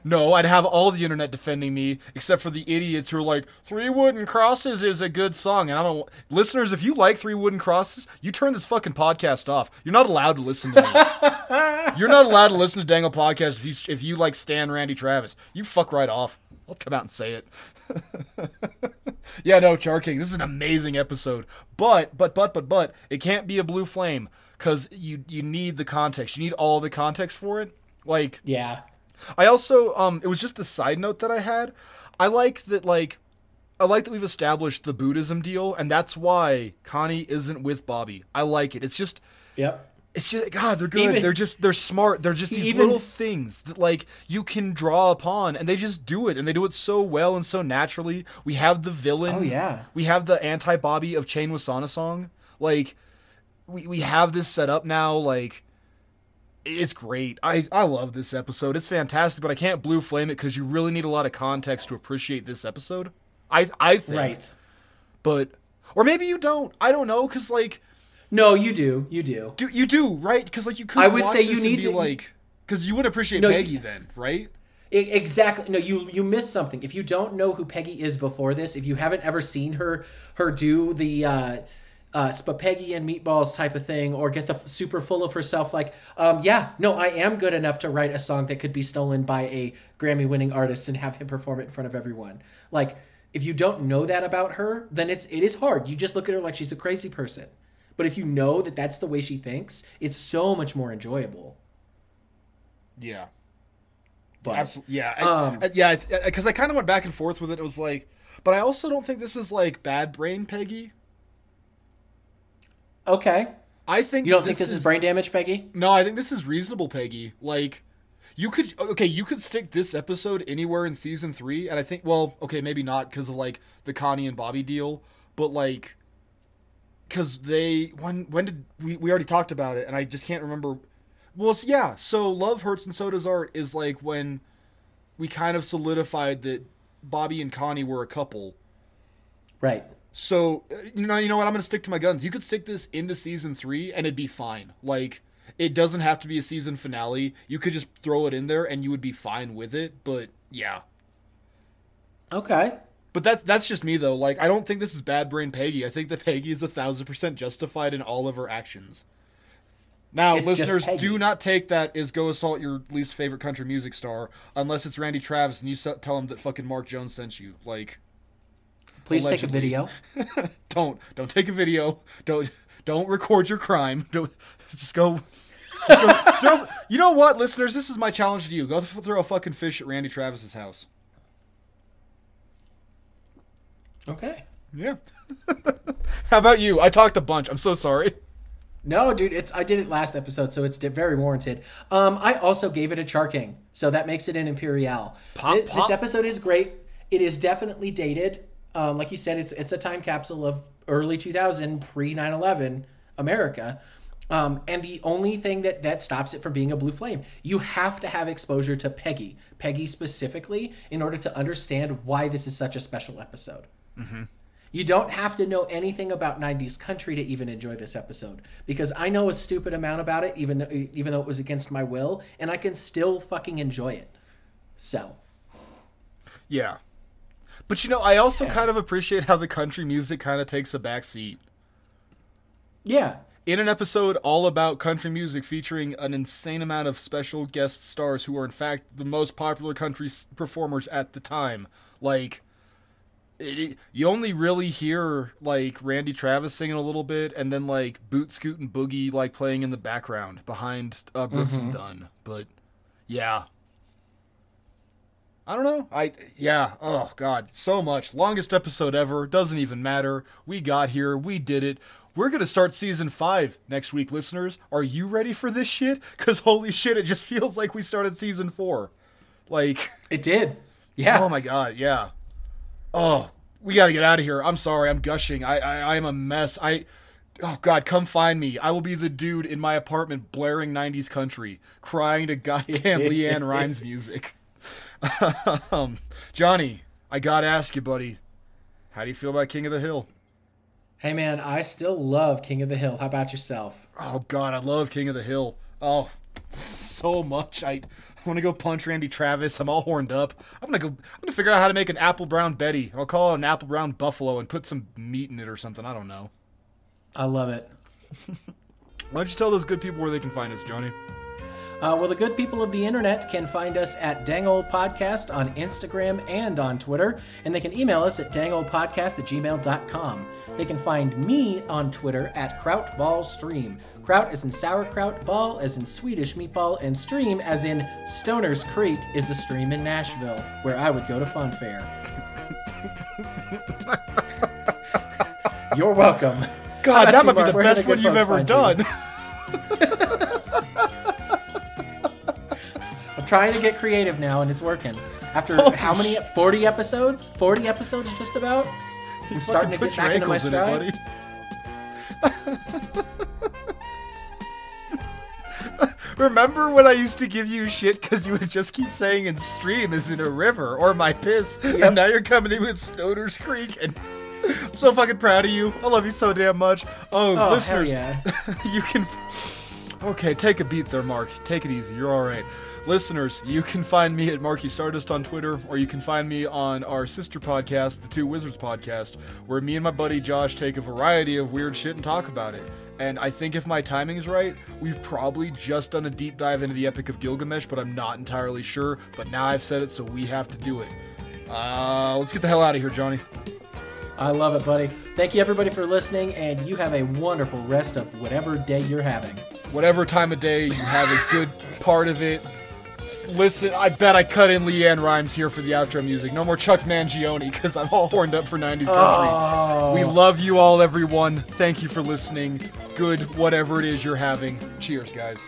[SPEAKER 1] No, I'd have all the internet defending me, except for the idiots who are like, Three Wooden Crosses is a good song. And I don't. Listeners, if you like Three Wooden Crosses, you turn this fucking podcast off. You're not allowed to listen to me. (laughs) You're not allowed to listen to Dang Old Podcast if you, if you like Stan Randy Travis. You fuck right off. I'll come out and say it. (laughs) yeah, no, Char King, this is an amazing episode. But, but, but, but, but, it can't be a blue flame because you, you need the context. You need all the context for it. Like,
[SPEAKER 2] Yeah,
[SPEAKER 1] I also um it was just a side note that I had. I like that like I like that we've established the Buddhism deal and that's why Connie isn't with Bobby. I like it. It's just
[SPEAKER 2] yep.
[SPEAKER 1] it's just God, they're good.
[SPEAKER 2] Even-
[SPEAKER 1] they're just they're smart. They're just these
[SPEAKER 2] Even-
[SPEAKER 1] little things that like you can draw upon and they just do it and they do it so well and so naturally. We have the villain.
[SPEAKER 2] Oh, yeah.
[SPEAKER 1] We have the anti Bobby of Chane Wassanasong. Like we we have this set up now like it's great. I, I love this episode. It's fantastic, but I can't blue flame it because you really need a lot of context to appreciate this episode. I I think,
[SPEAKER 2] Right.
[SPEAKER 1] but or maybe you don't. I don't know because like
[SPEAKER 2] No, you do. You do.
[SPEAKER 1] do you do right? Because like you could.
[SPEAKER 2] I would say you need
[SPEAKER 1] be
[SPEAKER 2] to-
[SPEAKER 1] like because you would appreciate
[SPEAKER 2] No, you-
[SPEAKER 1] Peggy then, right?
[SPEAKER 2] I- exactly. No, you you miss something. If you don't know who Peggy is before this, if you haven't ever seen her her do the uh, uh, spaghetti and meatballs type of thing, or get the f- super full of herself, like, um, yeah, no, I am good enough to write a song that could be stolen by a Grammy winning artist and have him perform it in front of everyone. Like, if you don't know that about her, then it's it is hard. You just look at her like she's a crazy person. But if you know that that's the way she thinks, it's so much more enjoyable.
[SPEAKER 1] Yeah.
[SPEAKER 2] But
[SPEAKER 1] Absolutely. Yeah. I-
[SPEAKER 2] Um,
[SPEAKER 1] I- yeah. Because I kind of went back and forth with it. It was like, but I also don't think this is like bad brain Peggy.
[SPEAKER 2] Okay,
[SPEAKER 1] I think
[SPEAKER 2] you don't think this is brain damage, Peggy?
[SPEAKER 1] No, I think this is reasonable, Peggy. Like, you could okay, you could stick this episode anywhere in season three, and I think, well, okay, maybe not because of like the Connie and Bobby deal, but like, because they when when did we we already talked about it, and I just can't remember. Well, yeah. So love hurts and so does art is like when we kind of solidified that Bobby and Connie were a couple.
[SPEAKER 2] Right.
[SPEAKER 1] So uh, you know, you know what? I'm gonna stick to my guns. You could stick this into season three, and it'd be fine. Like it doesn't have to be a season finale. You could just throw it in there, and you would be fine with it. But yeah,
[SPEAKER 2] Okay.
[SPEAKER 1] but that's that's just me though. Like I don't think this is bad brain Peggy. I think that Peggy is a thousand percent justified in all of her actions. Now,
[SPEAKER 2] It's
[SPEAKER 1] listeners, do not take that as go assault your least favorite country music star unless it's Randy Travis and you tell him that fucking Mark Jones sent you. Like,
[SPEAKER 2] Please take a video. (laughs)
[SPEAKER 1] don't don't take a video don't don't record your crime don't just go, just go (laughs) throw, you know what listeners this is my challenge to you go throw a fucking fish at randy travis's house
[SPEAKER 2] Okay.
[SPEAKER 1] yeah (laughs) How about you? I talked a bunch. I'm so sorry.
[SPEAKER 2] No, dude, it's I did it last episode, so it's very warranted. Um, I also gave it a charking, so that makes it an Imperial.
[SPEAKER 1] Pop, pop.
[SPEAKER 2] This episode is great. It is definitely dated. Um, like you said, it's it's a time capsule of early 2000, pre 9/11 America. Um, and the only thing that that stops it from being a blue flame, you have to have exposure to Peggy, Peggy specifically, in order to understand why this is such a special episode. You don't have to know anything about 90s country to even enjoy this episode because I know a stupid amount about it even even though it was against my will and I can still fucking enjoy it. So,
[SPEAKER 1] Yeah. But you know, I also kind of appreciate how the country music kind of takes a back seat.
[SPEAKER 2] yeah.
[SPEAKER 1] In an episode all about country music featuring an insane amount of special guest stars who are in fact the most popular country performers at the time, like it, you only really hear like Randy Travis singing a little bit and then like Boot Scootin' Boogie like playing in the background behind uh, Brooks and Dunn. But yeah. I don't know. I yeah. Oh god, so much. Longest episode ever. Doesn't even matter. We got here. We did it. We're gonna start season five next week, listeners. Are you ready for this shit? Cause holy shit, it just (laughs) feels like we started season four. Like,
[SPEAKER 2] It did. Yeah.
[SPEAKER 1] oh my god, yeah. Oh, we gotta get out of here. I'm sorry. I'm gushing. I I I'm a mess. I. Oh God, come find me. I will be the dude in my apartment blaring 90s country, crying to (laughs) goddamn LeAnn Rimes music. (laughs) um, Jonny, I gotta ask you, buddy. How do you feel about King of the Hill?
[SPEAKER 2] Hey man, I still love King of the Hill. How about yourself?
[SPEAKER 1] Oh God, I love King of the Hill. Oh, so much. I, I want to go punch Randy Travis. I'm all horned up. I'm gonna go. I'm gonna figure out how to make an apple brown Betty. I'll call it an apple brown buffalo and put some meat in it or something. I don't know.
[SPEAKER 2] I love it. (laughs)
[SPEAKER 1] Why don't you tell those good people where they can find us, Jonny?
[SPEAKER 2] Uh, well, the good people of the internet can find us at Dang Old Podcast on Instagram and on Twitter, and they can email us at dangoldpodcast at gmail.com. They can find me on Twitter at KrautBallStream. Kraut as in sauerkraut, ball as in Swedish meatball, and stream as in Stoner's Creek is a stream in Nashville, where I would go to Fan Fair. (laughs) You're welcome.
[SPEAKER 1] God, that might be the
[SPEAKER 2] Mark? Where can
[SPEAKER 1] best one you've ever done. (laughs)
[SPEAKER 2] trying to get creative now, and it's working. After
[SPEAKER 1] Holy
[SPEAKER 2] how many? 40 episodes? 40 episodes, just about. I'm starting to get back into my
[SPEAKER 1] in it,
[SPEAKER 2] stride.
[SPEAKER 1] buddy. (laughs) Remember when I used to give you shit because you would just keep saying "in stream" is in a river or my piss, and now you're coming in with Stoner's Creek, and I'm so fucking proud of you. I love you so damn much. Oh,
[SPEAKER 2] Oh,
[SPEAKER 1] listeners,
[SPEAKER 2] yeah. (laughs)
[SPEAKER 1] you can. Okay, take a beat there, Mark. Take it easy. You're all right. Listeners, you can find me at Marky Stardust on Twitter, or you can find me on our sister podcast, the Two Wizards podcast, where me and my buddy Josh take a variety of weird shit and talk about it. And I think if my timing is right, we've probably just done a deep dive into the Epic of Gilgamesh, but I'm not entirely sure. But now I've said it, so we have to do it. Uh, let's get the hell out of here, Jonny.
[SPEAKER 2] I love it, buddy. Thank you, everybody, for listening, and you have a wonderful rest of whatever day you're having.
[SPEAKER 1] whatever time of day you have a good part of it. Listen, I bet I cut in LeAnn Rimes here for the outro music. No more Chuck Mangione because I'm all horned up for 90s country.
[SPEAKER 2] Oh.
[SPEAKER 1] We love you all, everyone. Thank you for listening. Good, whatever it is you're having. Cheers, guys.